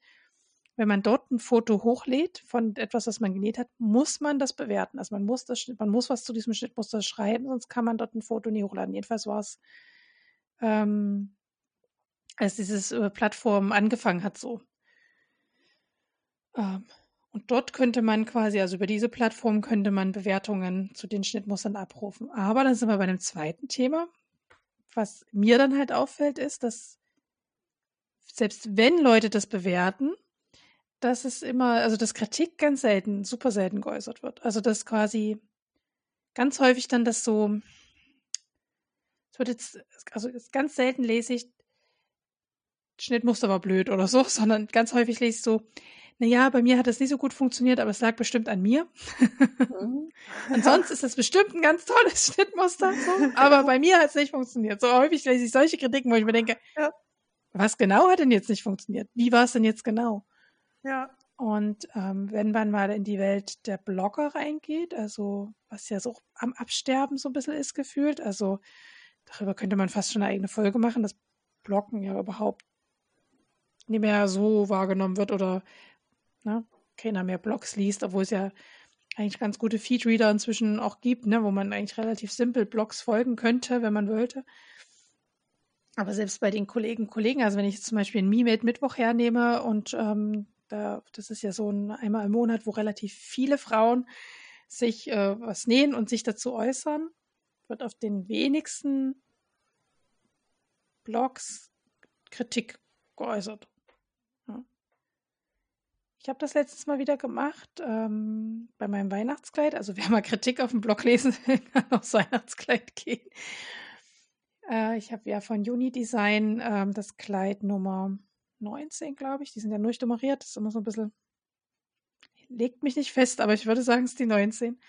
wenn man dort ein Foto hochlädt von etwas, was man genäht hat, muss man das bewerten. Also man muss das, man muss was zu diesem Schnittmuster schreiben, sonst kann man dort ein Foto nie hochladen. Jedenfalls war es, ähm, als dieses äh, Plattform angefangen hat, so. Ähm, und dort könnte man quasi, also über diese Plattform könnte man Bewertungen zu den Schnittmustern abrufen. Aber dann sind wir bei einem zweiten Thema. Was mir dann halt auffällt, ist, dass selbst wenn Leute das bewerten, dass es immer, also dass Kritik ganz selten, super selten geäußert wird. Also dass quasi ganz häufig dann das so, es wird jetzt, also ganz selten lese ich, Schnittmuster war blöd oder so, sondern ganz häufig lese ich so, naja, bei mir hat das nicht so gut funktioniert, aber es lag bestimmt an mir. Mhm. Und sonst ist das bestimmt ein ganz tolles Schnittmuster, so. aber bei mir hat es nicht funktioniert. So häufig lese ich solche Kritiken, wo ich mir denke, ja. was genau hat denn jetzt nicht funktioniert? Wie war es denn jetzt genau? Ja. Und ähm, wenn man mal in die Welt der Blogger reingeht, also was ja so am Absterben so ein bisschen ist gefühlt, also darüber könnte man fast schon eine eigene Folge machen, dass Bloggen ja überhaupt nicht mehr so wahrgenommen wird oder ne, keiner mehr Blogs liest, obwohl es ja eigentlich ganz gute Feedreader inzwischen auch gibt, ne, wo man eigentlich relativ simpel Blogs folgen könnte, wenn man wollte. Aber selbst bei den Kollegen, Kollegen, also wenn ich jetzt zum Beispiel ein Mimet Mittwoch hernehme und ähm, da, das ist ja so ein einmal im Monat, wo relativ viele Frauen sich äh, was nähen und sich dazu äußern, wird auf den wenigsten Blogs Kritik geäußert. Ich habe das letztes Mal wieder gemacht ähm, bei meinem Weihnachtskleid. Also wer mal Kritik auf dem Blog lesen will, kann aufs Weihnachtskleid gehen. Äh, ich habe ja von Juni Design ähm, das Kleid Nummer 19, glaube ich. Die sind ja durchnummeriert. Das ist immer so ein bisschen, legt mich nicht fest, aber ich würde sagen, es ist die 19.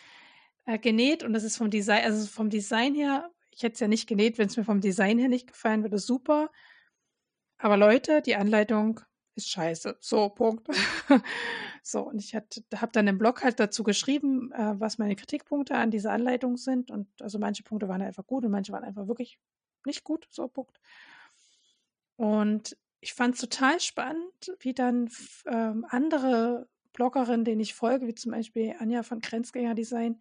Äh, genäht und das ist vom Design, also vom Design her, ich hätte es ja nicht genäht, wenn es mir vom Design her nicht gefallen würde, super. Aber Leute, die Anleitung ist scheiße. So, Punkt. so, und ich habe dann im Blog halt dazu geschrieben, äh, was meine Kritikpunkte an dieser Anleitung sind. Und also manche Punkte waren einfach gut und manche waren einfach wirklich nicht gut. So, Punkt. Und ich fand es total spannend, wie dann ähm, andere Bloggerinnen, denen ich folge, wie zum Beispiel Anja von Grenzgänger Design,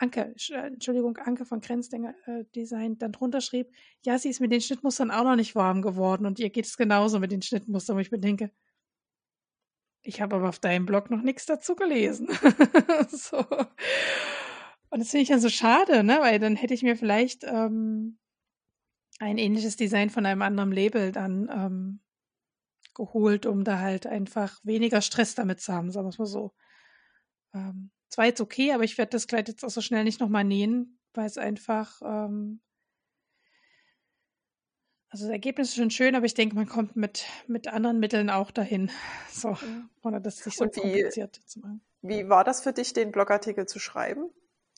Anke, äh, Entschuldigung, Anke von Grenzgänger äh, Design, dann drunter schrieb, ja, sie ist mit den Schnittmustern auch noch nicht warm geworden und ihr geht es genauso mit den Schnittmustern, wo ich mir denke, ich habe aber auf deinem Blog noch nichts dazu gelesen. so. Und das finde ich dann so schade, ne? Weil dann hätte ich mir vielleicht ähm, ein ähnliches Design von einem anderen Label dann ähm, geholt, um da halt einfach weniger Stress damit zu haben, sagen wir es mal so. Ähm, zwar jetzt okay, aber ich werde das Kleid jetzt auch so schnell nicht nochmal nähen, weil es einfach, ähm, also das Ergebnis ist schon schön, aber ich denke, man kommt mit, mit anderen Mitteln auch dahin. So, ohne das sich so wie, kompliziert zu machen. Wie war das für dich, den Blogartikel zu schreiben?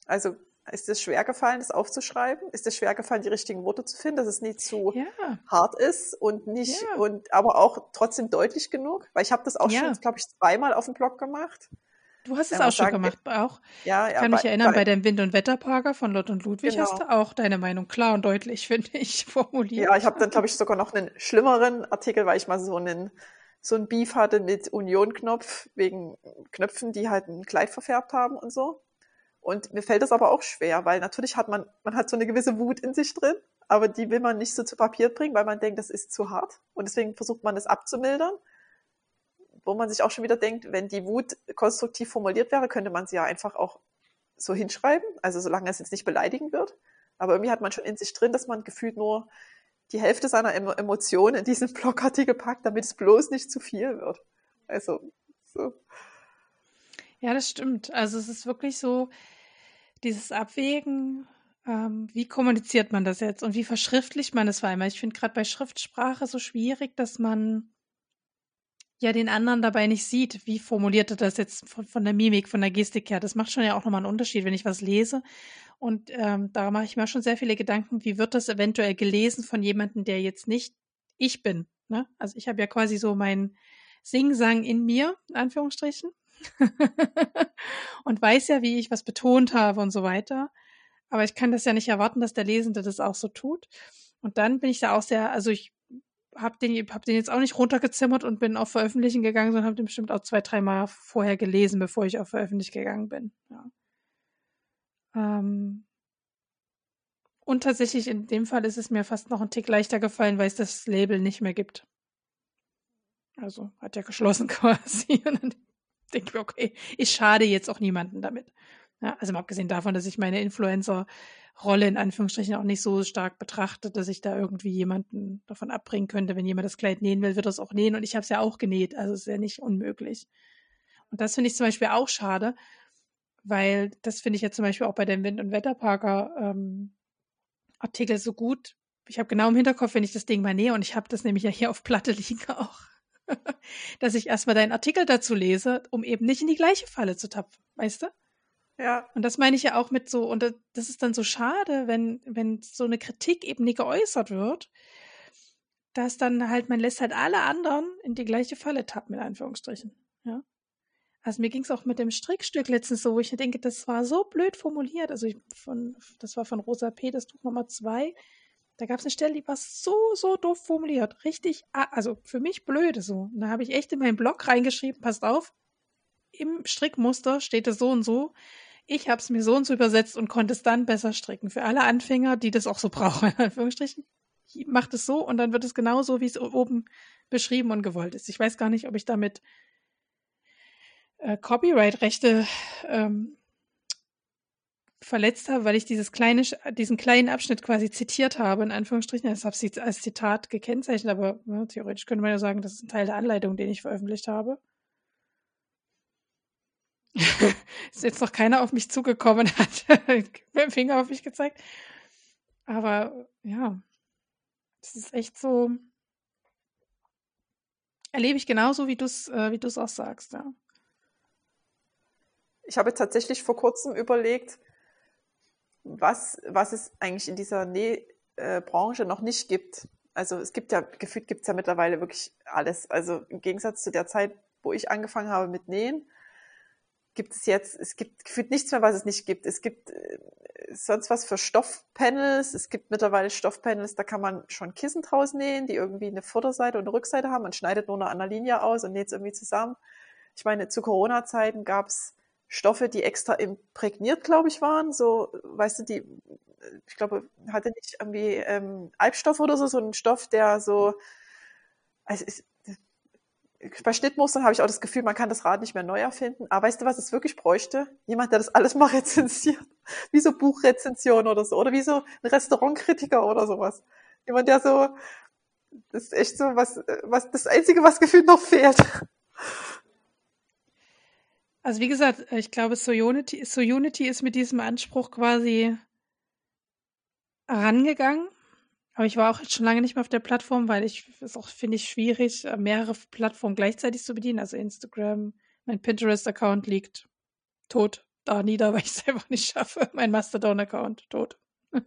Also ist es schwer gefallen, das aufzuschreiben? Ist es schwer gefallen, die richtigen Worte zu finden, dass es nicht zu ja. hart ist und nicht ja. und aber auch trotzdem deutlich genug? Weil ich habe das auch schon, glaube ich, zweimal auf dem Blog gemacht. Du hast es auch schon sagen, gemacht, auch. Ja, ja, ich kann mich bei, erinnern, bei, bei dem Wind- und Wetterparker von Lott und Ludwig genau. hast du auch deine Meinung klar und deutlich, finde ich, formuliert. Ja, ich habe dann, glaube ich, sogar noch einen schlimmeren Artikel, weil ich mal so einen so ein Beef hatte mit Union-Knopf wegen Knöpfen, die halt ein Kleid verfärbt haben und so. Und mir fällt das aber auch schwer, weil natürlich hat man, man hat so eine gewisse Wut in sich drin, aber die will man nicht so zu Papier bringen, weil man denkt, das ist zu hart. Und deswegen versucht man es abzumildern. Wo man sich auch schon wieder denkt, wenn die Wut konstruktiv formuliert wäre, könnte man sie ja einfach auch so hinschreiben, also solange es jetzt nicht beleidigen wird. Aber irgendwie hat man schon in sich drin, dass man gefühlt nur die Hälfte seiner Emotionen in diesen Blogartikel packt, damit es bloß nicht zu viel wird. Also, so. Ja, das stimmt. Also es ist wirklich so, dieses Abwägen, ähm, wie kommuniziert man das jetzt und wie verschriftlicht man das allem? Ich finde gerade bei Schriftsprache so schwierig, dass man ja den anderen dabei nicht sieht, wie formuliert er das jetzt von, von der Mimik, von der Gestik her. Das macht schon ja auch nochmal einen Unterschied, wenn ich was lese. Und ähm, da mache ich mir schon sehr viele Gedanken, wie wird das eventuell gelesen von jemandem, der jetzt nicht ich bin. Ne? Also ich habe ja quasi so mein Sing-Sang in mir, in Anführungsstrichen. und weiß ja, wie ich was betont habe und so weiter. Aber ich kann das ja nicht erwarten, dass der Lesende das auch so tut. Und dann bin ich da auch sehr, also ich habe den, hab den jetzt auch nicht runtergezimmert und bin auf Veröffentlichen gegangen, sondern habe den bestimmt auch zwei, dreimal vorher gelesen, bevor ich auf Veröffentlichen gegangen bin. Ja. Ähm, und tatsächlich in dem Fall ist es mir fast noch ein Tick leichter gefallen, weil es das Label nicht mehr gibt. Also hat ja geschlossen quasi. Und dann denke ich mir, okay, ich schade jetzt auch niemanden damit. Ja, also mal abgesehen davon, dass ich meine Influencer-Rolle in Anführungsstrichen auch nicht so stark betrachte, dass ich da irgendwie jemanden davon abbringen könnte. Wenn jemand das Kleid nähen will, wird er es auch nähen. Und ich habe es ja auch genäht. Also ist ja nicht unmöglich. Und das finde ich zum Beispiel auch schade, weil das finde ich ja zum Beispiel auch bei dem Wind- und Wetterparker ähm, Artikel so gut. Ich habe genau im Hinterkopf, wenn ich das Ding mal nähe und ich habe das nämlich ja hier auf Platte liegen auch. dass ich erstmal deinen Artikel dazu lese, um eben nicht in die gleiche Falle zu tapfen, weißt du? Ja. Und das meine ich ja auch mit so, und das ist dann so schade, wenn, wenn so eine Kritik eben nie geäußert wird, dass dann halt, man lässt halt alle anderen in die gleiche Falle tappen, in Anführungsstrichen. Ja. Also mir ging es auch mit dem Strickstück letztens so, wo ich denke, das war so blöd formuliert. Also ich von, das war von Rosa P., das Tuch Nummer zwei. Da gab es eine Stelle, die war so, so doof formuliert. Richtig, also für mich blöde so. Und da habe ich echt in meinen Blog reingeschrieben, passt auf, im Strickmuster steht es so und so. Ich habe es mir so und so übersetzt und konnte es dann besser stricken. Für alle Anfänger, die das auch so brauchen, in Anführungsstrichen, macht es so und dann wird es genau so, wie es oben beschrieben und gewollt ist. Ich weiß gar nicht, ob ich damit äh, Copyright-Rechte ähm, verletzt habe, weil ich dieses kleine, diesen kleinen Abschnitt quasi zitiert habe, in Anführungsstrichen. Das habe ich als Zitat gekennzeichnet, aber ne, theoretisch könnte man ja sagen, das ist ein Teil der Anleitung, den ich veröffentlicht habe. Ist jetzt noch keiner auf mich zugekommen, hat mit dem Finger auf mich gezeigt. Aber ja, das ist echt so. Erlebe ich genauso, wie du es äh, wie auch sagst, ja. Ich habe tatsächlich vor kurzem überlegt, was, was es eigentlich in dieser Nähbranche noch nicht gibt. Also es gibt ja, gefühlt gibt es ja mittlerweile wirklich alles. Also im Gegensatz zu der Zeit, wo ich angefangen habe mit Nähen, gibt es jetzt, es gibt gefühlt nichts mehr, was es nicht gibt. Es gibt äh, sonst was für Stoffpanels. Es gibt mittlerweile Stoffpanels, da kann man schon Kissen draus nähen, die irgendwie eine Vorderseite und eine Rückseite haben. Man schneidet nur eine andere Linie aus und näht es irgendwie zusammen. Ich meine, zu Corona-Zeiten gab es Stoffe, die extra imprägniert, glaube ich, waren. So, weißt du, die, ich glaube, hatte nicht irgendwie ähm, Albstoff oder so, so ein Stoff, der so, also ist, bei Schnittmustern habe ich auch das Gefühl, man kann das Rad nicht mehr neu erfinden. Aber weißt du, was es wirklich bräuchte? Jemand, der das alles mal rezensiert. Wie so Buchrezension oder so. Oder wie so ein Restaurantkritiker oder sowas. Jemand, der so, das ist echt so, was, was, das Einzige, was gefühlt noch fehlt. Also wie gesagt, ich glaube, So Unity, ist mit diesem Anspruch quasi rangegangen. Aber ich war auch schon lange nicht mehr auf der Plattform, weil ich es auch finde ich schwierig, äh, mehrere Plattformen gleichzeitig zu bedienen. Also Instagram, mein Pinterest-Account liegt tot da nieder, weil ich es einfach nicht schaffe. Mein Mastodon-Account tot.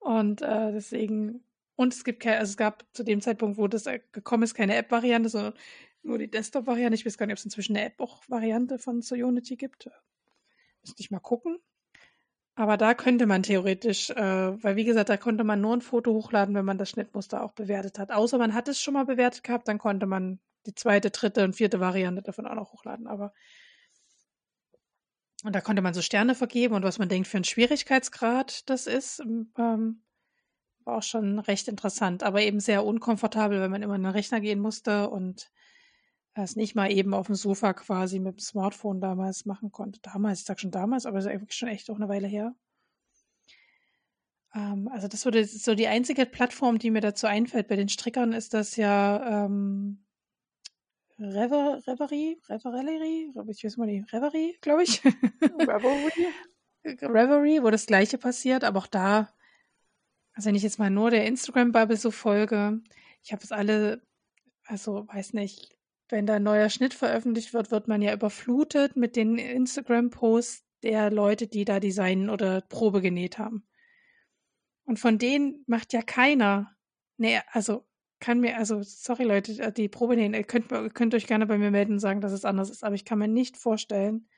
und äh, deswegen und es gibt keine, also es gab zu dem Zeitpunkt, wo das äh, gekommen ist, keine App-Variante, sondern nur die Desktop-Variante. Ich weiß gar nicht, ob es inzwischen eine App auch Variante von Unity gibt. Müsste ich mal gucken. Aber da könnte man theoretisch, äh, weil wie gesagt, da konnte man nur ein Foto hochladen, wenn man das Schnittmuster auch bewertet hat. Außer man hat es schon mal bewertet gehabt, dann konnte man die zweite, dritte und vierte Variante davon auch noch hochladen. Aber und da konnte man so Sterne vergeben und was man denkt für einen Schwierigkeitsgrad das ist, ähm, war auch schon recht interessant, aber eben sehr unkomfortabel, wenn man immer in den Rechner gehen musste und es nicht mal eben auf dem Sofa quasi mit dem Smartphone damals machen konnte. Damals, ich sag schon damals, aber es ist eigentlich schon echt auch eine Weile her. Ähm, also das würde so die einzige Plattform, die mir dazu einfällt. Bei den Strickern ist das ja ähm, Rever, Reverie, Reverie, ich weiß mal nicht, Reverie, glaube ich. Reverie. Reverie, wo das Gleiche passiert, aber auch da, also wenn ich jetzt mal nur der Instagram-Bubble so folge, ich habe es alle, also weiß nicht, wenn da ein neuer Schnitt veröffentlicht wird, wird man ja überflutet mit den Instagram-Posts der Leute, die da designen oder Probe genäht haben. Und von denen macht ja keiner, nee, also kann mir, also sorry Leute, die Probe nähen, ihr könnt, könnt euch gerne bei mir melden und sagen, dass es anders ist, aber ich kann mir nicht vorstellen,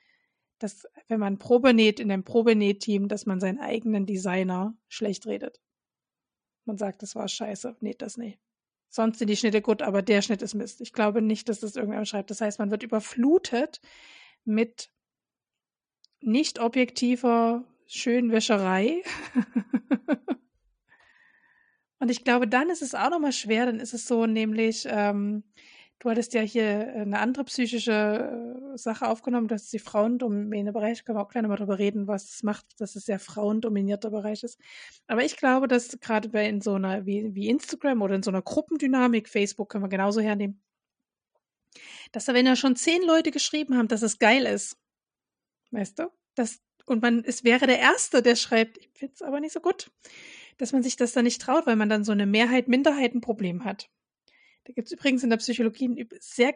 dass wenn man Probe näht in einem Probenähteam, dass man seinen eigenen Designer schlecht redet. Man sagt, das war scheiße, näht das nicht. Sonst sind die Schnitte gut, aber der Schnitt ist Mist. Ich glaube nicht, dass das irgendwer schreibt. Das heißt, man wird überflutet mit nicht objektiver Schönwäscherei. Und ich glaube, dann ist es auch nochmal schwer. Dann ist es so, nämlich, ähm, Du hattest ja hier äh, eine andere psychische äh, Sache aufgenommen, du hast die Frauendomäne-Bereich, können wir auch gleich mal drüber reden, was es macht, dass es sehr frauendominierter Bereich ist. Aber ich glaube, dass gerade bei in so einer, wie, wie Instagram oder in so einer Gruppendynamik, Facebook können wir genauso hernehmen, dass da, wenn ja schon zehn Leute geschrieben haben, dass es geil ist, weißt du, das, und man, es wäre der Erste, der schreibt, ich finde es aber nicht so gut, dass man sich das dann nicht traut, weil man dann so eine Mehrheit-Minderheiten-Problem hat Da gibt es übrigens in der Psychologie ein sehr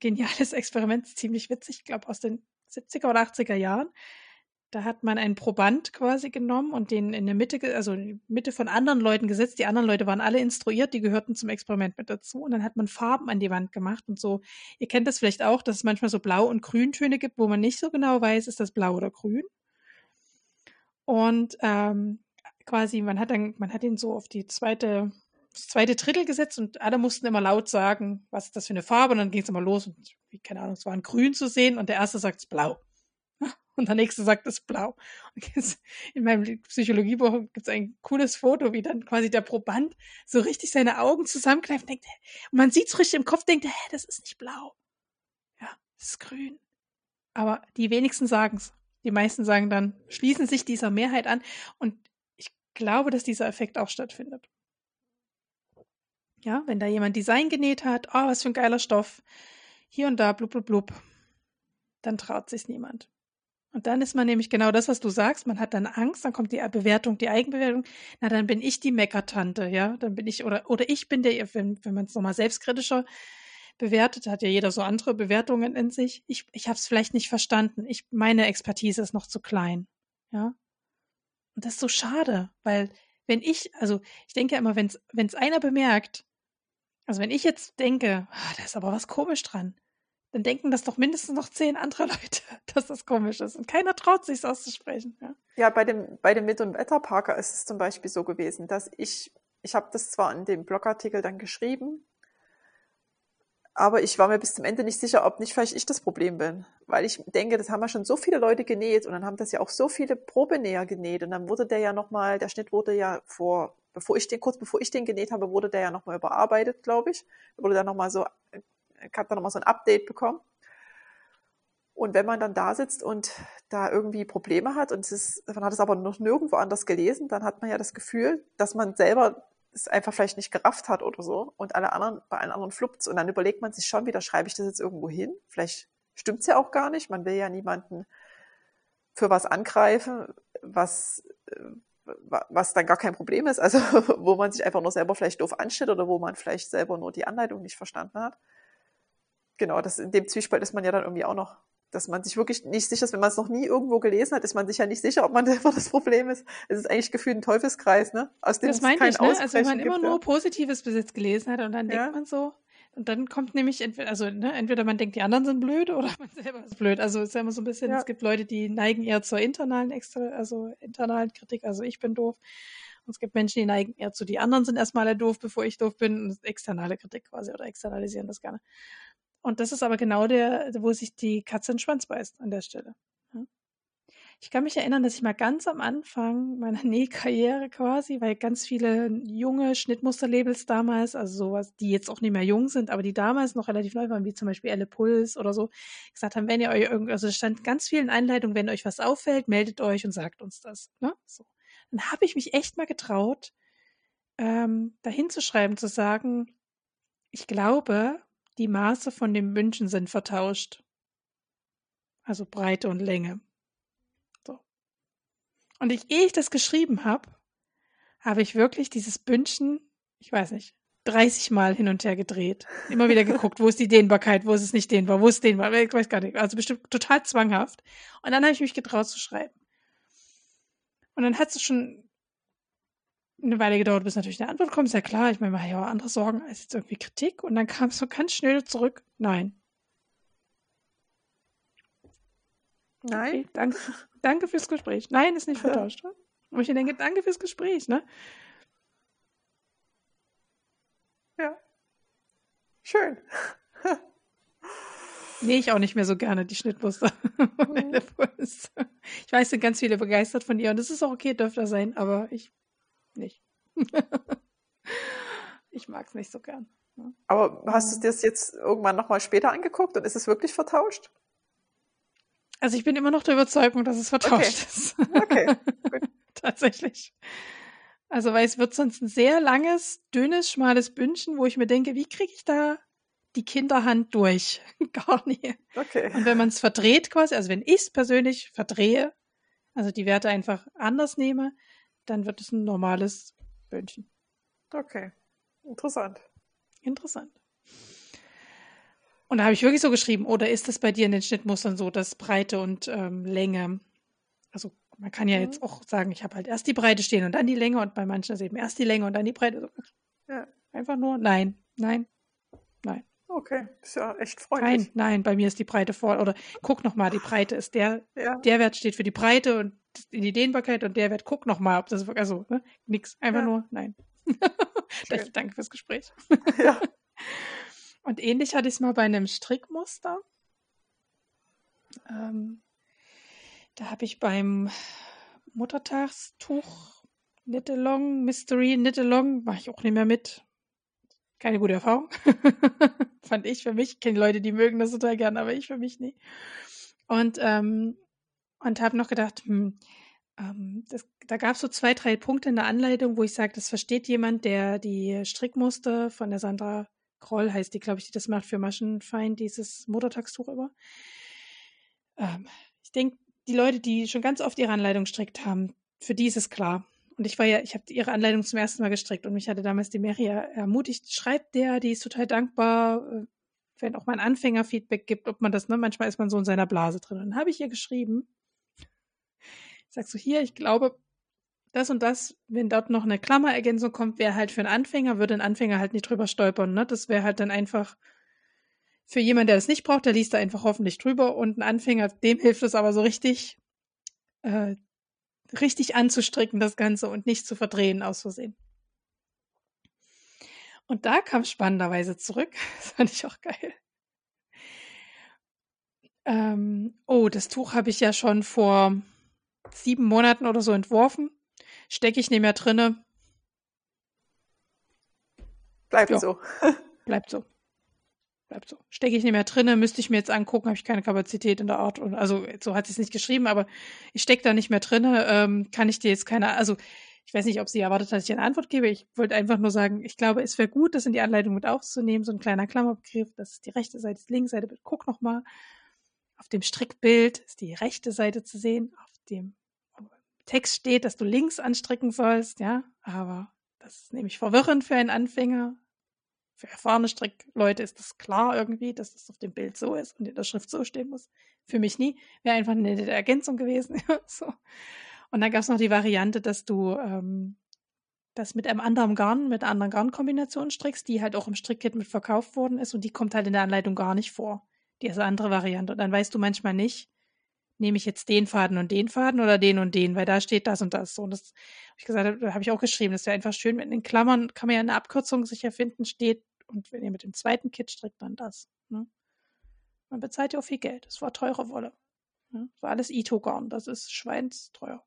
geniales Experiment, ziemlich witzig, ich glaube aus den 70er oder 80er Jahren. Da hat man einen Proband quasi genommen und den in der Mitte, also in die Mitte von anderen Leuten gesetzt. Die anderen Leute waren alle instruiert, die gehörten zum Experiment mit dazu. Und dann hat man Farben an die Wand gemacht und so. Ihr kennt das vielleicht auch, dass es manchmal so Blau- und Grüntöne gibt, wo man nicht so genau weiß, ist das blau oder grün. Und ähm, quasi, man hat dann, man hat ihn so auf die zweite, das zweite Drittel gesetzt und alle mussten immer laut sagen, was ist das für eine Farbe? Und dann ging es immer los und, keine Ahnung, es war ein Grün zu sehen und der erste sagt es blau. Und der nächste sagt es blau. in meinem Psychologiebuch gibt es ein cooles Foto, wie dann quasi der Proband so richtig seine Augen zusammenkneift und denkt, und man sieht es richtig im Kopf, denkt, hä, das ist nicht blau. Ja, das ist grün. Aber die wenigsten sagen es. Die meisten sagen dann, schließen sich dieser Mehrheit an. Und ich glaube, dass dieser Effekt auch stattfindet. Ja, wenn da jemand Design genäht hat, oh, was für ein geiler Stoff, hier und da, blub, blub, blub, dann traut sich niemand. Und dann ist man nämlich genau das, was du sagst. Man hat dann Angst, dann kommt die Bewertung, die Eigenbewertung. Na, dann bin ich die Meckertante, ja. Dann bin ich, oder, oder ich bin der, wenn, wenn man es nochmal selbstkritischer bewertet, hat ja jeder so andere Bewertungen in sich. Ich, ich habe es vielleicht nicht verstanden. Ich, meine Expertise ist noch zu klein, ja. Und das ist so schade, weil wenn ich, also ich denke ja immer, wenn es einer bemerkt, also wenn ich jetzt denke, ah, da ist aber was komisch dran, dann denken das doch mindestens noch zehn andere Leute, dass das komisch ist. Und keiner traut sich, es auszusprechen. Ja, ja bei dem, bei dem Mit- und Wetterparker ist es zum Beispiel so gewesen, dass ich, ich habe das zwar in dem Blogartikel dann geschrieben, aber ich war mir bis zum Ende nicht sicher, ob nicht vielleicht ich das Problem bin. Weil ich denke, das haben ja schon so viele Leute genäht und dann haben das ja auch so viele Probenäher genäht und dann wurde der ja nochmal, der Schnitt wurde ja vor, bevor ich den, kurz bevor ich den genäht habe, wurde der ja nochmal überarbeitet, glaube ich. Wurde dann nochmal so ich habe dann nochmal so ein Update bekommen. Und wenn man dann da sitzt und da irgendwie Probleme hat und es ist, man hat es aber noch nirgendwo anders gelesen, dann hat man ja das Gefühl, dass man selber es einfach vielleicht nicht gerafft hat oder so und alle anderen, bei allen anderen fluppt Und dann überlegt man sich schon wieder, schreibe ich das jetzt irgendwo hin? Vielleicht stimmt es ja auch gar nicht. Man will ja niemanden für was angreifen, was, was dann gar kein Problem ist. Also wo man sich einfach nur selber vielleicht doof anstellt oder wo man vielleicht selber nur die Anleitung nicht verstanden hat genau, das, in dem Zwiespalt ist man ja dann irgendwie auch noch, dass man sich wirklich nicht sicher ist, wenn man es noch nie irgendwo gelesen hat, ist man sich ja nicht sicher, ob man selber das Problem ist. Es ist eigentlich gefühlt ein Teufelskreis, ne? Aus dem das meinte ich, ne? Also wenn man gibt, immer nur Positives bis jetzt gelesen hat und dann ja. denkt man so, und dann kommt nämlich entweder, also ne, entweder man denkt, die anderen sind blöd oder man selber ist blöd. Also es ist ja immer so ein bisschen, ja. es gibt Leute, die neigen eher zur internalen extra, also internalen Kritik, also ich bin doof. Und es gibt Menschen, die neigen eher zu, die anderen sind erstmal doof, bevor ich doof bin. Und externale Kritik quasi oder externalisieren das gerne. Und das ist aber genau der, wo sich die Katze in den Schwanz beißt an der Stelle. Ich kann mich erinnern, dass ich mal ganz am Anfang meiner Nähkarriere quasi, weil ganz viele junge Schnittmusterlabels damals, also sowas, die jetzt auch nicht mehr jung sind, aber die damals noch relativ neu waren, wie zum Beispiel Elle Puls oder so, gesagt haben, wenn ihr euch irgendwie, also stand ganz vielen Einleitungen, wenn euch was auffällt, meldet euch und sagt uns das. Ne? So. Dann habe ich mich echt mal getraut, ähm, dahin zu schreiben, zu sagen, ich glaube, die Maße von den Bündchen sind vertauscht. Also Breite und Länge. Und ich, ehe ich das geschrieben habe, habe ich wirklich dieses Bündchen, ich weiß nicht, 30 Mal hin und her gedreht. Immer wieder geguckt, wo ist die Dehnbarkeit, wo ist es nicht dehnbar, wo ist es dehnbar, ich weiß gar nicht. Also bestimmt total zwanghaft. Und dann habe ich mich getraut zu schreiben. Und dann hat es schon eine Weile gedauert, bis natürlich eine Antwort kommt. Ist ja klar. Ich meine, man hat ja auch andere Sorgen als jetzt irgendwie Kritik. Und dann kam es so ganz schnell zurück. Nein. Nein. Okay, danke, danke fürs Gespräch. Nein, ist nicht vertauscht. Und ich denke, danke fürs Gespräch, ne? Ja. Schön. Nee, ich auch nicht mehr so gerne, die Schnittmuster. Mhm. ich weiß, sind ganz viele begeistert von ihr und das ist auch okay, dürfte sein, aber ich nicht. ich mag es nicht so gern. Ne? Aber hast du das jetzt irgendwann nochmal später angeguckt und ist es wirklich vertauscht? Also ich bin immer noch der Überzeugung, dass es vertauscht okay. ist. Okay. Tatsächlich. Also weil es wird sonst ein sehr langes, dünnes, schmales Bündchen, wo ich mir denke, wie kriege ich da die Kinderhand durch? Gar nicht. Okay. Und wenn man es verdreht quasi, also wenn ich es persönlich verdrehe, also die Werte einfach anders nehme, dann wird es ein normales Böhnchen. Okay. Interessant. Interessant. Und da habe ich wirklich so geschrieben, oder ist das bei dir in den Schnittmustern so, dass Breite und ähm, Länge, also man kann ja mhm. jetzt auch sagen, ich habe halt erst die Breite stehen und dann die Länge und bei manchen ist eben erst die Länge und dann die Breite. Ja. Einfach nur, nein, nein, nein. Okay, ist ja echt freundlich. Nein, nein, bei mir ist die Breite vor. Oder guck nochmal, die Breite ist der, ja. der Wert steht für die Breite und die Dehnbarkeit und der Wert, guck nochmal, ob das wirklich, also, ne, nix, einfach ja. nur, nein. Danke fürs Gespräch. Ja. Und ähnlich hatte ich es mal bei einem Strickmuster. Ähm, da habe ich beim Muttertagstuch Knit-Along, Mystery Knit-Along, mache ich auch nicht mehr mit. Keine gute Erfahrung. Fand ich für mich. Ich kenne Leute, die mögen das total gern, aber ich für mich nicht. Und, ähm, und habe noch gedacht, hm, ähm, das, da gab es so zwei, drei Punkte in der Anleitung, wo ich sage, das versteht jemand, der die Strickmuster von der Sandra Kroll heißt die, glaube ich, die das macht für Maschenfeind, dieses Muttertagstuch über. Ähm, ich denke, die Leute, die schon ganz oft ihre Anleitung strickt haben, für die ist es klar. Und ich war ja, ich habe ihre Anleitung zum ersten Mal gestrickt und mich hatte damals die Meria ermutigt, schreibt der, die ist total dankbar, äh, wenn auch mal ein Anfänger Feedback gibt, ob man das, ne, manchmal ist man so in seiner Blase drin. Und dann habe ich ihr geschrieben, sagst du hier, ich glaube, das und das, wenn dort noch eine Klammerergänzung kommt, wäre halt für einen Anfänger, würde ein Anfänger halt nicht drüber stolpern. Ne? Das wäre halt dann einfach für jemanden, der das nicht braucht, der liest da einfach hoffentlich drüber und ein Anfänger, dem hilft es aber so richtig, äh, richtig anzustricken, das Ganze und nicht zu verdrehen aus Versehen. Und da kam spannenderweise zurück, das fand ich auch geil. Ähm, oh, das Tuch habe ich ja schon vor sieben Monaten oder so entworfen stecke ich nicht mehr drinne. Bleibt ja. so. Bleibt so. Bleibt so. Stecke ich nicht mehr drinne, müsste ich mir jetzt angucken, habe ich keine Kapazität in der Art. Und, also so hat sie es nicht geschrieben, aber ich stecke da nicht mehr drinne. Ähm, kann ich dir jetzt keine, also ich weiß nicht, ob sie erwartet hat, dass ich eine Antwort gebe. Ich wollte einfach nur sagen, ich glaube, es wäre gut, das in die Anleitung mit aufzunehmen, so ein kleiner Klammerbegriff. Das ist die rechte Seite, das ist die linke Seite. Guck nochmal. Auf dem Strickbild ist die rechte Seite zu sehen. Auf dem Text steht, dass du links anstricken sollst, ja, aber das ist nämlich verwirrend für einen Anfänger. Für erfahrene Strickleute ist das klar irgendwie, dass das auf dem Bild so ist und in der Schrift so stehen muss. Für mich nie. Wäre einfach eine nette Ergänzung gewesen. so. Und dann gab es noch die Variante, dass du ähm, das mit einem anderen Garn, mit einer anderen Garnkombination strickst, die halt auch im Strickkit mit verkauft worden ist und die kommt halt in der Anleitung gar nicht vor. Die ist eine andere Variante. Und dann weißt du manchmal nicht, nehme ich jetzt den Faden und den Faden oder den und den, weil da steht das und das. Und das habe ich gesagt, da habe ich auch geschrieben, das wäre einfach schön, wenn in Klammern kann man ja eine Abkürzung sicher finden, steht, und wenn ihr mit dem zweiten Kit strickt, dann das. Ne? Man bezahlt ja auch viel Geld. Das war teure Wolle. Ne? Das war alles Ito-Garn. Das ist schweinsteuer.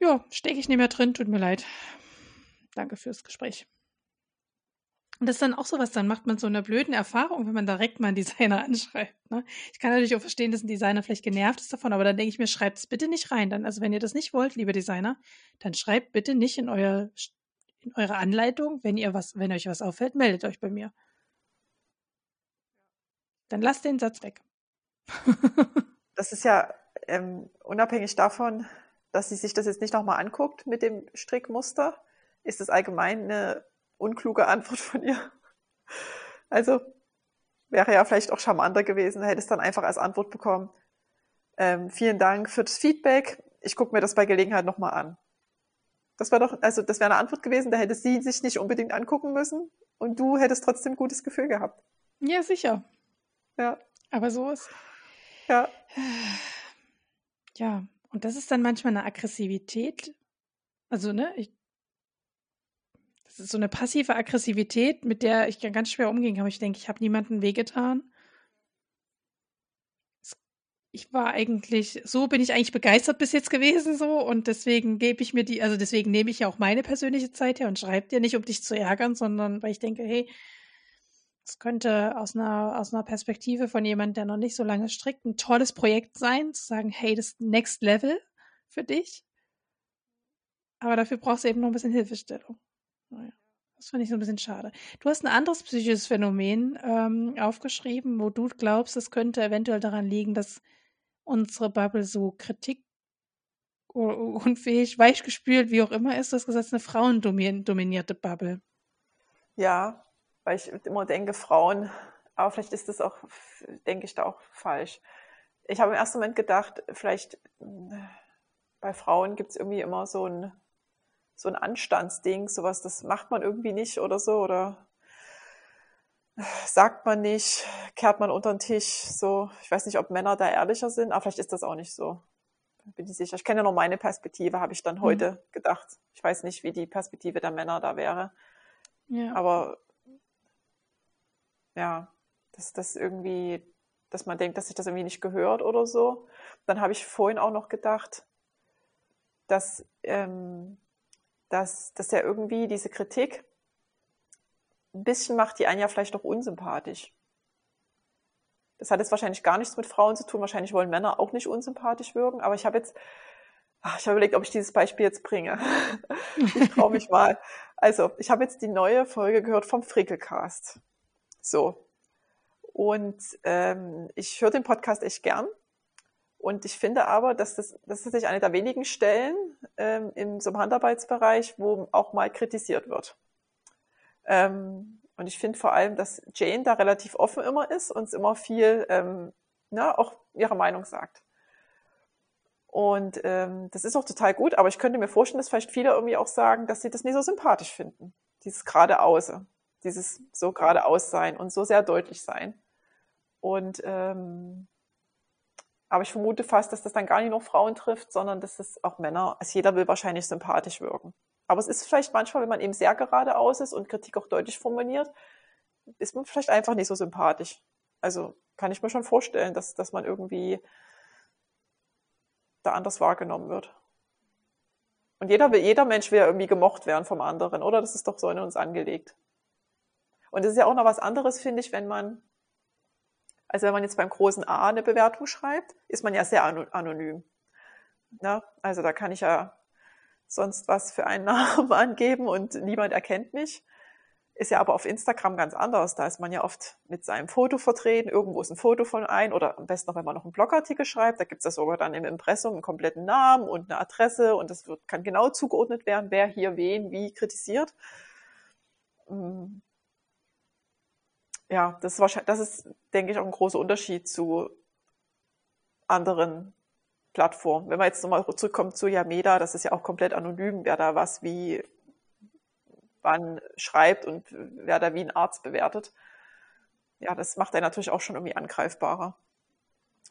Ja, stecke ich nicht mehr drin, tut mir leid. Danke fürs Gespräch. Und das ist dann auch sowas, dann macht man so eine blöden Erfahrung, wenn man direkt mal einen Designer anschreibt. Ne? Ich kann natürlich auch verstehen, dass ein Designer vielleicht genervt ist davon, aber dann denke ich mir, schreibt es bitte nicht rein. Dann, also wenn ihr das nicht wollt, liebe Designer, dann schreibt bitte nicht in, euer, in eure Anleitung, wenn ihr was, wenn euch was auffällt, meldet euch bei mir. Dann lasst den Satz weg. das ist ja ähm, unabhängig davon, dass sie sich das jetzt nicht nochmal anguckt mit dem Strickmuster, ist es allgemein eine unkluge Antwort von ihr. Also wäre ja vielleicht auch charmanter gewesen, hätte es dann einfach als Antwort bekommen. Ähm, vielen Dank für das Feedback. Ich gucke mir das bei Gelegenheit nochmal an. Das wäre doch, also das wäre eine Antwort gewesen, da hätte sie sich nicht unbedingt angucken müssen und du hättest trotzdem gutes Gefühl gehabt. Ja, sicher. Ja. Aber so ist. Ja. Ja. Und das ist dann manchmal eine Aggressivität. Also, ne, ich das ist so eine passive Aggressivität, mit der ich ganz schwer umgehen kann. Ich denke, ich habe niemanden wehgetan. Ich war eigentlich, so bin ich eigentlich begeistert bis jetzt gewesen, so. Und deswegen gebe ich mir die, also deswegen nehme ich ja auch meine persönliche Zeit her und schreibe dir nicht, um dich zu ärgern, sondern weil ich denke, hey, es könnte aus einer, aus einer Perspektive von jemandem, der noch nicht so lange strickt, ein tolles Projekt sein, zu sagen, hey, das ist Next Level für dich. Aber dafür brauchst du eben noch ein bisschen Hilfestellung. Naja, das fand ich so ein bisschen schade. Du hast ein anderes psychisches Phänomen ähm, aufgeschrieben, wo du glaubst, es könnte eventuell daran liegen, dass unsere Bubble so kritik unfähig, weichgespült, wie auch immer ist. Du hast gesagt, eine frauendominierte Bubble. Ja, weil ich immer denke, Frauen Aber vielleicht ist das auch, denke ich, da auch falsch. Ich habe im ersten Moment gedacht, vielleicht äh, bei Frauen gibt es irgendwie immer so ein, so ein Anstandsding, sowas, das macht man irgendwie nicht oder so, oder sagt man nicht, kehrt man unter den Tisch, so. Ich weiß nicht, ob Männer da ehrlicher sind, aber vielleicht ist das auch nicht so. Bin ich sicher. Ich kenne ja nur meine Perspektive, habe ich dann mhm. heute gedacht. Ich weiß nicht, wie die Perspektive der Männer da wäre. Ja. Aber ja, dass das irgendwie, dass man denkt, dass sich das irgendwie nicht gehört oder so. Dann habe ich vorhin auch noch gedacht, dass, ähm, dass, dass ja irgendwie diese Kritik ein bisschen macht die einen ja vielleicht auch unsympathisch. Das hat jetzt wahrscheinlich gar nichts mit Frauen zu tun. Wahrscheinlich wollen Männer auch nicht unsympathisch wirken. Aber ich habe jetzt, ach, ich habe überlegt, ob ich dieses Beispiel jetzt bringe. ich traue mich mal. Also, ich habe jetzt die neue Folge gehört vom Frickelcast. So. Und ähm, ich höre den Podcast echt gern. Und ich finde aber, dass das, das ist tatsächlich eine der wenigen Stellen ähm, im so im Handarbeitsbereich, wo auch mal kritisiert wird. Ähm, und ich finde vor allem, dass Jane da relativ offen immer ist und immer viel, ähm, na, auch ihre Meinung sagt. Und ähm, das ist auch total gut, aber ich könnte mir vorstellen, dass vielleicht viele irgendwie auch sagen, dass sie das nicht so sympathisch finden. Dieses geradeause, dieses so geradeaus sein und so sehr deutlich sein. Und ähm, aber ich vermute fast, dass das dann gar nicht nur Frauen trifft, sondern dass es auch Männer, also jeder will wahrscheinlich sympathisch wirken. Aber es ist vielleicht manchmal, wenn man eben sehr geradeaus ist und Kritik auch deutlich formuliert, ist man vielleicht einfach nicht so sympathisch. Also kann ich mir schon vorstellen, dass, dass man irgendwie da anders wahrgenommen wird. Und jeder, will, jeder Mensch will ja irgendwie gemocht werden vom anderen, oder? Das ist doch so in uns angelegt. Und es ist ja auch noch was anderes, finde ich, wenn man, also wenn man jetzt beim großen A eine Bewertung schreibt, ist man ja sehr anonym. Ja, also da kann ich ja sonst was für einen Namen angeben und niemand erkennt mich. Ist ja aber auf Instagram ganz anders. Da ist man ja oft mit seinem Foto vertreten. Irgendwo ist ein Foto von ein oder am besten noch, wenn man noch einen Blogartikel schreibt. Da gibt es ja sogar dann im Impressum einen kompletten Namen und eine Adresse und das wird, kann genau zugeordnet werden, wer hier wen wie kritisiert. Ja, das ist wahrscheinlich, das ist, denke ich, auch ein großer Unterschied zu anderen Plattform. Wenn man jetzt nochmal zurückkommt zu Yameda, das ist ja auch komplett anonym, wer da was wie wann schreibt und wer da wie ein Arzt bewertet. Ja, das macht er natürlich auch schon irgendwie angreifbarer,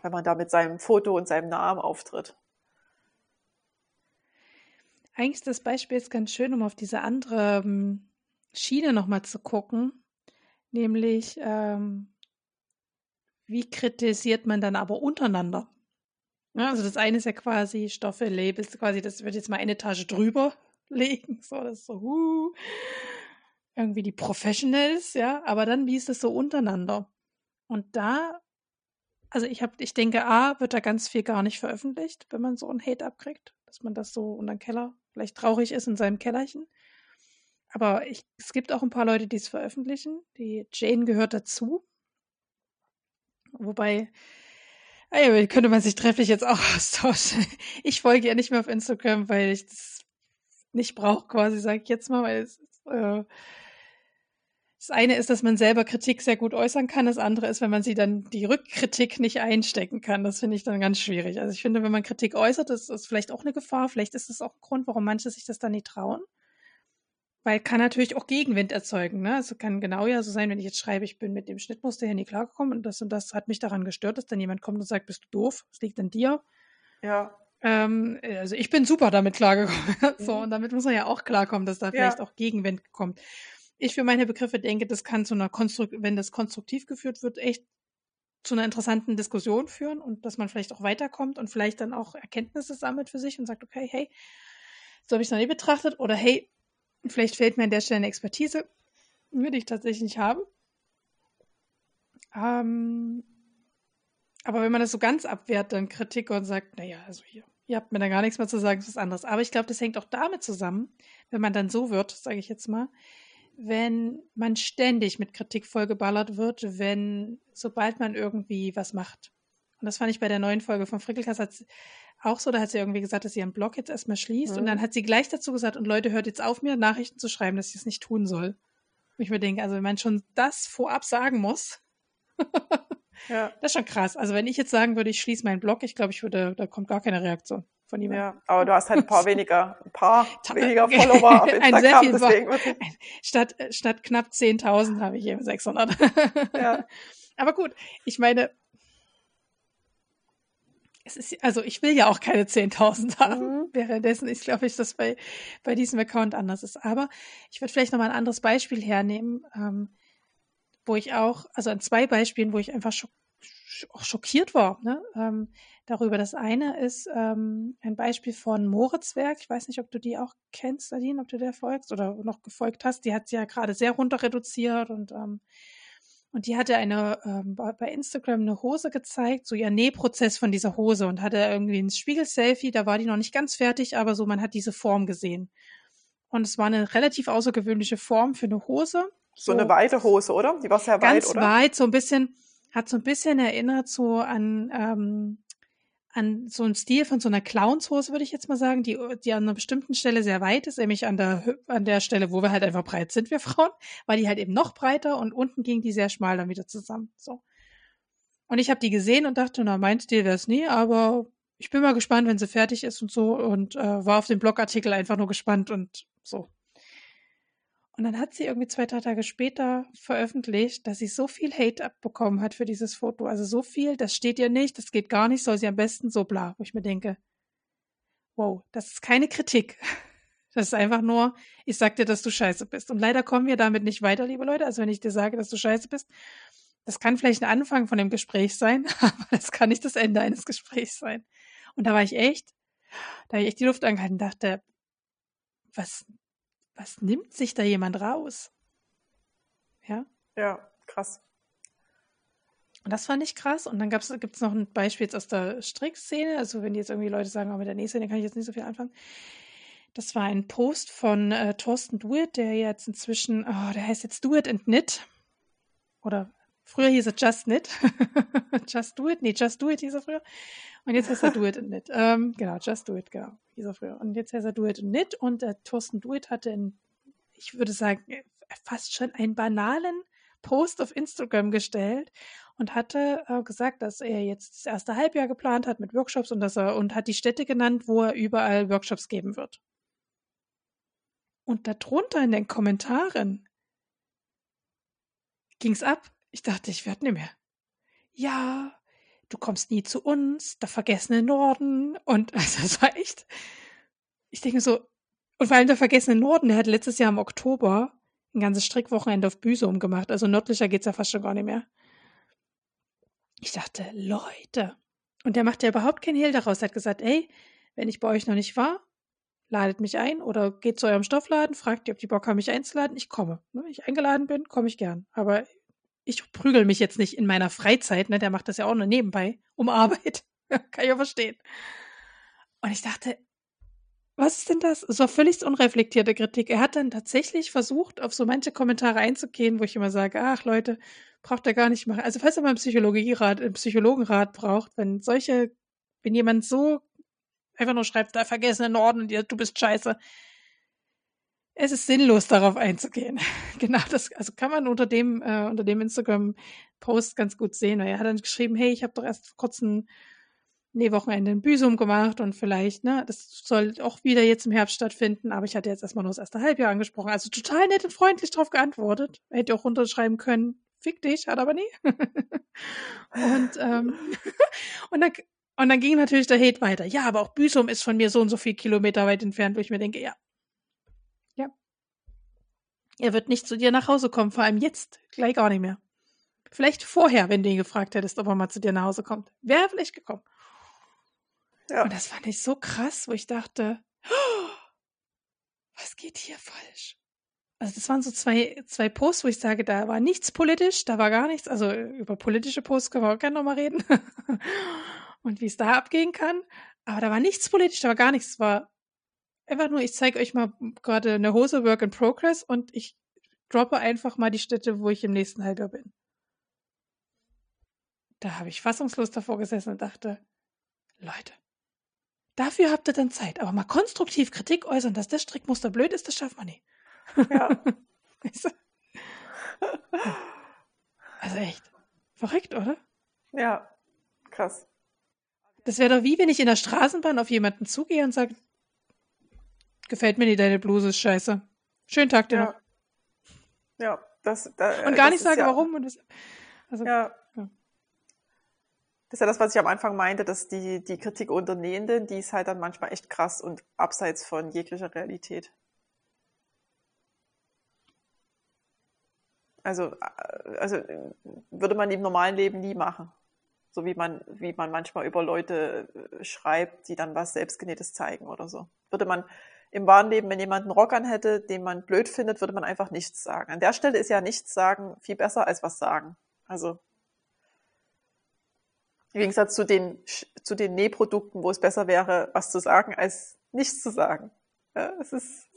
wenn man da mit seinem Foto und seinem Namen auftritt. Eigentlich ist das Beispiel jetzt ganz schön, um auf diese andere ähm, Schiene nochmal zu gucken, nämlich ähm, wie kritisiert man dann aber untereinander? Ja, also das eine ist ja quasi Stoffe, Labels, quasi, das wird jetzt mal eine Etage drüber legen. So, das so, huh, irgendwie die Professionals, ja, aber dann, wie ist das so untereinander? Und da, also ich habe, ich denke, A, wird da ganz viel gar nicht veröffentlicht, wenn man so einen Hate abkriegt, dass man das so unter den Keller vielleicht traurig ist in seinem Kellerchen. Aber ich, es gibt auch ein paar Leute, die es veröffentlichen. Die Jane gehört dazu. Wobei, Ey, könnte man sich trefflich jetzt auch austauschen. Ich folge ja nicht mehr auf Instagram, weil ich das nicht brauche, quasi, sage ich jetzt mal, weil es, äh, das eine ist, dass man selber Kritik sehr gut äußern kann. Das andere ist, wenn man sie dann die Rückkritik nicht einstecken kann. Das finde ich dann ganz schwierig. Also ich finde, wenn man Kritik äußert, das ist vielleicht auch eine Gefahr. Vielleicht ist das auch ein Grund, warum manche sich das dann nicht trauen. Weil kann natürlich auch Gegenwind erzeugen. Ne? Also kann genau ja so sein, wenn ich jetzt schreibe, ich bin mit dem Schnittmuster hier nie klargekommen und das und das hat mich daran gestört, dass dann jemand kommt und sagt, bist du doof? Es liegt an dir. Ja. Ähm, also ich bin super damit klargekommen. so, mhm. und damit muss man ja auch klarkommen, dass da vielleicht ja. auch Gegenwind kommt. Ich für meine Begriffe denke, das kann zu einer Konstrukt, wenn das konstruktiv geführt wird, echt zu einer interessanten Diskussion führen und dass man vielleicht auch weiterkommt und vielleicht dann auch Erkenntnisse sammelt für sich und sagt, okay, hey, so habe ich es noch nie betrachtet oder hey, Vielleicht fehlt mir an der Stelle eine Expertise. Würde ich tatsächlich nicht haben. Ähm, aber wenn man das so ganz abwehrt, dann Kritik und sagt, naja, also hier, ihr habt mir da gar nichts mehr zu sagen, ist was anderes. Aber ich glaube, das hängt auch damit zusammen, wenn man dann so wird, sage ich jetzt mal, wenn man ständig mit Kritik vollgeballert wird, wenn, sobald man irgendwie was macht. Und das fand ich bei der neuen Folge von Frickelkass, auch so, da hat sie irgendwie gesagt, dass sie ihren Blog jetzt erstmal schließt. Mhm. Und dann hat sie gleich dazu gesagt, und Leute, hört jetzt auf, mir Nachrichten zu schreiben, dass ich es nicht tun soll. Und ich mir denke, also wenn man schon das vorab sagen muss, ja. Das ist schon krass. Also wenn ich jetzt sagen würde, ich schließe meinen Blog, ich glaube, ich würde, da kommt gar keine Reaktion von ihm. Ja, aber du hast halt ein paar weniger, ein paar weniger Follower auf Instagram. Ein sehr viel deswegen statt, statt knapp 10.000 habe ich eben 600. ja. Aber gut, ich meine, es ist, also ich will ja auch keine 10.000 haben. Mhm. Währenddessen ist, glaube ich, das bei, bei diesem Account anders ist. Aber ich würde vielleicht nochmal ein anderes Beispiel hernehmen, ähm, wo ich auch, also an zwei Beispielen, wo ich einfach schock, auch schockiert war ne? ähm, darüber. Das eine ist ähm, ein Beispiel von Moritzwerk. Ich weiß nicht, ob du die auch kennst, Nadine, ob du der folgst oder noch gefolgt hast. Die hat sie ja gerade sehr runter reduziert und ähm, und die hatte eine ähm, bei Instagram eine Hose gezeigt, so ihr Nähprozess von dieser Hose und hatte irgendwie ein Spiegel-Selfie, da war die noch nicht ganz fertig, aber so man hat diese Form gesehen. Und es war eine relativ außergewöhnliche Form für eine Hose. So, so eine weite Hose, oder? Die war sehr weit, oder? Ganz weit, so ein bisschen, hat so ein bisschen erinnert so an ähm, an so einen Stil von so einer Clownshose, würde ich jetzt mal sagen, die, die an einer bestimmten Stelle sehr weit ist, nämlich an der, an der Stelle, wo wir halt einfach breit sind, wir Frauen, war die halt eben noch breiter und unten ging die sehr schmal dann wieder zusammen. So. Und ich habe die gesehen und dachte, na, mein Stil wäre es nie, aber ich bin mal gespannt, wenn sie fertig ist und so und äh, war auf den Blogartikel einfach nur gespannt und so. Und dann hat sie irgendwie zwei, drei Tage später veröffentlicht, dass sie so viel Hate abbekommen hat für dieses Foto. Also so viel, das steht ihr nicht, das geht gar nicht, soll sie am besten so bla. Wo ich mir denke, wow, das ist keine Kritik. Das ist einfach nur, ich sag dir, dass du scheiße bist. Und leider kommen wir damit nicht weiter, liebe Leute. Also wenn ich dir sage, dass du scheiße bist, das kann vielleicht ein Anfang von dem Gespräch sein, aber das kann nicht das Ende eines Gesprächs sein. Und da war ich echt, da habe ich echt die Luft angehalten und dachte, was, was nimmt sich da jemand raus? Ja? Ja, krass. Und das fand ich krass. Und dann gibt es noch ein Beispiel jetzt aus der Strickszene. Also wenn jetzt irgendwie Leute sagen, oh, mit der Nähszene kann ich jetzt nicht so viel anfangen. Das war ein Post von äh, Thorsten Duet, der jetzt inzwischen, oh, der heißt jetzt Do It and Knit. Oder früher hieß er Just Knit. Just Do It, nee, Just Do It hieß er früher. Und jetzt heißt er Do It and Knit. Ähm, genau, Just Do It, genau, hieß er früher. Und jetzt heißt er Do It and Knit. Und der Thorsten Do It hatte, in, ich würde sagen, fast schon einen banalen Post auf Instagram gestellt und hatte äh, gesagt, dass er jetzt das erste Halbjahr geplant hat mit Workshops und dass er und hat die Städte genannt, wo er überall Workshops geben wird. Und darunter in den Kommentaren ging's ab. Ich dachte, ich werde nicht mehr. Ja, du kommst nie zu uns, der vergessene Norden. Und also das war echt, ich denke so, und vor allem der vergessene Norden, der hat letztes Jahr im Oktober ein ganzes Strickwochenende auf Büsum gemacht. Also nördlicher geht's ja fast schon gar nicht mehr. Ich dachte, Leute. Und der macht ja überhaupt kein Hehl daraus. Er hat gesagt, ey, wenn ich bei euch noch nicht war, ladet mich ein oder geht zu eurem Stoffladen, fragt ihr, ob die Bock haben, mich einzuladen. Ich komme. Wenn ich eingeladen bin, komme ich gern. Aber ich prügel mich jetzt nicht in meiner Freizeit, ne? Der macht das ja auch nur nebenbei, um Arbeit. Kann ich auch verstehen. Und ich dachte, was ist denn das? So völlig unreflektierte Kritik. Er hat dann tatsächlich versucht, auf so manche Kommentare einzugehen, wo ich immer sage, ach Leute, braucht er gar nicht machen. Also falls er mal einen Psychologierat, einen Psychologenrat braucht, wenn solche, wenn jemand so einfach nur schreibt, da vergessene Norden und du bist scheiße, es ist sinnlos, darauf einzugehen. genau das, also kann man unter dem, äh, unter dem Instagram-Post ganz gut sehen. Weil er hat dann geschrieben, hey, ich habe doch erst vor kurzem Nähwochenende in Büsum gemacht und vielleicht, ne, das soll auch wieder jetzt im Herbst stattfinden, aber ich hatte jetzt erstmal nur das erste Halbjahr angesprochen. Also total nett und freundlich darauf geantwortet. Hätte auch runterschreiben können, fick dich, hat aber nie. und, ähm, und dann und dann ging natürlich der Hate weiter. Ja, aber auch Büsum ist von mir so und so viel Kilometer weit entfernt, wo ich mir denke, ja, er wird nicht zu dir nach Hause kommen, vor allem jetzt, gleich gar nicht mehr. Vielleicht vorher, wenn du ihn gefragt hättest, ob er mal zu dir nach Hause kommt. Wäre er vielleicht gekommen. Ja. Und das fand ich so krass, wo ich dachte, oh, was geht hier falsch? Also das waren so zwei, zwei Posts, wo ich sage, da war nichts politisch, da war gar nichts. Also über politische Posts können wir auch gerne nochmal reden. Und wie es da abgehen kann. Aber da war nichts politisch, da war gar nichts. Es war einfach nur, ich zeige euch mal gerade eine Hose Work in Progress und ich droppe einfach mal die Städte, wo ich im nächsten Halbjahr bin. Da habe ich fassungslos davor gesessen und dachte, Leute, dafür habt ihr dann Zeit, aber mal konstruktiv Kritik äußern, dass das Strickmuster blöd ist, das schafft man nicht. Ja. also echt. Verrückt, oder? Ja, krass. Das wäre doch wie, wenn ich in der Straßenbahn auf jemanden zugehe und sage, gefällt mir nicht, deine Bluse ist scheiße. Schönen Tag dir Ja. noch. Ja, das, da, Und gar nicht ist sage, ja, warum. Und das, also, Ja. Ja. Das ist ja das, was ich am Anfang meinte, dass die, die Kritik unter Nähenden, die ist halt dann manchmal echt krass und abseits von jeglicher Realität. Also, äh, also würde man im normalen Leben nie machen. So wie man, wie man manchmal über Leute äh, schreibt, die dann was Selbstgenähtes zeigen oder so. Würde man im wahren Leben, wenn jemand einen Rock an hätte, den man blöd findet, würde man einfach nichts sagen. An der Stelle ist ja nichts sagen viel besser als was sagen. Also im Gegensatz zu den, zu den Nähprodukten, wo es besser wäre, was zu sagen, als nichts zu sagen. Ja, es ist,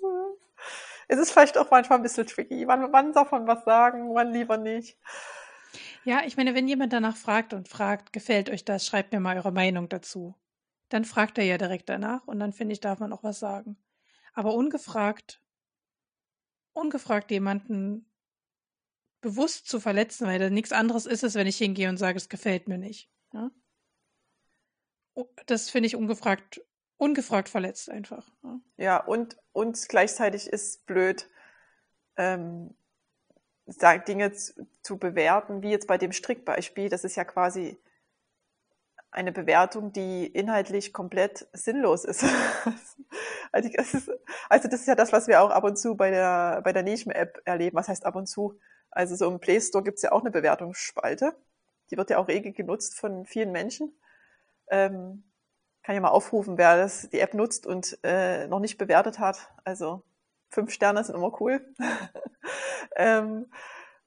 es ist vielleicht auch manchmal ein bisschen tricky. Wann, wann darf man was sagen, wann lieber nicht? Ja, ich meine, wenn jemand danach fragt und fragt, gefällt euch das, schreibt mir mal eure Meinung dazu. Dann fragt er ja direkt danach und dann finde ich, darf man auch was sagen. Aber ungefragt, ungefragt jemanden bewusst zu verletzen, weil nichts anderes ist es, wenn ich hingehe und sage, es gefällt mir nicht. Ja? Oh, Das finde ich ungefragt, ungefragt verletzt einfach. Ja. Ja, und, und gleichzeitig ist blöd, ähm, Dinge zu, zu bewerten, wie jetzt bei dem Strickbeispiel. Das ist ja quasi eine Bewertung, die inhaltlich komplett sinnlos ist. Also das ist, also das ist ja das, was wir auch ab und zu bei der, bei der Nischme-App erleben. Was heißt ab und zu? Also so im Play Store gibt's ja auch eine Bewertungsspalte. Die wird ja auch rege genutzt von vielen Menschen. Ähm, kann ja mal aufrufen, wer das, die App nutzt und äh, noch nicht bewertet hat. Also fünf Sterne sind immer cool. ähm,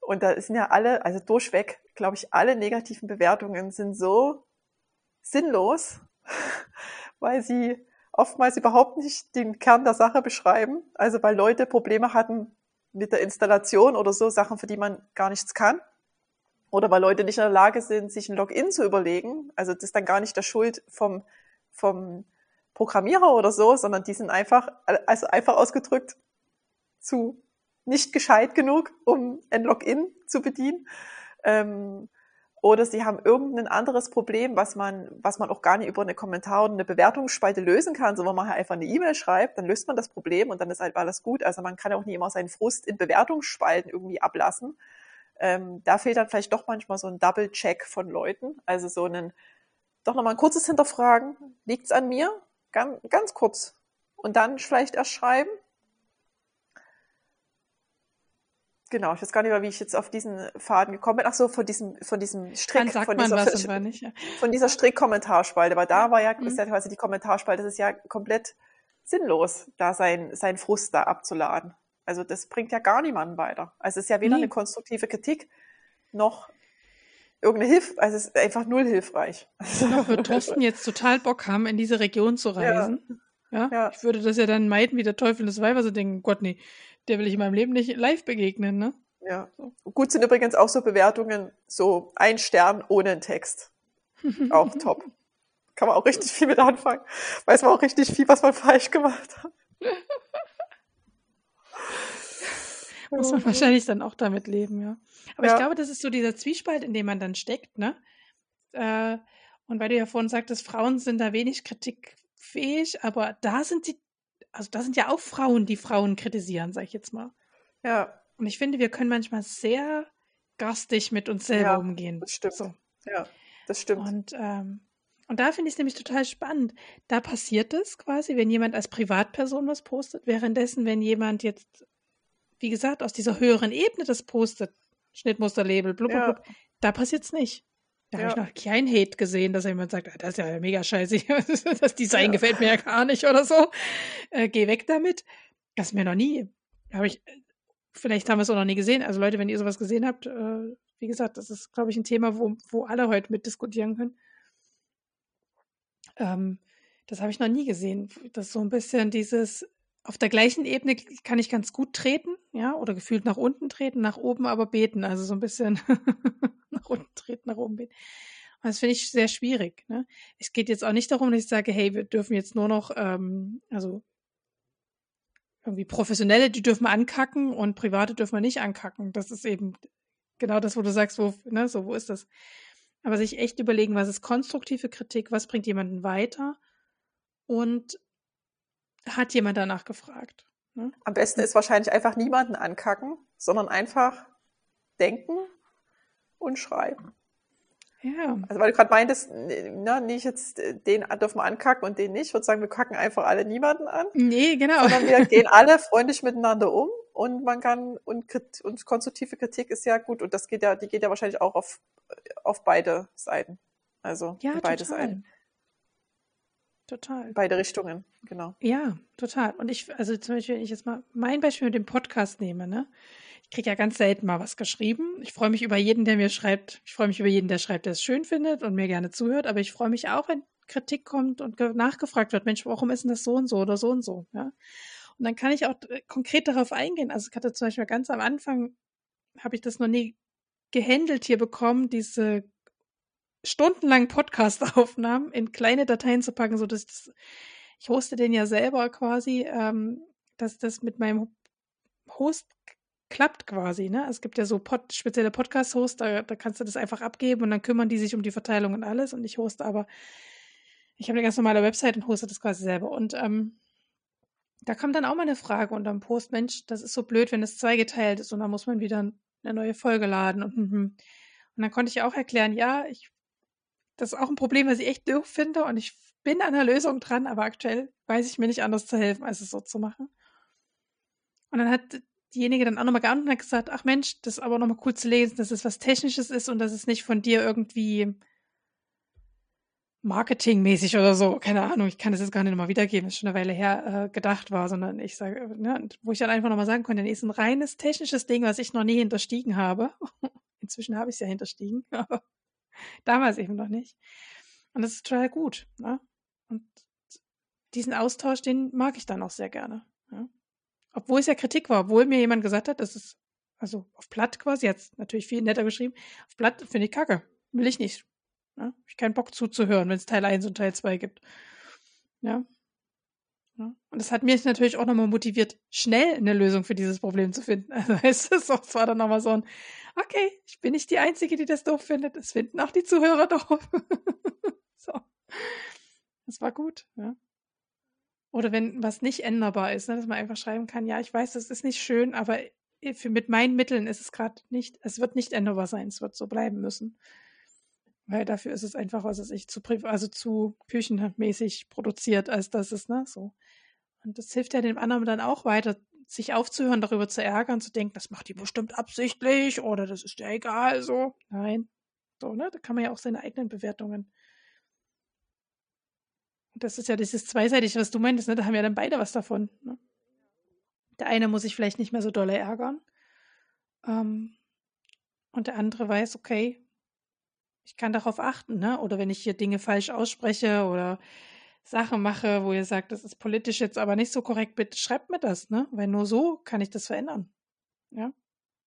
und da sind ja alle, also durchweg, glaube ich, alle negativen Bewertungen sind so sinnlos, weil sie oftmals überhaupt nicht den Kern der Sache beschreiben. Also weil Leute Probleme hatten mit der Installation oder so, Sachen, für die man gar nichts kann. Oder weil Leute nicht in der Lage sind, sich ein Login zu überlegen. Also das ist dann gar nicht der Schuld vom, vom Programmierer oder so, sondern die sind einfach, also einfach ausgedrückt, zu nicht gescheit genug, um ein Login zu bedienen. Ähm, oder sie haben irgendein anderes Problem, was man, was man auch gar nicht über eine Kommentar- oder eine Bewertungsspalte lösen kann, sondern man halt einfach eine E-Mail schreibt, dann löst man das Problem und dann ist halt alles gut. Also man kann auch nie immer seinen Frust in Bewertungsspalten irgendwie ablassen. Ähm, da fehlt dann vielleicht doch manchmal so ein Double-Check von Leuten. Also so ein, doch nochmal ein kurzes Hinterfragen. Liegt's an mir? Ganz, ganz kurz. Und dann vielleicht erst schreiben. Genau, ich weiß gar nicht mehr, wie ich jetzt auf diesen Faden gekommen bin. Ach so, von diesem, von diesem Strick, von dieser, wann nicht. Ja. von dieser Strick-Kommentarspalte, weil da war ja, Mhm. ist ja quasi die Kommentarspalte, das ist ja komplett sinnlos, da sein, sein Frust da abzuladen. Also das bringt ja gar niemanden weiter. Also es ist ja weder Nee. eine konstruktive Kritik noch irgendeine Hilfe, also es ist einfach null hilfreich. Noch wird Thorsten jetzt total Bock haben, in diese Region zu reisen. Ja. Ja. Ich würde das ja dann meiden wie der Teufel des Weibers und denken, Gott, nee, der will ich in meinem Leben nicht live begegnen, ne? Ja. Gut sind übrigens auch so Bewertungen, so ein Stern ohne einen Text. Auch top. Kann man auch richtig viel mit anfangen. Weiß man auch richtig viel, was man falsch gemacht hat. Muss man wahrscheinlich dann auch damit leben, ja. Aber ich Ja. glaube, das ist so dieser Zwiespalt, in dem man dann steckt, ne? Äh, und weil du ja vorhin sagtest, Frauen sind da wenig kritikfähig, aber da sind sie, also da sind ja auch Frauen, die Frauen kritisieren, sag ich jetzt mal. Ja, Und ich finde, wir können manchmal sehr garstig mit uns selber Ja, umgehen. das stimmt. So. ja, das stimmt. Und, ähm, und da finde ich es nämlich total spannend. Da passiert es quasi, wenn jemand als Privatperson was postet, währenddessen, wenn jemand jetzt, wie gesagt, aus dieser höheren Ebene das postet, Schnittmusterlabel, blub, blub, Ja. blub, da passiert es nicht. Da habe ich Ja. noch kein Hate gesehen, dass jemand sagt, ah, das ist ja mega scheiße, das Design Ja. gefällt mir ja gar nicht oder so. Äh, geh weg damit. Das mir noch nie. Habe ich, vielleicht haben wir es auch noch nie gesehen. Also Leute, wenn ihr sowas gesehen habt, äh, wie gesagt, das ist, glaube ich, ein Thema, wo, wo alle heute mitdiskutieren können. Ähm, das habe ich noch nie gesehen. Das ist so ein bisschen dieses, auf der gleichen Ebene kann ich ganz gut treten, ja, oder gefühlt nach unten treten, nach oben aber beten. Also so ein bisschen nach unten treten, nach oben beten. Und das finde ich sehr schwierig. Ne? Es geht jetzt auch nicht darum, dass ich sage, hey, wir dürfen jetzt nur noch, ähm, also irgendwie Professionelle, die dürfen wir ankacken und Private dürfen wir nicht ankacken. Das ist eben genau das, wo du sagst, wo, ne, so, wo ist das? Aber sich echt überlegen, was ist konstruktive Kritik, was bringt jemanden weiter und hat jemand danach gefragt. Ne? Am besten ist wahrscheinlich einfach niemanden ankacken, sondern einfach denken und schreiben. Ja. Also weil du gerade meintest, ne, nicht jetzt den dürfen wir ankacken und den nicht. Ich würde sagen, wir kacken einfach alle niemanden an. Nee, genau. Sondern wir gehen alle freundlich miteinander um und man kann und, und konstruktive Kritik ist ja gut und das geht ja, die geht ja wahrscheinlich auch auf, auf beide Seiten. Also ja, beide total. Seiten. Total. Beide Richtungen, genau. Ja, total. Und ich, also zum Beispiel, wenn ich jetzt mal mein Beispiel mit dem Podcast nehme, ne? Ich kriege ja ganz selten mal was geschrieben. Ich freue mich über jeden, der mir schreibt. Ich freue mich über jeden, der schreibt, der es schön findet und mir gerne zuhört. Aber ich freue mich auch, wenn Kritik kommt und nachgefragt wird, Mensch, warum ist denn das so und so oder so und so, ja? Und dann kann ich auch äh, konkret darauf eingehen. Also ich hatte zum Beispiel ganz am Anfang, habe ich das noch nie gehandelt hier bekommen, diese stundenlangen Podcast-Aufnahmen in kleine Dateien zu packen, so dass ich das, ich hoste den ja selber quasi, ähm, dass das mit meinem Host klappt quasi, ne? Es gibt ja so Pod, spezielle Podcast-Hosts, da, da kannst du das einfach abgeben und dann kümmern die sich um die Verteilung und alles und ich hoste aber, ich habe eine ganz normale Website und hoste das quasi selber und ähm, da kam dann auch mal eine Frage unter dem Post, Mensch, das ist so blöd, wenn es zweigeteilt ist und dann muss man wieder eine neue Folge laden und, und, und dann konnte ich auch erklären, ja, ich das ist auch ein Problem, was ich echt doof finde und ich bin an der Lösung dran, aber aktuell weiß ich mir nicht anders zu helfen, als es so zu machen. Und dann hat diejenige dann auch nochmal geantwortet und hat gesagt, ach Mensch, das ist aber nochmal cool zu lesen, dass es was Technisches ist und dass es nicht von dir irgendwie marketingmäßig oder so, keine Ahnung, ich kann das jetzt gar nicht nochmal wiedergeben, ist schon eine Weile her äh, gedacht war, sondern ich sage, ne, wo ich dann einfach nochmal sagen konnte, nee, ist ein reines technisches Ding, was ich noch nie hinterstiegen habe. Inzwischen habe ich es ja hinterstiegen, aber Damals eben noch nicht. Und das ist total gut. Ne? Und diesen Austausch, den mag ich dann auch sehr gerne. Ja? Obwohl es ja Kritik war, obwohl mir jemand gesagt hat, das ist, also auf Platt quasi, jetzt natürlich viel netter geschrieben, auf Platt finde ich kacke. Will ich nicht. Ja? Hab ich keinen Bock zuzuhören, wenn es Teil 1 und Teil 2 gibt. Ja. Und das hat mich natürlich auch nochmal motiviert, schnell eine Lösung für dieses Problem zu finden. Also es ist auch, es war dann nochmal so ein, okay, ich bin nicht die Einzige, die das doof findet. Es finden auch die Zuhörer doof. so. Das war gut, ja. Oder wenn was nicht änderbar ist, ne, dass man einfach schreiben kann, ja, ich weiß, das ist nicht schön, aber für, mit meinen Mitteln ist es gerade nicht, es wird nicht änderbar sein, es wird so bleiben müssen. Weil dafür ist es einfach, was weiß ich, zu, also zu küchenmäßig produziert, als dass es, ne, so. Und das hilft ja dem anderen dann auch weiter, sich aufzuhören, darüber zu ärgern, zu denken, das macht die bestimmt absichtlich oder das ist ja egal, so. Nein. So, ne, da kann man ja auch seine eigenen Bewertungen. Und das ist ja dieses Zweiseitige, was du meintest, ne, da haben ja dann beide was davon, ne? Der eine muss sich vielleicht nicht mehr so dolle ärgern. Ähm, und der andere weiß, okay, ich kann darauf achten, ne? Oder wenn ich hier Dinge falsch ausspreche oder Sachen mache, wo ihr sagt, das ist politisch jetzt aber nicht so korrekt, bitte schreibt mir das, ne? Weil nur so kann ich das verändern. Ja.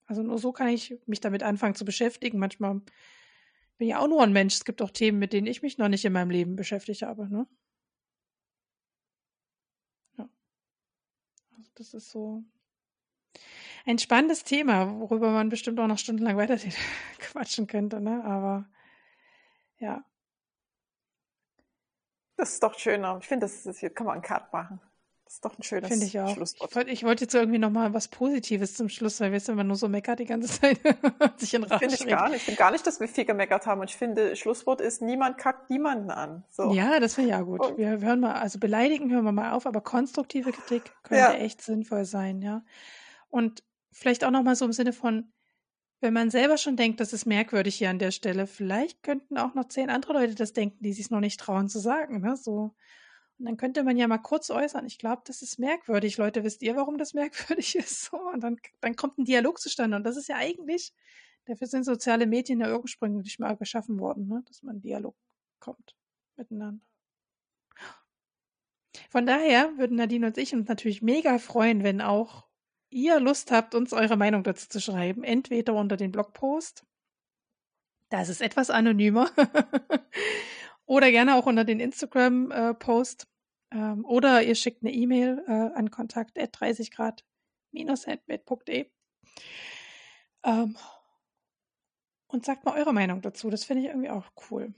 Also nur so kann ich mich damit anfangen zu beschäftigen. Manchmal bin ich auch nur ein Mensch. Es gibt auch Themen, mit denen ich mich noch nicht in meinem Leben beschäftigt habe, ne? Ja. Also das ist so ein spannendes Thema, worüber man bestimmt auch noch stundenlang weiter quatschen könnte, ne? Aber ja. Das ist doch schöner. Ich finde, das ist, hier kann man einen Cut machen. Das ist doch ein schönes Finde ich auch. Schlusswort. Ich wollte, ich wollte jetzt irgendwie nochmal was Positives zum Schluss, weil wir sind immer nur so meckert die ganze Zeit. sich in Finde ich gar nicht. Ich finde gar nicht, dass wir viel gemeckert haben. Und ich finde, Schlusswort ist, niemand kackt niemanden an. So. Ja, das finde ich ja gut. Und wir hören mal, also beleidigen hören wir mal auf, aber konstruktive Kritik könnte ja. echt sinnvoll sein, ja. Und vielleicht auch nochmal so im Sinne von, wenn man selber schon denkt, das ist merkwürdig hier an der Stelle, vielleicht könnten auch noch zehn andere Leute das denken, die sich noch nicht trauen zu sagen. Ne? So. Und dann könnte man ja mal kurz äußern, ich glaube, das ist merkwürdig. Leute, wisst ihr, warum das merkwürdig ist? So, und dann, dann kommt ein Dialog zustande. Und das ist ja eigentlich, dafür sind soziale Medien ja ursprünglich mal geschaffen worden, ne? dass man Dialog kommt miteinander. Von daher würden Nadine und ich uns natürlich mega freuen, wenn auch ihr Lust habt, uns eure Meinung dazu zu schreiben, entweder unter den Blogpost, da ist es etwas anonymer, oder gerne auch unter den Instagram-Post, ähm, oder ihr schickt eine E-Mail äh, an kontakt 30 grad handmade.de. Und sagt mal eure Meinung dazu. Das finde ich irgendwie auch cool.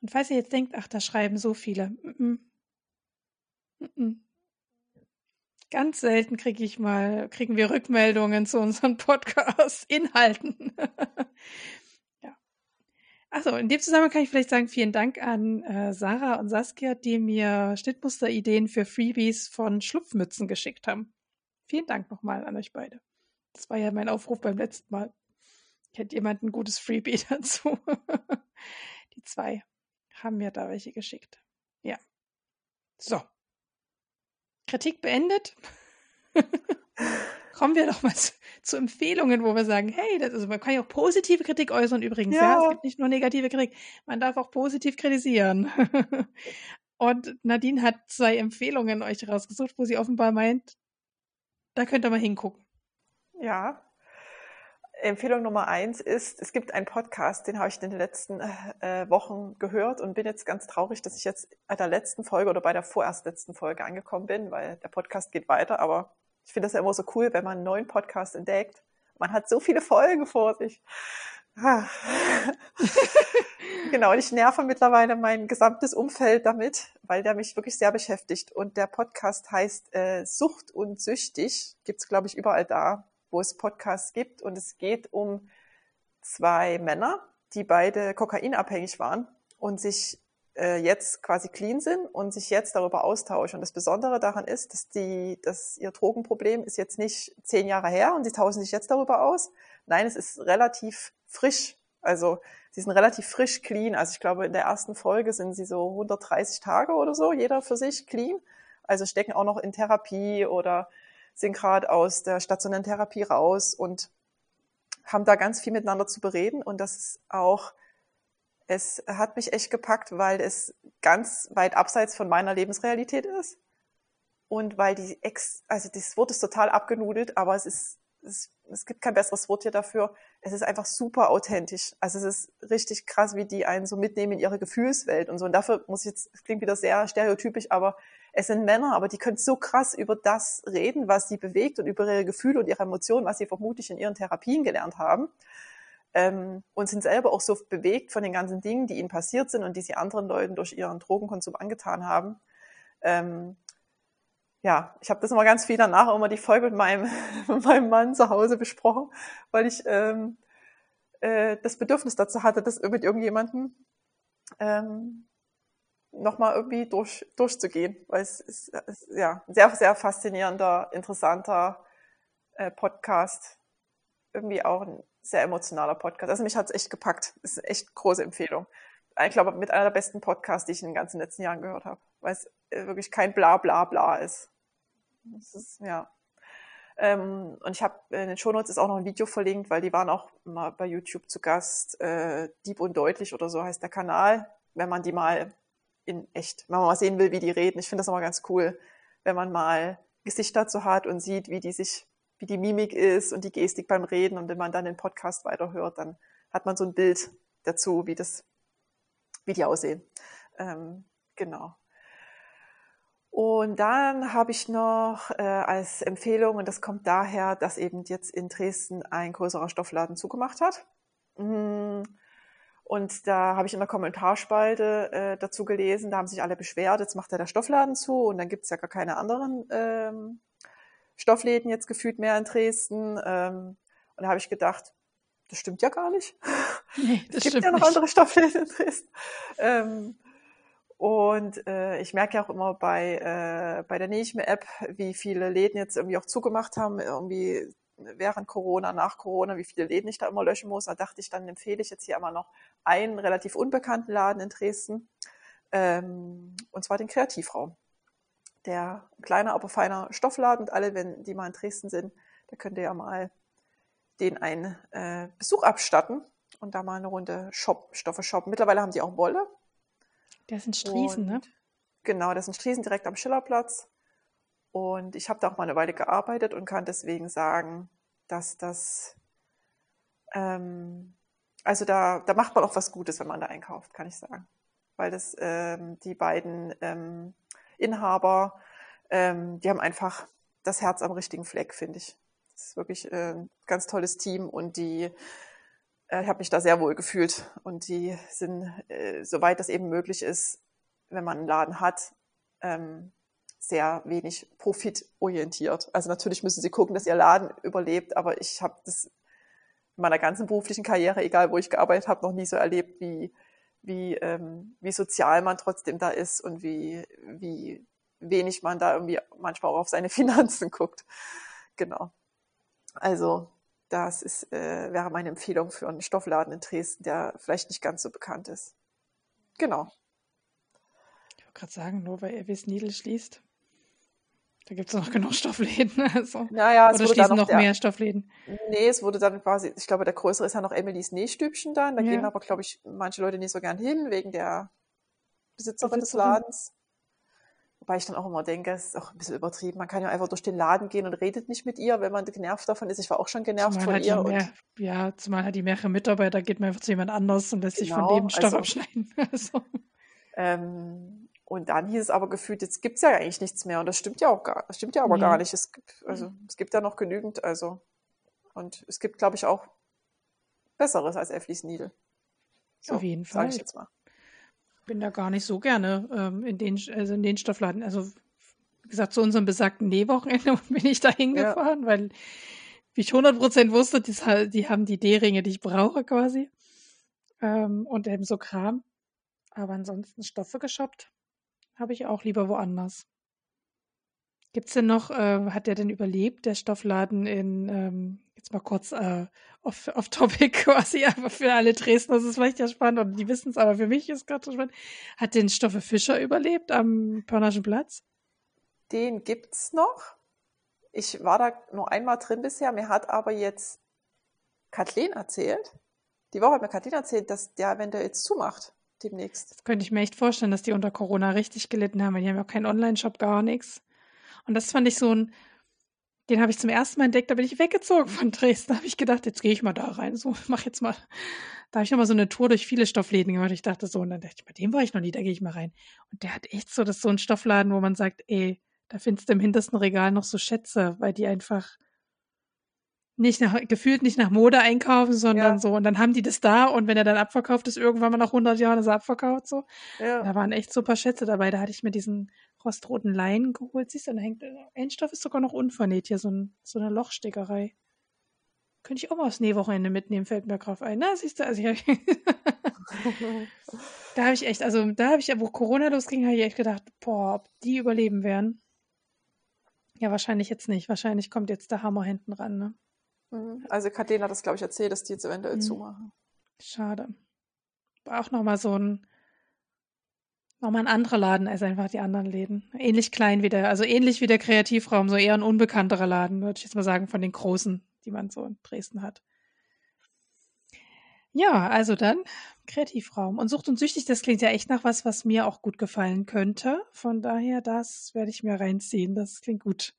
Und falls ihr jetzt denkt, ach, da schreiben so viele. Mm -mm. Mm Ganz selten kriege ich mal, kriegen wir Rückmeldungen zu unseren Podcast-Inhalten. ja. Achso, in dem Zusammenhang kann ich vielleicht sagen, vielen Dank an äh, Sarah und Saskia, die mir Schnittmusterideen für Freebies von Schlupfmützen geschickt haben. Vielen Dank nochmal an euch beide. Das war ja mein Aufruf beim letzten Mal. Kennt jemand ein gutes Freebie dazu? die zwei haben mir da welche geschickt. Ja. So. Kritik beendet. Kommen wir doch mal zu, zu, Empfehlungen, wo wir sagen, hey, das ist, man kann ja auch positive Kritik äußern übrigens. Ja. ja. Es gibt nicht nur negative Kritik. Man darf auch positiv kritisieren. Und Nadine hat zwei Empfehlungen euch rausgesucht, wo sie offenbar meint, da könnt ihr mal hingucken. Ja, Empfehlung Nummer eins ist, es gibt einen Podcast, den habe ich in den letzten äh, Wochen gehört und bin jetzt ganz traurig, dass ich jetzt bei der letzten Folge oder bei der vorerst letzten Folge angekommen bin, weil der Podcast geht weiter. Aber ich finde das ja immer so cool, wenn man einen neuen Podcast entdeckt. Man hat so viele Folgen vor sich. Ah. genau, und ich nerve mittlerweile mein gesamtes Umfeld damit, weil der mich wirklich sehr beschäftigt. Und der Podcast heißt äh, Sucht und Süchtig. Gibt's glaube ich, überall da wo es Podcasts gibt. Und es geht um zwei Männer, die beide kokainabhängig waren und sich äh, jetzt quasi clean sind und sich jetzt darüber austauschen. Und das Besondere daran ist, dass, die, dass ihr Drogenproblem ist jetzt nicht zehn Jahre her und sie tauschen sich jetzt darüber aus. Nein, es ist relativ frisch. Also sie sind relativ frisch clean. Also ich glaube, in der ersten Folge sind sie so 130 Tage oder so, jeder für sich clean. Also stecken auch noch in Therapie oder sind gerade aus der stationären Therapie raus und haben da ganz viel miteinander zu bereden. Und das ist auch, es hat mich echt gepackt, weil es ganz weit abseits von meiner Lebensrealität ist. Und weil die Ex, also das Wort ist total abgenudelt, aber es ist, es, es gibt kein besseres Wort hier dafür. Es ist einfach super authentisch. Also es ist richtig krass, wie die einen so mitnehmen in ihre Gefühlswelt und so. Und dafür muss ich jetzt, klingt wieder sehr stereotypisch, aber es sind Männer, aber die können so krass über das reden, was sie bewegt und über ihre Gefühle und ihre Emotionen, was sie vermutlich in ihren Therapien gelernt haben. Ähm, und sind selber auch so bewegt von den ganzen Dingen, die ihnen passiert sind und die sie anderen Leuten durch ihren Drogenkonsum angetan haben. Ähm, ja, ich habe das immer ganz viel danach immer die Folge mit meinem, mit meinem Mann zu Hause besprochen, weil ich ähm, äh, das Bedürfnis dazu hatte, das mit irgendjemandem ähm, nochmal irgendwie durch, durchzugehen, weil es ist, ist ja sehr, sehr faszinierender, interessanter äh, Podcast. Irgendwie auch ein sehr emotionaler Podcast. Also mich hat es echt gepackt. Das ist eine echt große Empfehlung. Ich glaube, mit einer der besten Podcasts, die ich in den ganzen letzten Jahren gehört habe, weil es äh, wirklich kein Bla Bla Bla ist. Ist, ja. Ähm, und ich habe in den Shownotes ist auch noch ein Video verlinkt, weil die waren auch mal bei YouTube zu Gast. Äh, Dieb und Deutlich oder so heißt der Kanal. Wenn man die mal in echt, wenn man mal sehen will, wie die reden. Ich finde das immer ganz cool, wenn man mal Gesichter dazu hat und sieht, wie die sich, wie die Mimik ist und die Gestik beim Reden. Und wenn man dann den Podcast weiterhört, dann hat man so ein Bild dazu, wie das, wie die aussehen. Ähm, genau. Und dann habe ich noch äh, als Empfehlung, und das kommt daher, dass eben jetzt in Dresden ein größerer Stoffladen zugemacht hat. Mmh und da habe ich in der Kommentarspalte äh, dazu gelesen, da haben sich alle beschwert, jetzt macht er der Stoffladen zu und dann gibt es ja gar keine anderen ähm, Stoffläden jetzt gefühlt mehr in Dresden. Ähm, und da habe ich gedacht, das stimmt ja gar nicht. Nee, das es gibt ja noch nicht. andere Stoffläden in Dresden. Ähm, und äh, ich merke ja auch immer bei, äh, bei der Nechme-App, wie viele Läden jetzt irgendwie auch zugemacht haben. Irgendwie während Corona, nach Corona, wie viele Läden ich da immer löschen muss. Da dachte ich, dann empfehle ich jetzt hier einmal noch einen relativ unbekannten Laden in Dresden, ähm, und zwar den Kreativraum. Der kleine, aber feiner Stoffladen und alle, wenn die mal in Dresden sind, da könnt ihr ja mal den einen äh, Besuch abstatten und da mal eine Runde Shop, Stoffe shoppen. Mittlerweile haben die auch Wolle. Der ist in Striesen, ne? Genau, das in Striesen direkt am Schillerplatz. Und ich habe da auch mal eine Weile gearbeitet und kann deswegen sagen, dass das, ähm, also da, da macht man auch was Gutes, wenn man da einkauft, kann ich sagen. Weil das ähm, die beiden ähm, Inhaber, ähm, die haben einfach das Herz am richtigen Fleck, finde ich. Das ist wirklich äh, ein ganz tolles Team und die äh, ich habe mich da sehr wohl gefühlt. Und die sind, äh, soweit das eben möglich ist, wenn man einen Laden hat, ähm, sehr wenig profitorientiert. Also natürlich müssen sie gucken, dass ihr Laden überlebt, aber ich habe das in meiner ganzen beruflichen Karriere, egal wo ich gearbeitet habe, noch nie so erlebt, wie, wie, ähm, wie sozial man trotzdem da ist und wie, wie wenig man da irgendwie manchmal auch auf seine Finanzen guckt. Genau. Also das ist, äh, wäre meine Empfehlung für einen Stoffladen in Dresden, der vielleicht nicht ganz so bekannt ist. Genau. Ich wollte gerade sagen, nur weil Elvis Niedel schließt. Da gibt es noch genug Stoffläden. Also. Naja, es Oder schließen noch der, mehr Stoffläden? Nee, es wurde dann quasi, ich glaube, der größere ist ja noch Emilys Nähstübchen dann. Da ja. gehen aber, glaube ich, manche Leute nicht so gern hin, wegen der Besitzerin, Besitzerin des Ladens. Wobei ich dann auch immer denke, es ist auch ein bisschen übertrieben. Man kann ja einfach durch den Laden gehen und redet nicht mit ihr, wenn man genervt davon ist. Ich war auch schon genervt zumal von ihr. Mehr, ja, zumal hat die mehrere Mitarbeiter, geht man einfach zu jemand anders und lässt genau, sich von genau, dem Stoff also, abschneiden. also. ähm, und dann hieß es aber gefühlt, jetzt gibt es ja eigentlich nichts mehr. Und das stimmt ja auch gar, das stimmt ja aber nee. gar nicht. Es gibt, also, es gibt ja noch genügend, also. Und es gibt, glaube ich, auch Besseres als Efflis Needle. So, Auf jeden Fall. Ich jetzt mal bin da gar nicht so gerne ähm, in, den, also in den Stoffladen. Also, wie gesagt, zu unserem besagten Nähwochenende bin ich da hingefahren, ja. weil wie ich 100% wusste, die, die haben die D-Ringe, die ich brauche quasi. Ähm, und eben so Kram. Aber ansonsten Stoffe geshoppt habe ich auch lieber woanders. Gibt es denn noch, äh, hat der denn überlebt, der Stoffladen in, ähm, jetzt mal kurz äh, off, off topic quasi, aber für alle Dresdner ist vielleicht ja spannend und die wissen es, aber für mich ist gerade so spannend. Hat den Stoffe Fischer überlebt am Pörnerschen Platz? Den gibt's noch. Ich war da nur einmal drin bisher. Mir hat aber jetzt Kathleen erzählt, die Woche hat mir Kathleen erzählt, dass der wenn der jetzt zumacht demnächst. Das könnte ich mir echt vorstellen, dass die unter Corona richtig gelitten haben, weil die haben ja auch keinen Online-Shop, gar nichts. Und das fand ich so ein, den habe ich zum ersten Mal entdeckt, da bin ich weggezogen von Dresden. Da habe ich gedacht, jetzt gehe ich mal da rein. So, mach jetzt mal. Da habe ich nochmal so eine Tour durch viele Stoffläden gemacht. Ich dachte so, und dann dachte ich, bei dem war ich noch nie, da gehe ich mal rein. Und der hat echt so, das ist so ein Stoffladen, wo man sagt, ey, da findest du im hintersten Regal noch so Schätze, weil die einfach nicht nach, gefühlt nicht nach Mode einkaufen, sondern ja. so. Und dann haben die das da und wenn er dann abverkauft ist, irgendwann mal nach 100 Jahren ist er abverkauft, so. Ja. Da waren echt super Schätze dabei. Da hatte ich mir diesen rostroten Leinen geholt. Siehst du, da hängt, ein Stoff ist sogar noch unvernäht hier, so, ein, so eine Lochstickerei. Könnte ich auch mal aufs Nähwochenende mitnehmen, fällt mir drauf ein. Na, siehst du, also ich, da habe ich echt, also da habe ich, wo Corona losging, habe ich echt gedacht, boah, ob die überleben werden. Ja, wahrscheinlich jetzt nicht. Wahrscheinlich kommt jetzt der Hammer hinten ran, ne? Mhm. Also Kathleen hat das, glaube ich, erzählt, dass die jetzt eventuell mhm. zumachen. Schade. War auch nochmal so ein nochmal ein anderer Laden als einfach die anderen Läden. Ähnlich klein wie der, also ähnlich wie der Kreativraum, so eher ein unbekannterer Laden, würde ich jetzt mal sagen, von den großen, die man so in Dresden hat. Ja, also dann Kreativraum. Und Sucht und Süchtig, das klingt ja echt nach was, was mir auch gut gefallen könnte. Von daher, das werde ich mir reinziehen. Das klingt gut.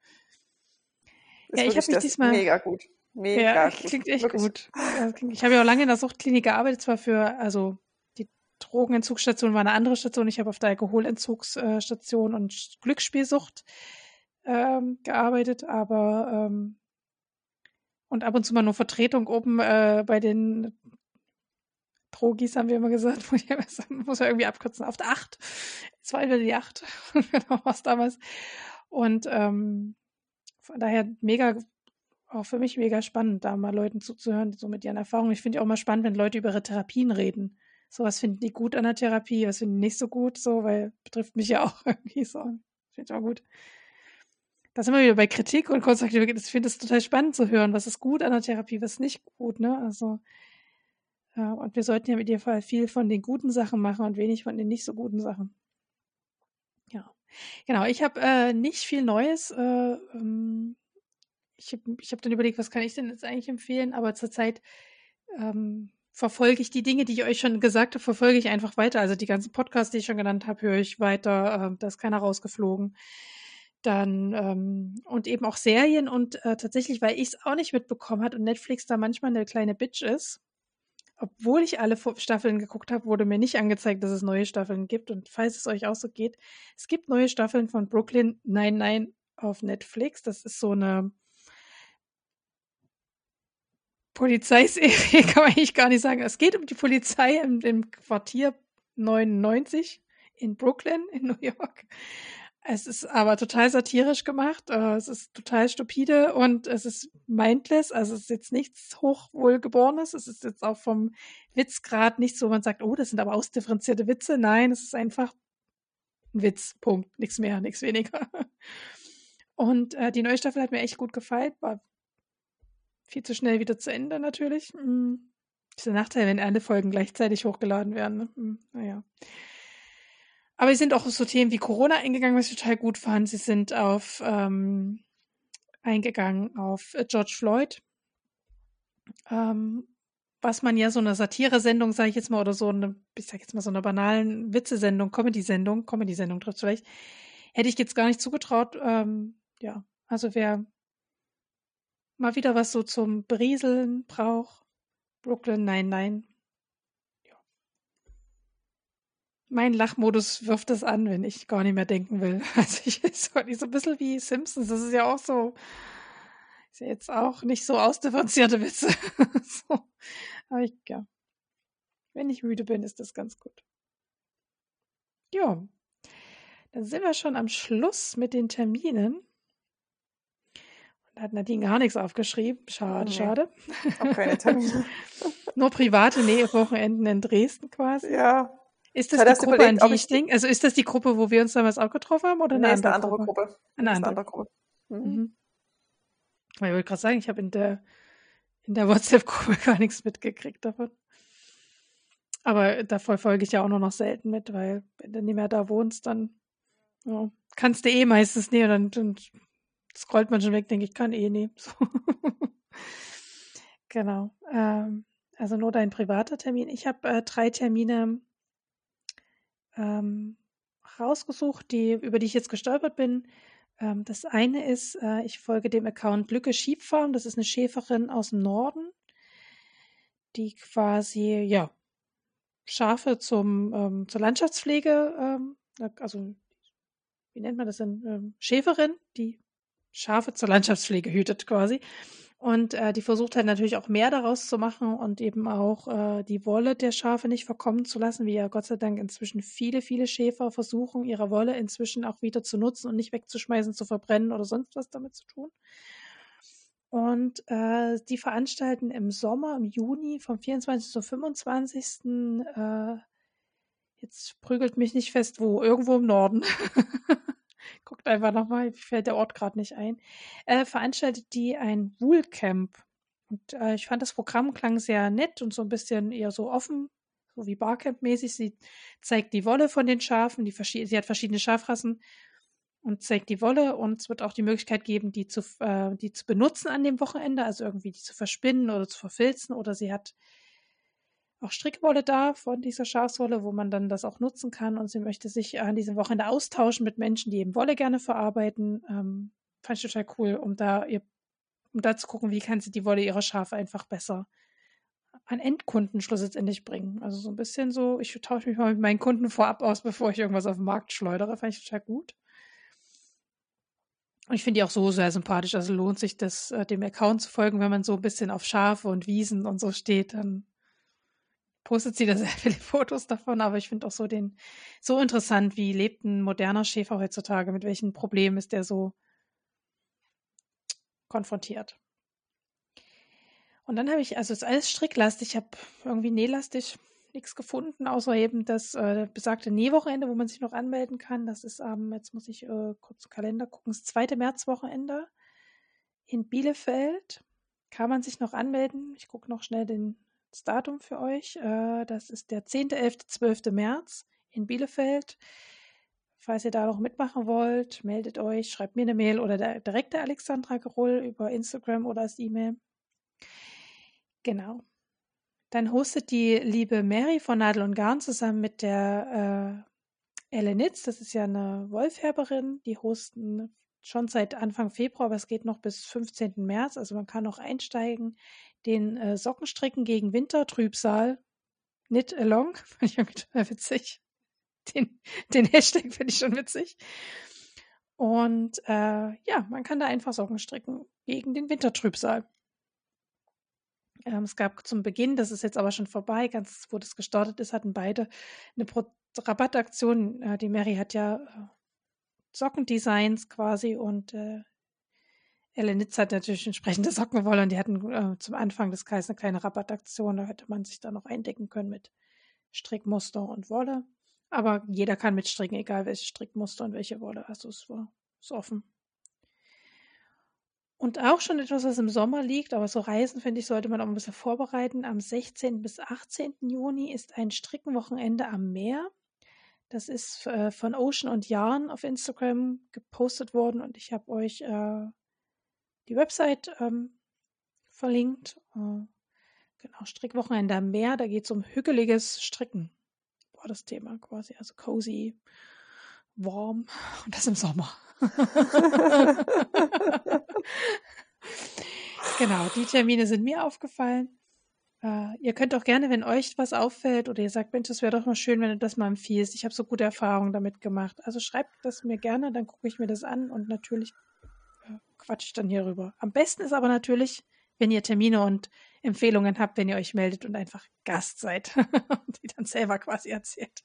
Das ja, ich habe mich diesmal. Mega gut. Mega ja. Klingt echt Wirklich. gut. Ich habe ja auch lange in der Suchtklinik gearbeitet, zwar für, also die Drogenentzugsstation war eine andere Station. Ich habe auf der Alkoholentzugsstation und Glücksspielsucht ähm, gearbeitet, aber ähm, und ab und zu mal nur Vertretung oben äh, bei den Drogis, haben wir immer gesagt. muss ja irgendwie abkürzen. Auf der 8. Es war wieder die 8. genau, was damals. Und ähm, von daher mega auch für mich mega spannend, da mal Leuten zuzuhören, so mit ihren Erfahrungen. Ich finde auch mal spannend, wenn Leute über ihre Therapien reden. So, was finden die gut an der Therapie, was finden die nicht so gut, so, weil betrifft mich ja auch irgendwie so. Finde ich auch gut. Da sind wir wieder bei Kritik und konstruktive Ich finde es total spannend zu hören, was ist gut an der Therapie, was ist nicht gut, ne? Also, ja, und wir sollten ja mit dir viel von den guten Sachen machen und wenig von den nicht so guten Sachen. Ja. Genau, ich habe äh, nicht viel Neues. Äh, ähm, ich habe ich hab dann überlegt, was kann ich denn jetzt eigentlich empfehlen, aber zurzeit ähm, verfolge ich die Dinge, die ich euch schon gesagt habe, verfolge ich einfach weiter. Also die ganzen Podcasts, die ich schon genannt habe, höre ich weiter. Äh, da ist keiner rausgeflogen. Dann ähm, und eben auch Serien und äh, tatsächlich, weil ich es auch nicht mitbekommen hat und Netflix da manchmal eine kleine Bitch ist, obwohl ich alle Staffeln geguckt habe, wurde mir nicht angezeigt, dass es neue Staffeln gibt. Und falls es euch auch so geht, es gibt neue Staffeln von Brooklyn 99 auf Netflix. Das ist so eine Polizeiserie kann man eigentlich gar nicht sagen. Es geht um die Polizei im, im Quartier 99 in Brooklyn in New York. Es ist aber total satirisch gemacht. äh, Es ist total stupide und es ist mindless. Also es ist jetzt nichts Hochwohlgeborenes. Es ist jetzt auch vom Witzgrad nicht so, man sagt, oh, das sind aber ausdifferenzierte Witze. Nein, es ist einfach ein Witz. Punkt. Nichts mehr, nichts weniger. Und äh, die neue Staffel hat mir echt gut gefallen. War viel zu schnell wieder zu Ende natürlich. Hm. Ist der Nachteil, wenn alle Folgen gleichzeitig hochgeladen werden. Ne? Hm, naja. Aber sie sind auch auf so Themen wie Corona eingegangen, was ich total gut fand. Sie sind auf ähm, eingegangen auf äh, George Floyd. Ähm, was man ja so eine Satire-Sendung, sage ich jetzt mal, oder so eine, ich sag jetzt mal so eine banalen Witze-Sendung, Comedy-Sendung, Comedy-Sendung trifft vielleicht, hätte ich jetzt gar nicht zugetraut. Ähm, ja, also wer mal wieder was so zum Berieseln braucht, Brooklyn, nein, nein, mein Lachmodus wirft es an, wenn ich gar nicht mehr denken will. Also ich ist so ein bisschen wie Simpsons. Das ist ja auch so, ist ja jetzt auch nicht so ausdifferenzierte Witze. so. Aber ich, ja. Wenn ich müde bin, ist das ganz gut. Ja. Dann sind wir schon am Schluss mit den Terminen. Hat Nadine gar nichts aufgeschrieben. Schade, nee. schade. Auch keine Termine. Nur private Nähewochenenden in Dresden quasi. Ja, ist das, das die Gruppe, überlegt, an die ich denke? Also ist das die Gruppe, wo wir uns damals auch getroffen haben? Oder nee, eine, andere, andere Gruppe? Gruppe? Eine andere, andere Gruppe. Mhm. Mhm. Ich wollte gerade sagen, ich habe in der, in der WhatsApp-Gruppe gar nichts mitgekriegt davon. Aber da verfolge ich ja auch nur noch selten mit, weil wenn du nicht mehr da wohnst, dann ja, kannst du eh meistens nie und dann, dann scrollt man schon weg, denke ich, kann eh nie. So. genau. Ähm, also nur dein privater Termin. Ich habe äh, drei Termine ähm, rausgesucht, die, über die ich jetzt gestolpert bin. Ähm, das eine ist, äh, ich folge dem Account Lücke Schiebfarm. Das ist eine Schäferin aus dem Norden, die quasi, ja, Schafe zum, ähm, zur Landschaftspflege, ähm, also wie nennt man das denn? Ähm, Schäferin, die Schafe zur Landschaftspflege hütet quasi. Und äh, die versucht halt natürlich auch mehr daraus zu machen und eben auch äh, die Wolle der Schafe nicht verkommen zu lassen, wie ja Gott sei Dank inzwischen viele, viele Schäfer versuchen, ihre Wolle inzwischen auch wieder zu nutzen und nicht wegzuschmeißen, zu verbrennen oder sonst was damit zu tun. Und äh, die veranstalten im Sommer, im Juni, vom 24. zum 25. Äh, jetzt prügelt mich nicht fest, wo, irgendwo im Norden. Guckt einfach nochmal, fällt der Ort gerade nicht ein. Äh, veranstaltet die ein Woolcamp. Und äh, ich fand das Programm klang sehr nett und so ein bisschen eher so offen, so wie Barcamp-mäßig. Sie zeigt die Wolle von den Schafen, die sie hat verschiedene Schafrassen und zeigt die Wolle und es wird auch die Möglichkeit geben, die zu, äh, die zu benutzen an dem Wochenende, also irgendwie die zu verspinnen oder zu verfilzen oder sie hat auch Strickwolle da von dieser Schafswolle, wo man dann das auch nutzen kann. Und sie möchte sich an diesem Wochenende austauschen mit Menschen, die eben Wolle gerne verarbeiten. Ähm, fand ich total cool, um da ihr, um da zu gucken, wie kann sie die Wolle ihrer Schafe einfach besser an Endkunden schlussendlich bringen. Also so ein bisschen so, ich tausche mich mal mit meinen Kunden vorab aus, bevor ich irgendwas auf den Markt schleudere. Fand ich total gut. Und ich finde die auch so sehr sympathisch. Also lohnt sich das, äh, dem Account zu folgen, wenn man so ein bisschen auf Schafe und Wiesen und so steht, dann postet sie da sehr viele Fotos davon, aber ich finde auch so den so interessant, wie lebt ein moderner Schäfer heutzutage, mit welchen Problemen ist der so konfrontiert. Und dann habe ich, also es ist alles stricklastig, ich habe irgendwie nählastig nichts gefunden, außer eben das äh, besagte Nähwochenende, wo man sich noch anmelden kann. Das ist am, ähm, jetzt muss ich äh, kurz im Kalender gucken, das zweite Märzwochenende in Bielefeld. Kann man sich noch anmelden? Ich gucke noch schnell den das Datum für euch. Äh, das ist der 10., 11., 12. März in Bielefeld. Falls ihr da noch mitmachen wollt, meldet euch, schreibt mir eine Mail oder der, direkt der Alexandra Gerull über Instagram oder als E-Mail. Genau. Dann hostet die liebe Mary von Nadel und Garn zusammen mit der äh, Elle Nitz, das ist ja eine Wollfärberin, die hosten schon seit Anfang Februar, aber es geht noch bis 15. März, also man kann noch einsteigen den äh, Sockenstricken gegen Wintertrübsal. Knit along, fand ich total witzig. Den, den Hashtag finde ich schon witzig. Und äh, ja, man kann da einfach Socken stricken gegen den Wintertrübsal. Ähm, es gab zum Beginn, das ist jetzt aber schon vorbei, ganz wo das gestartet ist, hatten beide eine Pro Rabattaktion. Äh, die Mary hat ja äh, Sockendesigns quasi und äh, Elenitz hat natürlich entsprechende Sockenwolle und die hatten äh, zum Anfang des Kreises eine kleine Rabattaktion. Da hätte man sich da noch eindecken können mit Strickmuster und Wolle. Aber jeder kann mitstricken, egal welches Strickmuster und welche Wolle. Also es war ist offen. Und auch schon etwas, was im Sommer liegt, aber so Reisen, finde ich, sollte man auch ein bisschen vorbereiten. Am 16. bis 18. Juni ist ein Strickenwochenende am Meer. Das ist äh, von Ocean und Yarn auf Instagram gepostet worden und ich habe euch äh, die Website ähm, verlinkt. Äh, genau, Strickwochenende am Meer, da geht es um hügeliges Stricken. War das Thema quasi, also cozy, warm und das im Sommer. genau, die Termine sind mir aufgefallen. Uh, ihr könnt auch gerne, wenn euch was auffällt oder ihr sagt, Mensch, das wäre doch mal schön, wenn du das mal empfiehlst. Ich habe so gute Erfahrungen damit gemacht. Also schreibt das mir gerne, dann gucke ich mir das an und natürlich äh, quatsche ich dann hier rüber. Am besten ist aber natürlich, wenn ihr Termine und Empfehlungen habt, wenn ihr euch meldet und einfach Gast seid und die dann selber quasi erzählt.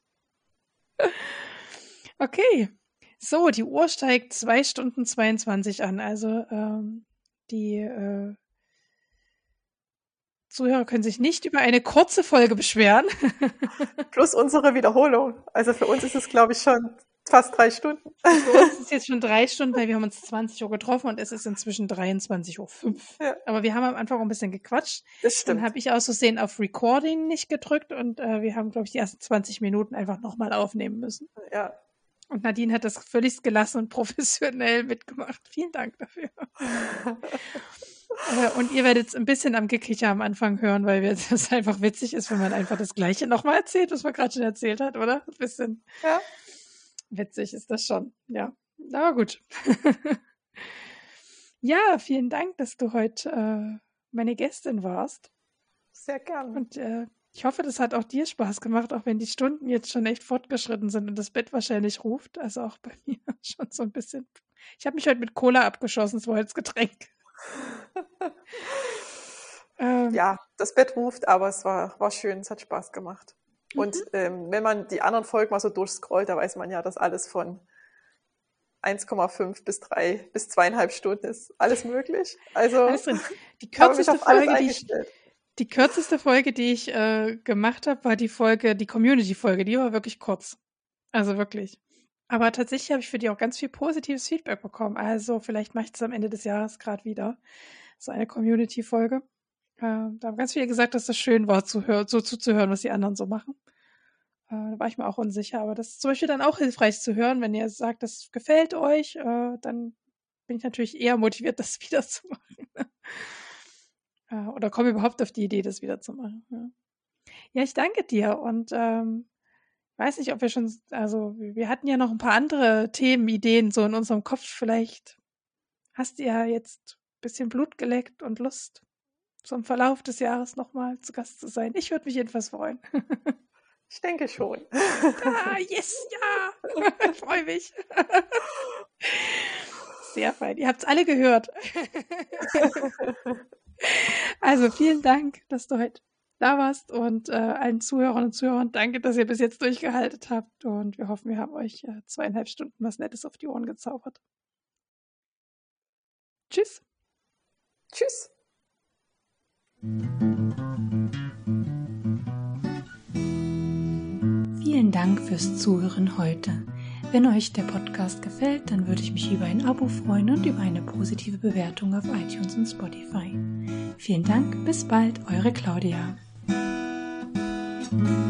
okay, so, die Uhr steigt zwei Stunden 22 an. Also ähm, die äh, Zuhörer können sich nicht über eine kurze Folge beschweren. Plus unsere Wiederholung. Also für uns ist es, glaube ich, schon fast drei Stunden. Für uns ist es jetzt schon drei Stunden, weil wir haben uns 20 Uhr getroffen und es ist inzwischen 23.05 Uhr. Ja. Aber wir haben am Anfang auch ein bisschen gequatscht. Das stimmt. Dann habe ich aus Versehen auf Recording nicht gedrückt und äh, wir haben, glaube ich, die ersten 20 Minuten einfach nochmal aufnehmen müssen. Ja. Und Nadine hat das völlig gelassen und professionell mitgemacht. Vielen Dank dafür. Äh, und ihr werdet ein bisschen am Gekicher am Anfang hören, weil es einfach witzig ist, wenn man einfach das Gleiche nochmal erzählt, was man gerade schon erzählt hat, oder? Ein bisschen ja. witzig ist das schon. Ja, aber gut. ja, vielen Dank, dass du heute äh, meine Gästin warst. Sehr gern. Und äh, ich hoffe, das hat auch dir Spaß gemacht, auch wenn die Stunden jetzt schon echt fortgeschritten sind und das Bett wahrscheinlich ruft. Also auch bei mir schon so ein bisschen. Ich habe mich heute mit Cola abgeschossen, es war jetzt Getränk. Ähm, ja, das Bett ruft, aber es war, war schön, es hat Spaß gemacht. Und mhm. ähm, wenn man die anderen Folgen mal so durchscrollt, da weiß man ja, dass alles von 1,5 bis 3 bis zweieinhalb Stunden ist alles möglich. Also alles die kürzeste Folge, die ich, die kürzeste Folge, die ich äh, gemacht habe, war die Folge, die Community-Folge. Die war wirklich kurz. Also wirklich. Aber tatsächlich habe ich für die auch ganz viel positives Feedback bekommen. Also vielleicht mache ich das am Ende des Jahres gerade wieder. So eine Community-Folge. Äh, da haben ganz viele gesagt, dass das schön war, zu hör so zuzuhören, was die anderen so machen. Äh, da war ich mir auch unsicher. Aber das ist zum Beispiel dann auch hilfreich zu hören, wenn ihr sagt, das gefällt euch, äh, dann bin ich natürlich eher motiviert, das wieder zu machen. Äh, oder komme überhaupt auf die Idee, das wieder zu machen. Ja, ja ich danke dir und ähm, weiß nicht, ob wir schon, also wir hatten ja noch ein paar andere Themen, Ideen so in unserem Kopf. Vielleicht hast du ja jetzt ein bisschen Blut geleckt und Lust, so im Verlauf des Jahres nochmal zu Gast zu sein. Ich würde mich jedenfalls freuen. Ich denke schon. Ah, yes, ja. Ich freue mich. Sehr fein. Ihr habt es alle gehört. Also vielen Dank, dass du heute da warst und äh, allen Zuhörern und Zuhörern danke, dass ihr bis jetzt durchgehalten habt und wir hoffen, wir haben euch äh, zweieinhalb Stunden was Nettes auf die Ohren gezaubert. Tschüss. Tschüss. Vielen Dank fürs Zuhören heute. Wenn euch der Podcast gefällt, dann würde ich mich über ein Abo freuen und über eine positive Bewertung auf iTunes und Spotify. Vielen Dank, bis bald, eure Claudia. Thank you.